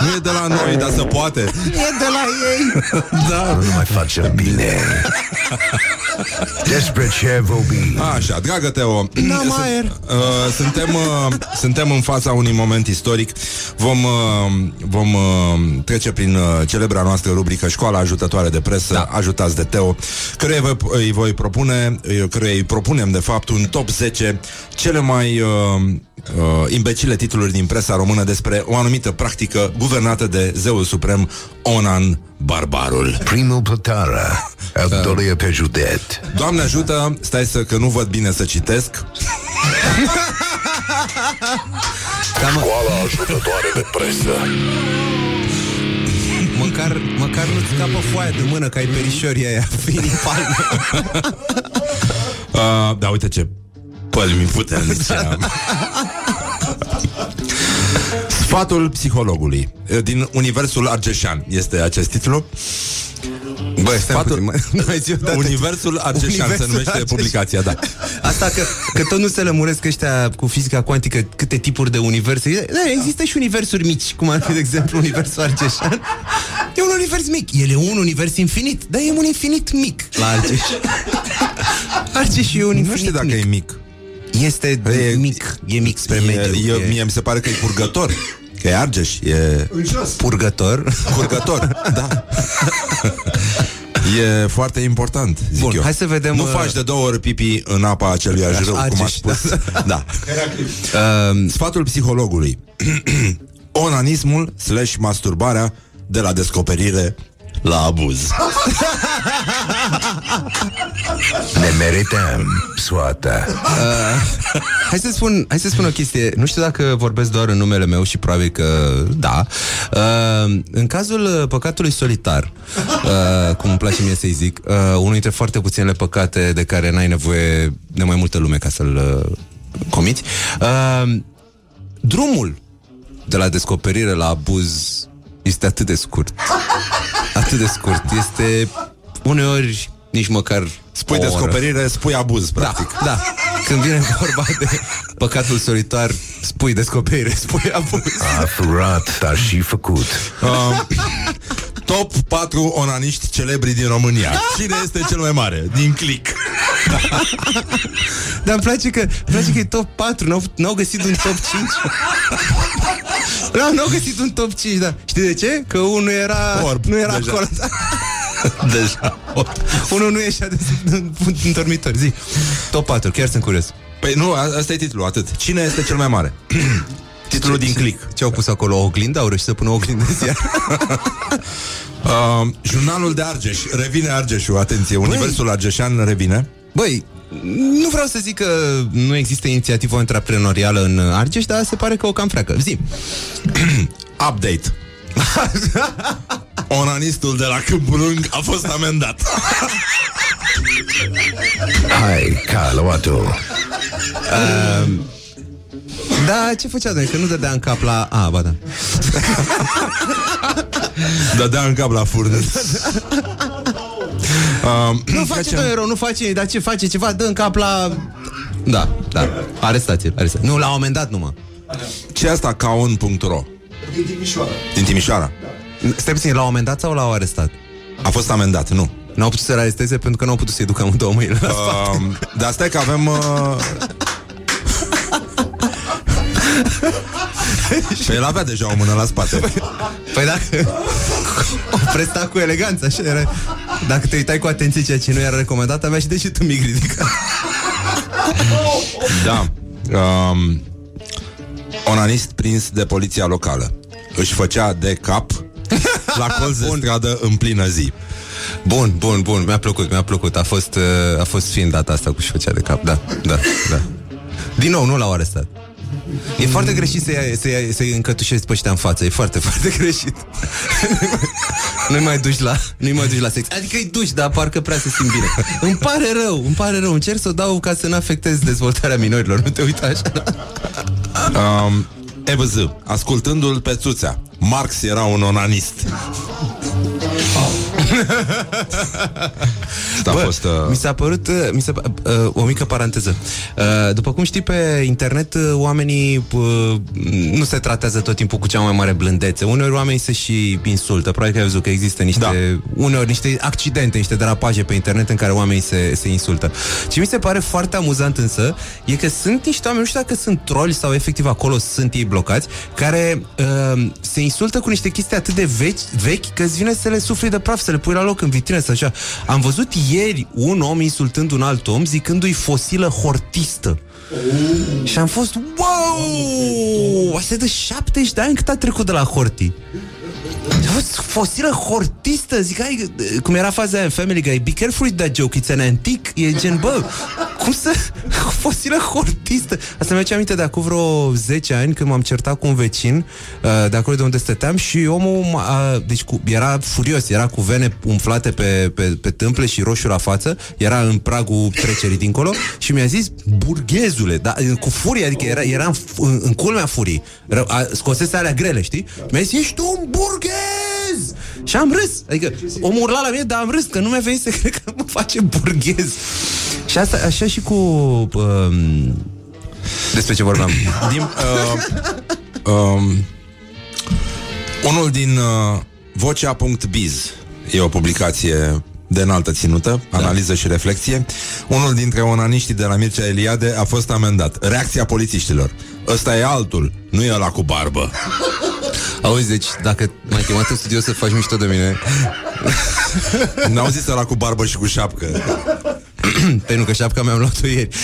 Nu e de la noi, dar se poate. E de la ei. Da. Nu mai facem bine. [laughs] Despre ce vorbi? Așa, dragă Teo N-am sunt- aer. uh, suntem, uh, suntem în fața unui moment istoric Vom, uh, vom uh, trece prin uh, celebra noastră rubrică Școala ajutătoare de presă da. Ajutați de Teo Căruia vă- îi voi propune uh, Căruia îi propunem de fapt un top 10 Cele mai uh, uh, imbecile titluri din presa română Despre o anumită practică guvernată de zeul suprem Onan Barbarul Primul plătară, al doilea pe județ. Doamne ajută, stai să că nu văd bine să citesc Școala ajutătoare de presă. Măcar, măcar nu-ți scapă foaia de mână Că ai perișorii aia Fiind în palmă Uh, [laughs] da, uite ce pălmi puternice am. [laughs] Sfatul psihologului Uh, Din Universul Argeșan Este acest titlu Băi, stai Sfatul- puțin, mai, [laughs] mai zi o dată. Universul Argeșan se Universul numește Argeșan. publicația da. Asta că, că tot nu se lămuresc ăștia cu fizica cuantică câte tipuri de universe. Da, există și universuri mici, cum ar fi, de exemplu, universul Argeșan. E un univers mic. El e un univers infinit, dar e un infinit mic la Argeș. [laughs] Argeș e un infinit Nu știu dacă mic. e mic Este E- mic, e mic spre e, mediu. e, Mie mi se pare că e purgător Că e Argeș E În jos. purgător. purgător Da E foarte important, zic Bun, eu. hai să vedem, Nu uh, faci de două ori pipi în apa acelui râu, cum Argeș, a spus. Da. Um, Sfatul psihologului. [clears throat] Onanismul slash masturbarea de la descoperire la abuz. [laughs] Ne merităm soata. Hai să spun, hai să spun o chestie. Nu știu dacă vorbesc doar în numele meu și probabil că da. Uh, în cazul uh, păcatului solitar, uh, cum îmi place mie să-i zic, uh, unul dintre foarte puținele păcate de care n-ai nevoie de mai multă lume ca să-l uh, comiți, uh, drumul de la descoperire la abuz este atât de scurt. Atât de scurt. Este uneori nici măcar Spui o oră. descoperire, spui abuz, Da, practic. da. Când vine [laughs] vorba de păcatul solitar, spui descoperire, [laughs] spui abuz. A furat, dar și făcut. Um, top 4 onaniști celebri din România. Cine este cel mai mare? Din click. [laughs] Dar îmi place că, îmi place că e top 4, n-au, n-au găsit un top 5. Da, n-au găsit un top 5, da. Știi de ce? Că unul era, Orb, nu era deja. acolo. Da. [laughs] Deja. Unul nu ieșea de în, în dormitor. Zi. Top 4, chiar sunt curios. Păi nu, a- asta e titlul, atât. Cine este cel mai mare? [clears throat] Titlul din click. Ce au pus acolo? O oglindă? Au reușit să pună o oglindă în ziar? Uh, [laughs] jurnalul de Argeș. Revine Argeșul, atenție. Universul Argeșan revine. Băi, nu vreau să zic că nu există inițiativă antreprenorială în Argeș, dar se pare că o cam freacă. Zi. [clears throat] Update. [laughs] Onanistul de la Câmpul Lung a fost amendat. [laughs] Hai, ca luatul. Da, ce făcea de Că nu dădea în cap la... A, ba da. Dădea în cap la furniț. [laughs] Um, Nu face de erou, nu face, dar ce face ceva, dă în cap la... Da, da, arestați-l, arestați Nu, la un moment dat numai. Ce e asta caon.ro? Din Timișoara. Din Timișoara. Stai puțin, l-au amendat sau l-au arestat? A fost amendat, nu. N-au putut să-l aresteze pentru că n-au putut să-i ducă amândouă mâinile la spate. Uh, dar stai că avem... Uh... [laughs] Păi el avea deja o mână la spate. Păi dacă o presta cu eleganță, așa era. Dacă te uitai cu atenție ceea ce nu era recomandat, avea și degetul mic ridicat. Da. Um, onanist prins de poliția locală. Își făcea de cap la colț de stradă în plină zi. Bun, bun, bun, mi-a plăcut, mi-a plăcut. A fost, uh, a fost fin data asta cu și făcea de cap, da, da, da. Din nou, nu l-au arestat. E foarte greșit să-i, să-i, să-i încătușezi pe ăștia în față. E foarte, [laughs] foarte greșit. Nu-i mai duci la Nu-i mai duci la sex. Adică îi duci, dar parcă prea se simt bine. Îmi pare rău, îmi pare rău. Încerc să o dau ca să nu afectez dezvoltarea minorilor. Nu te uita așa. Um, EBZ, ascultându-l pe Țuțea Marx era un onanist Asta a Bă, fost... Uh... Mi s-a părut, uh, mi s-a, uh, o mică paranteză. Uh, după cum știi, pe internet uh, oamenii uh, nu se tratează tot timpul cu cea mai mare blândețe. Uneori oamenii se și insultă. Probabil că ai văzut că există niște, Da. uneori niște accidente, niște derapaje pe internet în care oamenii se, se insultă. Ce mi se pare foarte amuzant însă e că sunt niște oameni, nu știu dacă sunt troli sau efectiv acolo sunt ei blocați, care uh, se insultă cu niște chestii atât de vechi, vechi că îți vine să le sufli de praf, să le pui la loc în vitrină, să așa. Am văzut ieri un om insultând un alt om zicându-i fosilă hortistă. Și am fost, wow! Asta e de 70 de ani cât a trecut de la Horti. A fost fosilă hortistă Zic, hai, cum era faza aia în Family Guy Be careful with that joke, it's an antique E gen, bă, cum să [laughs] Fosilă hortistă Asta mi-aduce aminte de acum vreo 10 ani Când m-am certat cu un vecin uh, De acolo de unde stăteam Și omul, uh, deci cu, era furios Era cu vene umflate pe, pe, pe tâmple Și roșu la față Era în pragul trecerii dincolo Și mi-a zis, burghezule da, Cu furie, adică era, era în, în, în culmea furii Ră- a- Scosese alea grele, știi? Mi-a zis, ești un burghez! Și am râs. Adică omul urla la mine, dar am râs, că nu mi-a venit să [laughs] cred că mă face burghez. Și asta, așa și cu... Um, despre ce vorbeam? [coughs] Din, uh, um, unul din uh, vocea.biz e o publicație de înaltă ținută, analiză și reflexie. Unul dintre onaniștii de la Mircea Eliade a fost amendat. Reacția polițiștilor. Ăsta e altul, nu e ăla cu barbă. [laughs] Auzi, deci dacă m-ai chemat în studio să faci mișto de mine N-au zis ăla cu barbă și cu șapcă. [clears throat] Pentru că șapca mi-am luat-o ieri [laughs]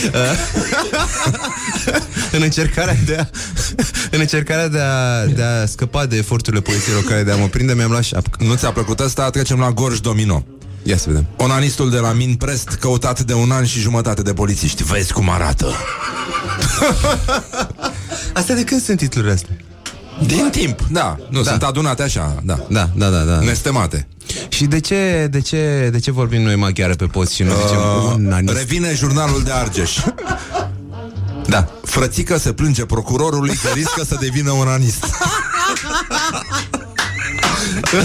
În încercarea de a În încercarea de a, de a scăpa de eforturile poliției locale De a mă prinde, mi-am luat șapcă Nu ți-a plăcut asta? Trecem la Gorj Domino. Ia să vedem Onanistul de la Min Prest, căutat de un an și jumătate de polițiști. Vezi cum arată. [laughs] Astea de când sunt titlurile astea? Din timp, da. Nu, Da. sunt adunate așa, da. Da, da, da, da. Nestemate. Și de ce, de ce, de ce vorbim noi maghiară pe post și nu zicem Uh, un anist? revine jurnalul de Argeș. Da. Frățică se plânge procurorului că riscă să devină un anist. [laughs] [laughs]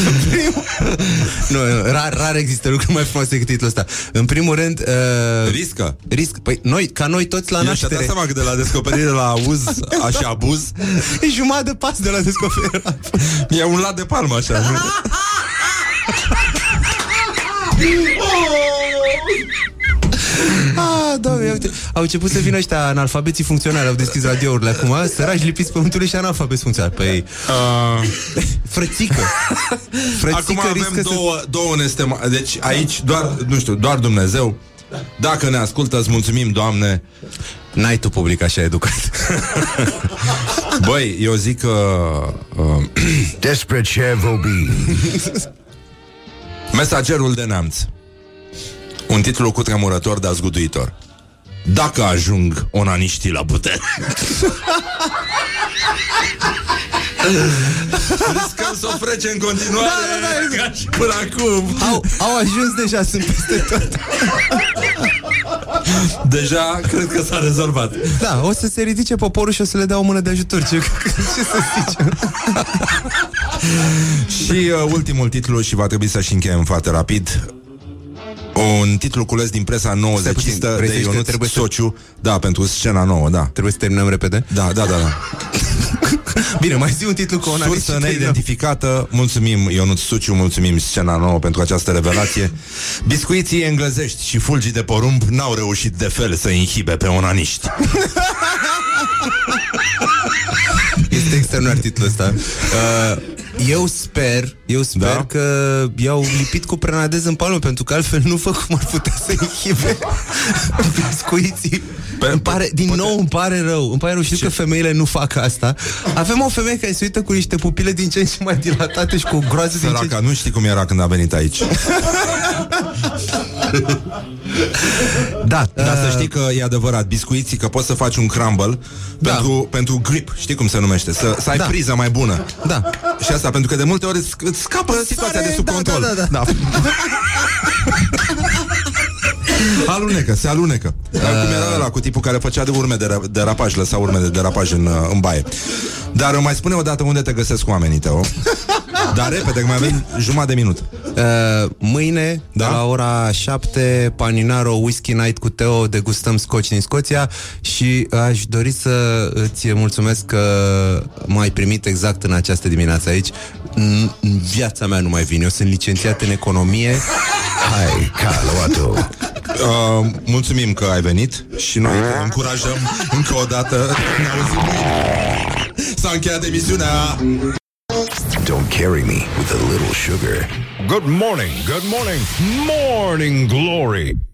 Nu, nu, rar, rar există lucruri mai frumoase decât titlul ăsta. În primul rând... Uh, Riscă? Risc. Păi noi, ca noi toți la Eu și-a dat naștere. seama că de la descoperire la auz și abuz [laughs] E jumătate de pas de la descoperire. E un lat de palmă așa nu? [laughs] Ah, doamne, uite, au început să vină ăștia analfabeții funcționali, au deschis radiourile acum, săraci lipiți pământului și analfabeți funcționali. Păi, uh, frățică. Frățică Acum riscă avem să... două, două nestema Deci aici doar, nu știu, doar Dumnezeu Dacă ne ascultă, îți mulțumim, Doamne N-ai tu public așa educat. [laughs] Băi, eu zic că uh, [clears throat] Despre ce vorbi? Mesagerul de neamț Un titlu cu tremurător, dar zguduitor Dacă ajung onaniștii la putere Riscăm să o frece în continuare da, da, da, Ca și până acum Au, au ajuns deja, sunt peste tot. Deja cred că s-a rezolvat Da, o să se ridice poporul și o să le dea o mână de ajutor. Ce, ce să zice? Și uh, ultimul titlu și va trebui să-și încheiem foarte rapid un titlu cules din presa nouă Stai puțin, zecistă vrei să de zici că Ionuț trebuie să- Sociu Da, pentru scena nouă, da Trebuie să terminăm repede? Da, da, da, da [laughs] Bine, mai zi un titlu cu onanist Sursă și terminăm. neidentificată Mulțumim Ionut Suciu, mulțumim scena nouă Pentru această revelație Biscuiții englăzești și fulgii de porumb N-au reușit de fel să inhibe pe onaniști Este extraordinar titlul ăsta. [laughs] Uh, eu sper, eu sper Da? că i-au lipit cu prenadez în palmă, pentru că altfel nu văd cum ar putea să inhibe [laughs] biscuiții. Pe- îmi pare, din poate- nou îmi pare rău. Îmi pare rău. Știu că femeile nu fac asta. Avem o femeie care se uită cu niște pupile din ce în ce mai dilatate și cu o groază din ce în ce... Săraca, nu știi cum era când a venit aici [laughs] [laughs] Da, Dar să știi că e adevărat Biscuiții, că poți să faci un crumble Da. pentru, pentru grip Știi cum se numește? Să, să ai Da. priză mai bună Da. Și asta pentru că de multe ori îți, îți scapă situația de sub da, control da, da, da. [laughs] Alunecă, se alunecă uh... Cum era ăla cu tipul care făcea de urme de ra- derapaj Lăsa urme de derapaj în, uh, în baie Dar mai spune o dată unde te găsesc oamenii, Teo [laughs] Dar repede, că mai avem jumătate de minut Uh, mâine, Da? da? la ora 7, Paninaro Whisky Night cu Teo, degustăm scoci din Scoția și aș dori să îți mulțumesc că m-ai primit exact în această dimineață aici. În în viața mea nu mai vin. Eu sunt licențiat în economie. Hai, Carloato. uh, Mulțumim că ai venit Și noi te încurajăm încă o dată Ne auzim mâine. S-a încheiat emisiunea Don't carry me with a little sugar. Good morning, good morning, morning glory.